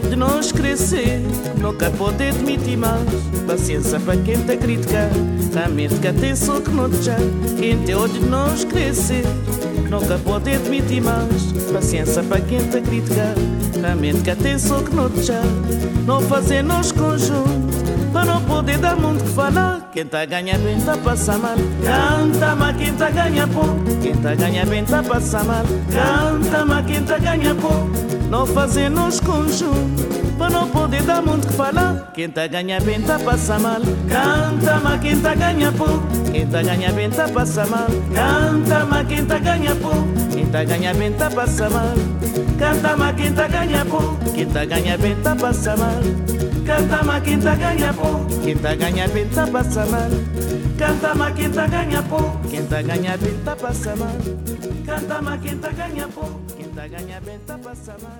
de nós crescer, nunca pode admitir mais. Paciência para quem te criticar, realmente que atenção que não te Quem te de nós crescer, nunca pode admitir mais. Paciência para quem te criticar, realmente que atenção que não te Não fazer nós conjunto, para poder dar muito que falar. Quem tá ganha bem tá passa mal. Canta, mas quem tá ganha pouco. Quem tá ganha bem tá passa mal. Canta, mas quem tá ganha pouco. Não fazemos conjunto Para não poder dar muito que falar Quem tá ganha bem tá passa mal Canta, mas quem tá ganha pouco Quem tá ganha bem tá passa mal Canta, mas quem tá ganha pouco Quem tá ganha bem tá passa mal Canta, mas quem tá ganha pouco Quem tá ganha bem tá passa mal Kantama makinta ganya po. Kinta ganya pinta pasa Kantama Kanta ganya po. Kinta ganya pinta pasa Kantama Kanta ganya po. Kinta ganya pinta pasama